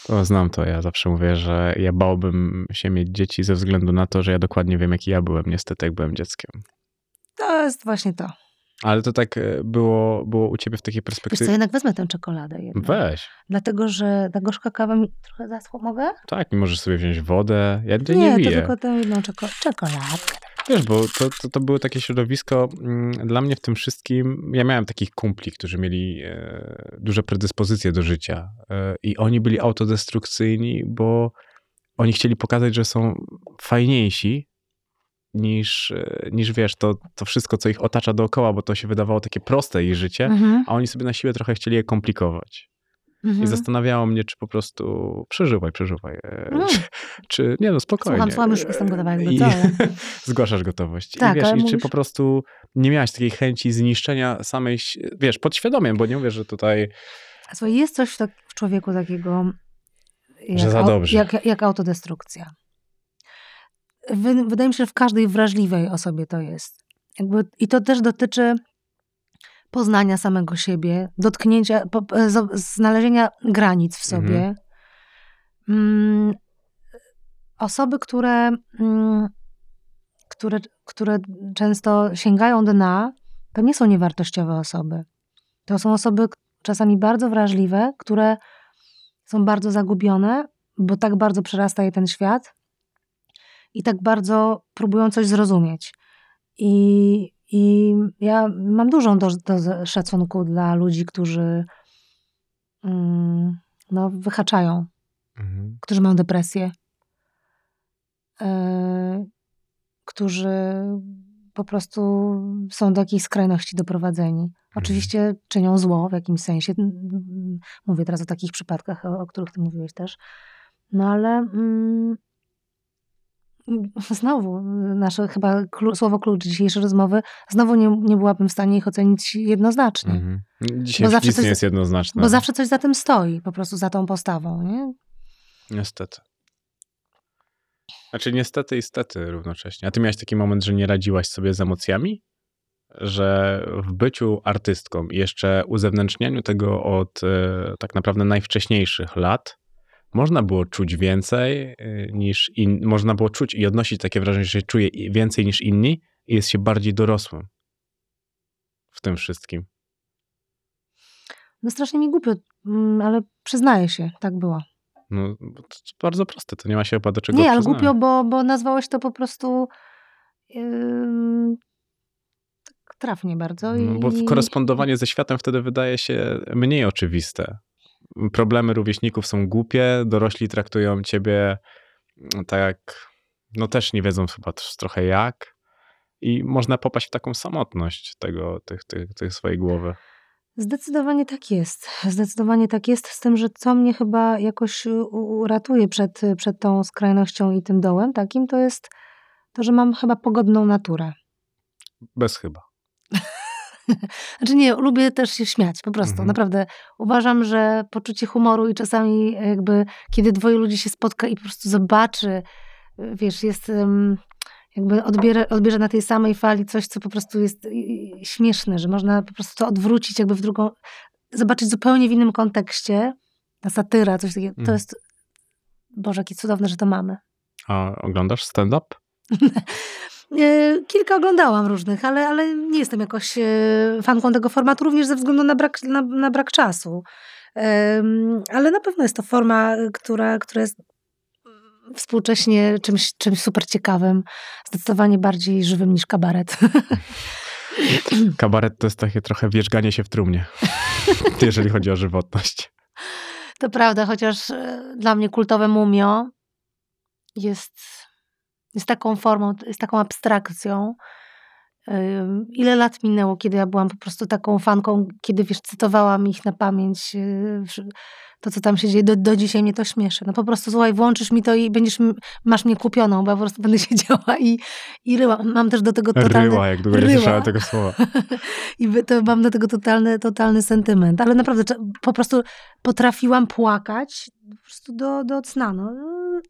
S3: To znam to. Ja zawsze mówię, że ja bałbym się mieć dzieci ze względu na to, że ja dokładnie wiem, jaki ja byłem, niestety, jak byłem dzieckiem.
S4: To jest właśnie to.
S3: Ale to tak e, było, było u ciebie w takiej
S4: Wiesz co,
S3: perspektywie.
S4: jednak wezmę tę czekoladę jedną.
S3: Weź.
S4: Dlatego, że ta gorzka kawa mi trochę zaschła. Mogę?
S3: Tak, i możesz sobie wziąć wodę. Ja nie,
S4: Nie,
S3: nie
S4: to tylko tę jedną czeko czekoladkę.
S3: Wiesz, bo to, to, to było takie środowisko mm, dla mnie w tym wszystkim. Ja miałem takich kumpli, którzy mieli e, duże predyspozycje do życia e, i oni byli autodestrukcyjni, bo oni chcieli pokazać, że są fajniejsi niż, e, niż wiesz, to, to wszystko, co ich otacza dookoła, bo to się wydawało takie proste ich życie,
S4: Mhm.
S3: a oni sobie na siłę trochę chcieli je komplikować. I
S4: Mhm.
S3: zastanawiało mnie, czy po prostu przeżywaj, przeżywaj. e,
S4: Mm.
S3: Czy, czy nie, no spokojnie.
S4: Słucham, słucham, już jestem gotowa jakby
S3: I Zgłaszasz gotowość.
S4: Tak,
S3: I wiesz, i czy
S4: mówisz-
S3: po prostu nie miałaś takiej chęci zniszczenia samej, wiesz, podświadomie, bo nie mówię, że tutaj
S4: Słuchaj, jest coś w, tak, w człowieku takiego jak,
S3: Że za dobrze.
S4: jak, jak autodestrukcja. Wy, wydaje mi się, że w każdej wrażliwej osobie to jest. Jakby, I to też dotyczy poznania samego siebie, dotknięcia, po, z- znalezienia granic w sobie.
S3: Mhm.
S4: Mm, osoby, które, mm, które, które często sięgają dna, to nie są niewartościowe osoby. To są osoby czasami bardzo wrażliwe, które są bardzo zagubione, bo tak bardzo przerasta je ten świat i tak bardzo próbują coś zrozumieć. I, i ja mam dużą do, dozę szacunku dla ludzi, którzy mm, no, wyhaczają którzy mają depresję, e, którzy po prostu są do jakiejś skrajności doprowadzeni. Oczywiście czynią zło w jakimś sensie. Mówię teraz o takich przypadkach, o, o których ty mówiłeś też. No ale mm, znowu nasze chyba słowo klucz dzisiejszej rozmowy, znowu nie, nie byłabym w stanie ich ocenić jednoznacznie.
S3: Mhm. Dzisiaj nic
S4: zawsze
S3: nie jest jednoznaczne.
S4: Bo zawsze coś za tym stoi, po prostu za tą postawą, nie?
S3: Niestety. Znaczy niestety i stety równocześnie. A ty miałeś taki moment, że nie radziłaś sobie z emocjami? Że w byciu artystką i jeszcze uzewnętrznianiu tego od e, tak naprawdę najwcześniejszych lat, można było czuć więcej e, niż in, można było czuć i odnosić takie wrażenie, że się czuje więcej niż inni i jest się bardziej dorosłym w tym wszystkim.
S4: No strasznie mi głupio, mm, ale przyznaję się, tak było.
S3: No, to bardzo proste, to nie ma się chyba do czego
S4: Nie, ale głupio, bo, bo nazwałeś to po prostu yy, tak trafnie bardzo.
S3: No,
S4: i...
S3: bo korespondowanie ze światem wtedy wydaje się mniej oczywiste. Problemy rówieśników są głupie, dorośli traktują ciebie mm, tak jak, no też nie wiedzą chyba trochę jak i można popaść w taką samotność tego, tych, tych, tych swojej głowy.
S4: Zdecydowanie tak jest. Zdecydowanie tak jest, z tym, że co mnie chyba jakoś uratuje przed, przed tą skrajnością i tym dołem takim, to jest to, że mam chyba pogodną naturę.
S3: Bez chyba.
S4: znaczy nie, lubię też się śmiać, po prostu. Mhm. Naprawdę uważam, że poczucie humoru i czasami jakby, kiedy dwoje ludzi się spotka i po prostu zobaczy, wiesz, jest jakby odbierze, odbierze na tej samej fali coś, co po prostu jest śmieszne, że można po prostu to odwrócić jakby w drugą, zobaczyć zupełnie w innym kontekście, ta satyra, coś takiego, to mhm. jest, Boże, jakie cudowne, że to mamy.
S3: A oglądasz stand-up?
S4: E, kilka oglądałam różnych, ale, ale nie jestem jakoś e, fanką tego formatu, również ze względu na brak, na, na brak czasu. Ale na pewno jest to forma, która, która jest współcześnie czymś, czymś super ciekawym, zdecydowanie bardziej żywym niż kabaret.
S3: Kabaret to jest takie trochę wierzganie się w trumnie, jeżeli chodzi o żywotność.
S4: To prawda, chociaż e, dla mnie kultowe mumio jest, jest taką formą, jest taką abstrakcją. Ile lat minęło, kiedy ja byłam po prostu taką fanką, kiedy wiesz, cytowałam ich na pamięć e, to, co tam się dzieje, do, do dzisiaj mnie to śmieszy. No po prostu, słuchaj, włączysz mi to i będziesz, masz mnie kupioną, bo ja po prostu będę siedziała i, i ryła. Mam też do tego totalny...
S3: Ryła, jak długo nie słyszałem tego słowa.
S4: I to mam do tego totalny, totalny sentyment. Ale naprawdę po prostu potrafiłam płakać po prostu do, do cna. No.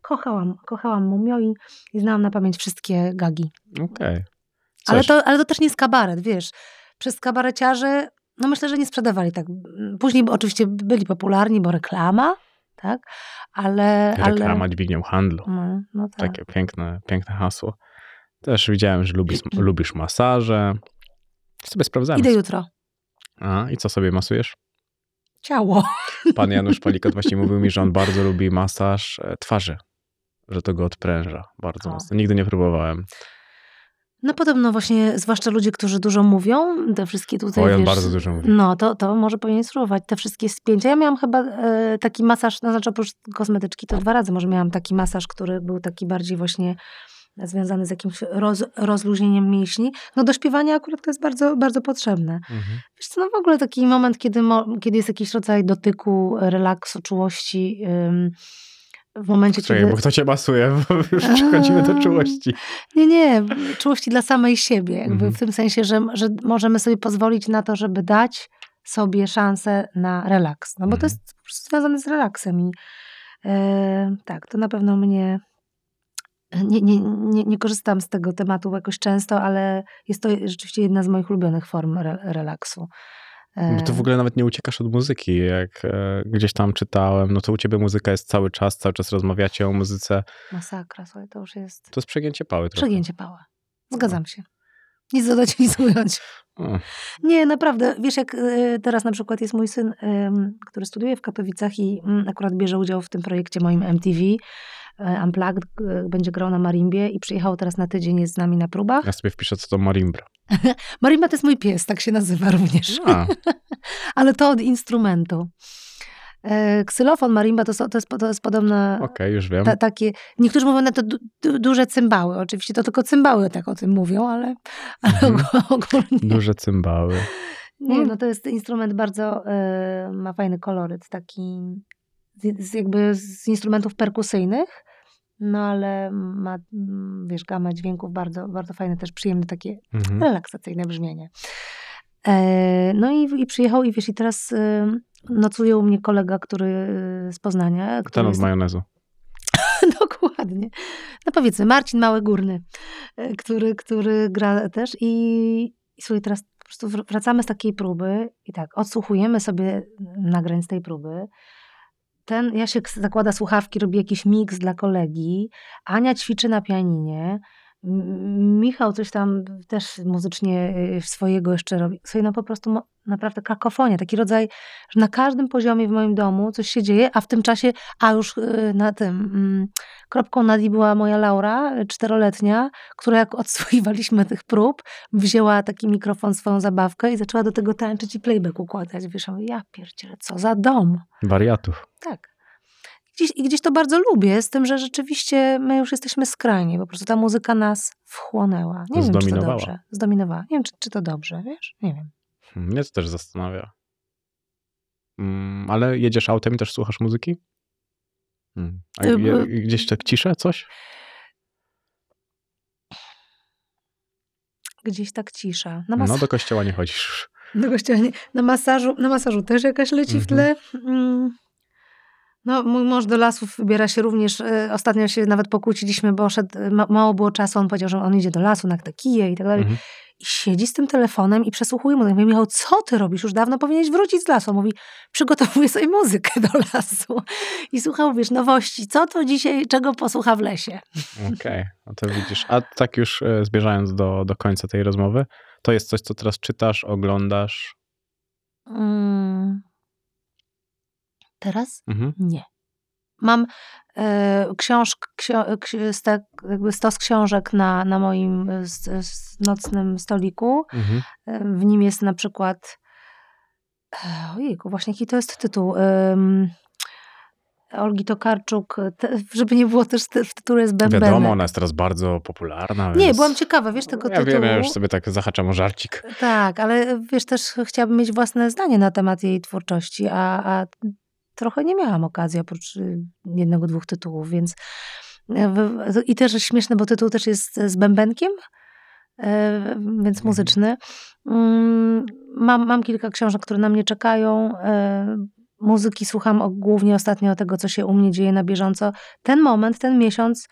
S4: Kochałam, kochałam Mumio i, i znałam na pamięć wszystkie gagi.
S3: Okej. Okay.
S4: Ale to, ale to też nie jest kabaret, wiesz. Przez kabareciarzy no myślę, że nie sprzedawali tak. Później oczywiście byli popularni, bo reklama, tak? Ale...
S3: Reklama ale... dźwignią handlu.
S4: No, no tak.
S3: Takie piękne, piękne hasło. Też widziałem, że lubisz, lubisz masaże. Sobie sprawdzamy.
S4: Idę jutro.
S3: A, i co sobie masujesz?
S4: Ciało.
S3: Pan Janusz Palikot właśnie mówił mi, że on bardzo lubi masaż e, twarzy. Że to go odpręża bardzo o. mocno. Nigdy nie próbowałem.
S4: No podobno właśnie, zwłaszcza ludzie, którzy dużo mówią, te wszystkie tutaj,
S3: Oj, on
S4: wiesz,
S3: bardzo dużo mówi.
S4: No, to, to może powinien spróbować. Te wszystkie spięcia. Ja miałam chyba e, taki masaż, no znaczy oprócz kosmetyczki, to dwa razy może miałam taki masaż, który był taki bardziej właśnie związany z jakimś roz, rozluźnieniem mięśni. No do śpiewania akurat to jest bardzo, bardzo potrzebne. Mhm. Wiesz co, no w ogóle taki moment, kiedy, mo, kiedy jest jakiś rodzaj dotyku, relaksu, czułości, ym, w momencie,
S3: Czekaj, kiedy... bo kto cię masuje, bo już przechodzimy do czułości.
S4: Nie, nie, czułości dla samej siebie, jakby mhm. w tym sensie, że, że możemy sobie pozwolić na to, żeby dać sobie szansę na relaks, no bo mhm. to jest związane z relaksem i e, tak, to na pewno mnie nie, nie, nie, nie, korzystam z tego tematu jakoś często, ale jest to rzeczywiście jedna z moich ulubionych form re, relaksu.
S3: Bo ty w ogóle nawet nie uciekasz od muzyki. Jak e, gdzieś tam czytałem, no to u ciebie muzyka jest cały czas, cały czas rozmawiacie o muzyce.
S4: Masakra, słuchaj, to już jest...
S3: To jest przegięcie pały trochę.
S4: Przegięcie pały. Zgadzam się. Nic dodać, nic ująć. Nie, naprawdę. Wiesz, jak e, teraz na przykład jest mój syn, który studiuje w Katowicach i mm, akurat bierze udział w tym projekcie moim MTV. E, Unplugged będzie grał na marimbie i przyjechał teraz na tydzień, jest z nami na próbach.
S3: Ja sobie wpiszę, co to marimbra.
S4: Marimba to jest mój pies, tak się nazywa również. Ale to od instrumentu. E, ksylofon, marimba to, to, jest, to jest podobne.
S3: Okej, okay, już wiem.
S4: Ta, takie, niektórzy mówią na to du, du, duże cymbały. Oczywiście to tylko cymbały tak o tym mówią, ale, ale mhm. ogólnie.
S3: Duże cymbały.
S4: Nie, no to jest instrument bardzo, y, ma fajny koloryt, taki z, jakby z instrumentów perkusyjnych no ale ma, wiesz, gamę dźwięków bardzo, bardzo fajne, też przyjemne takie
S3: Mhm.
S4: relaksacyjne brzmienie. E, No i, i przyjechał i wiesz, i teraz y, nocuje u mnie kolega, który y, z Poznania. Który
S3: Ten od
S4: jest,
S3: majonezu.
S4: dokładnie. No powiedzmy, Marcin Małegórny, e, który, który gra też i, i słuchaj, teraz po prostu wr- wracamy z takiej próby i tak, odsłuchujemy sobie nagrań z tej próby. Ten Jasiek zakłada słuchawki, robi jakiś miks dla kolegi. Ania ćwiczy na pianinie. Michał coś tam też muzycznie y, swojego jeszcze robi. Słuchaj, no po prostu naprawdę kakofonia, taki rodzaj, że na każdym poziomie w moim domu coś się dzieje, a w tym czasie, a już y, na tym, mm, kropką nad i była moja Laura, y, czteroletnia, która jak odsłuchiwaliśmy tych prób, wzięła taki mikrofon, swoją zabawkę i zaczęła do tego tańczyć i playback układać. Wiesz, ja pierdzielę, co za dom.
S3: Wariatów.
S4: Tak. Gdzieś, I gdzieś to bardzo lubię, z tym, że rzeczywiście my już jesteśmy skrajni. Po prostu ta muzyka nas wchłonęła. Nie wiem, czy to dobrze. Zdominowała. Nie wiem, czy, czy to dobrze, wiesz? Nie wiem.
S3: Hmm, Mnie to też zastanawia. Mm, ale jedziesz autem i też słuchasz muzyki? Hmm. A
S4: Y,
S3: je,
S4: y-
S3: gdzieś tak ciszę, coś?
S4: Gdzieś tak cisza. Na, mas-
S3: No do kościoła nie chodzisz.
S4: do kościoła nie- na, masażu, na masażu też jakaś leci w tle. Mm. No, mój mąż do lasów wybiera się również. e, Ostatnio się nawet pokłóciliśmy, bo szedł, ma, mało było czasu. On powiedział, że on idzie do lasu na te kije i tak dalej.
S3: Mhm.
S4: I siedzi z tym telefonem i przesłuchuje muzykę. Mówię, Michał, co ty robisz? Już dawno powinieneś wrócić z lasu. Mówi, przygotowuję sobie muzykę do lasu. I słuchał, wiesz, nowości. Co to dzisiaj, czego posłucha w lesie?
S3: Okej, no to widzisz. A tak już e, zbliżając do, do końca tej rozmowy, to jest coś, co teraz czytasz, oglądasz?
S4: Mm. Teraz?
S3: Mhm.
S4: Nie. Mam e, książk, ksio, ksi- stek, jakby stos książek na, na moim e, nocnym stoliku.
S3: Mhm.
S4: W nim jest na przykład. e, Ojejku, właśnie jaki to jest tytuł? Ym, Olgi Tokarczuk, te, żeby nie było też te- w tytule jest bębenek.
S3: Wiadomo, ona jest teraz bardzo popularna.
S4: Nie,
S3: więc...
S4: byłam ciekawa, wiesz, tego
S3: Ja
S4: tytułu.
S3: wiem, ja już sobie tak zahaczam o żarcik.
S4: Tak, ale wiesz, też chciałabym mieć własne zdanie na temat jej twórczości, a, a trochę nie miałam okazji oprócz y, jednego, dwóch tytułów, więc e, i też śmieszne, bo tytuł też jest z bębenkiem, e, więc
S3: Mhm.
S4: muzyczny. Mm, Mam, mam kilka książek, które na mnie czekają. e, Muzyki słucham głównie ostatnio tego, co się u mnie dzieje na bieżąco. Ten moment, ten miesiąc,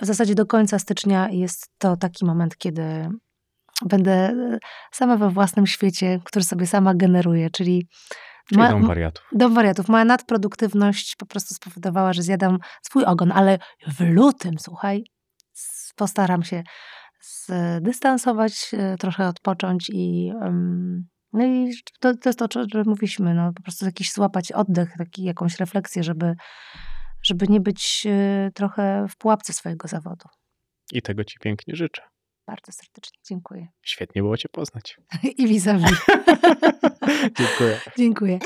S4: w zasadzie do końca stycznia jest to taki moment, kiedy będę e, sama we własnym świecie, który sobie sama generuję, czyli
S3: Czyli dom wariatów.
S4: dom wariatów. Moja nadproduktywność po prostu spowodowała, że zjadam swój ogon, ale w lutym, słuchaj, postaram się zdystansować, e, trochę odpocząć i no i to, to jest to, o czym mówiliśmy, no po prostu jakiś złapać oddech, taki, jakąś refleksję, żeby, żeby nie być e, trochę w pułapce swojego zawodu.
S3: I tego ci pięknie życzę.
S4: Bardzo serdecznie dziękuję.
S3: Świetnie było cię poznać.
S4: I vis-a-vis.
S3: Dziękuję.
S4: Dziękuję.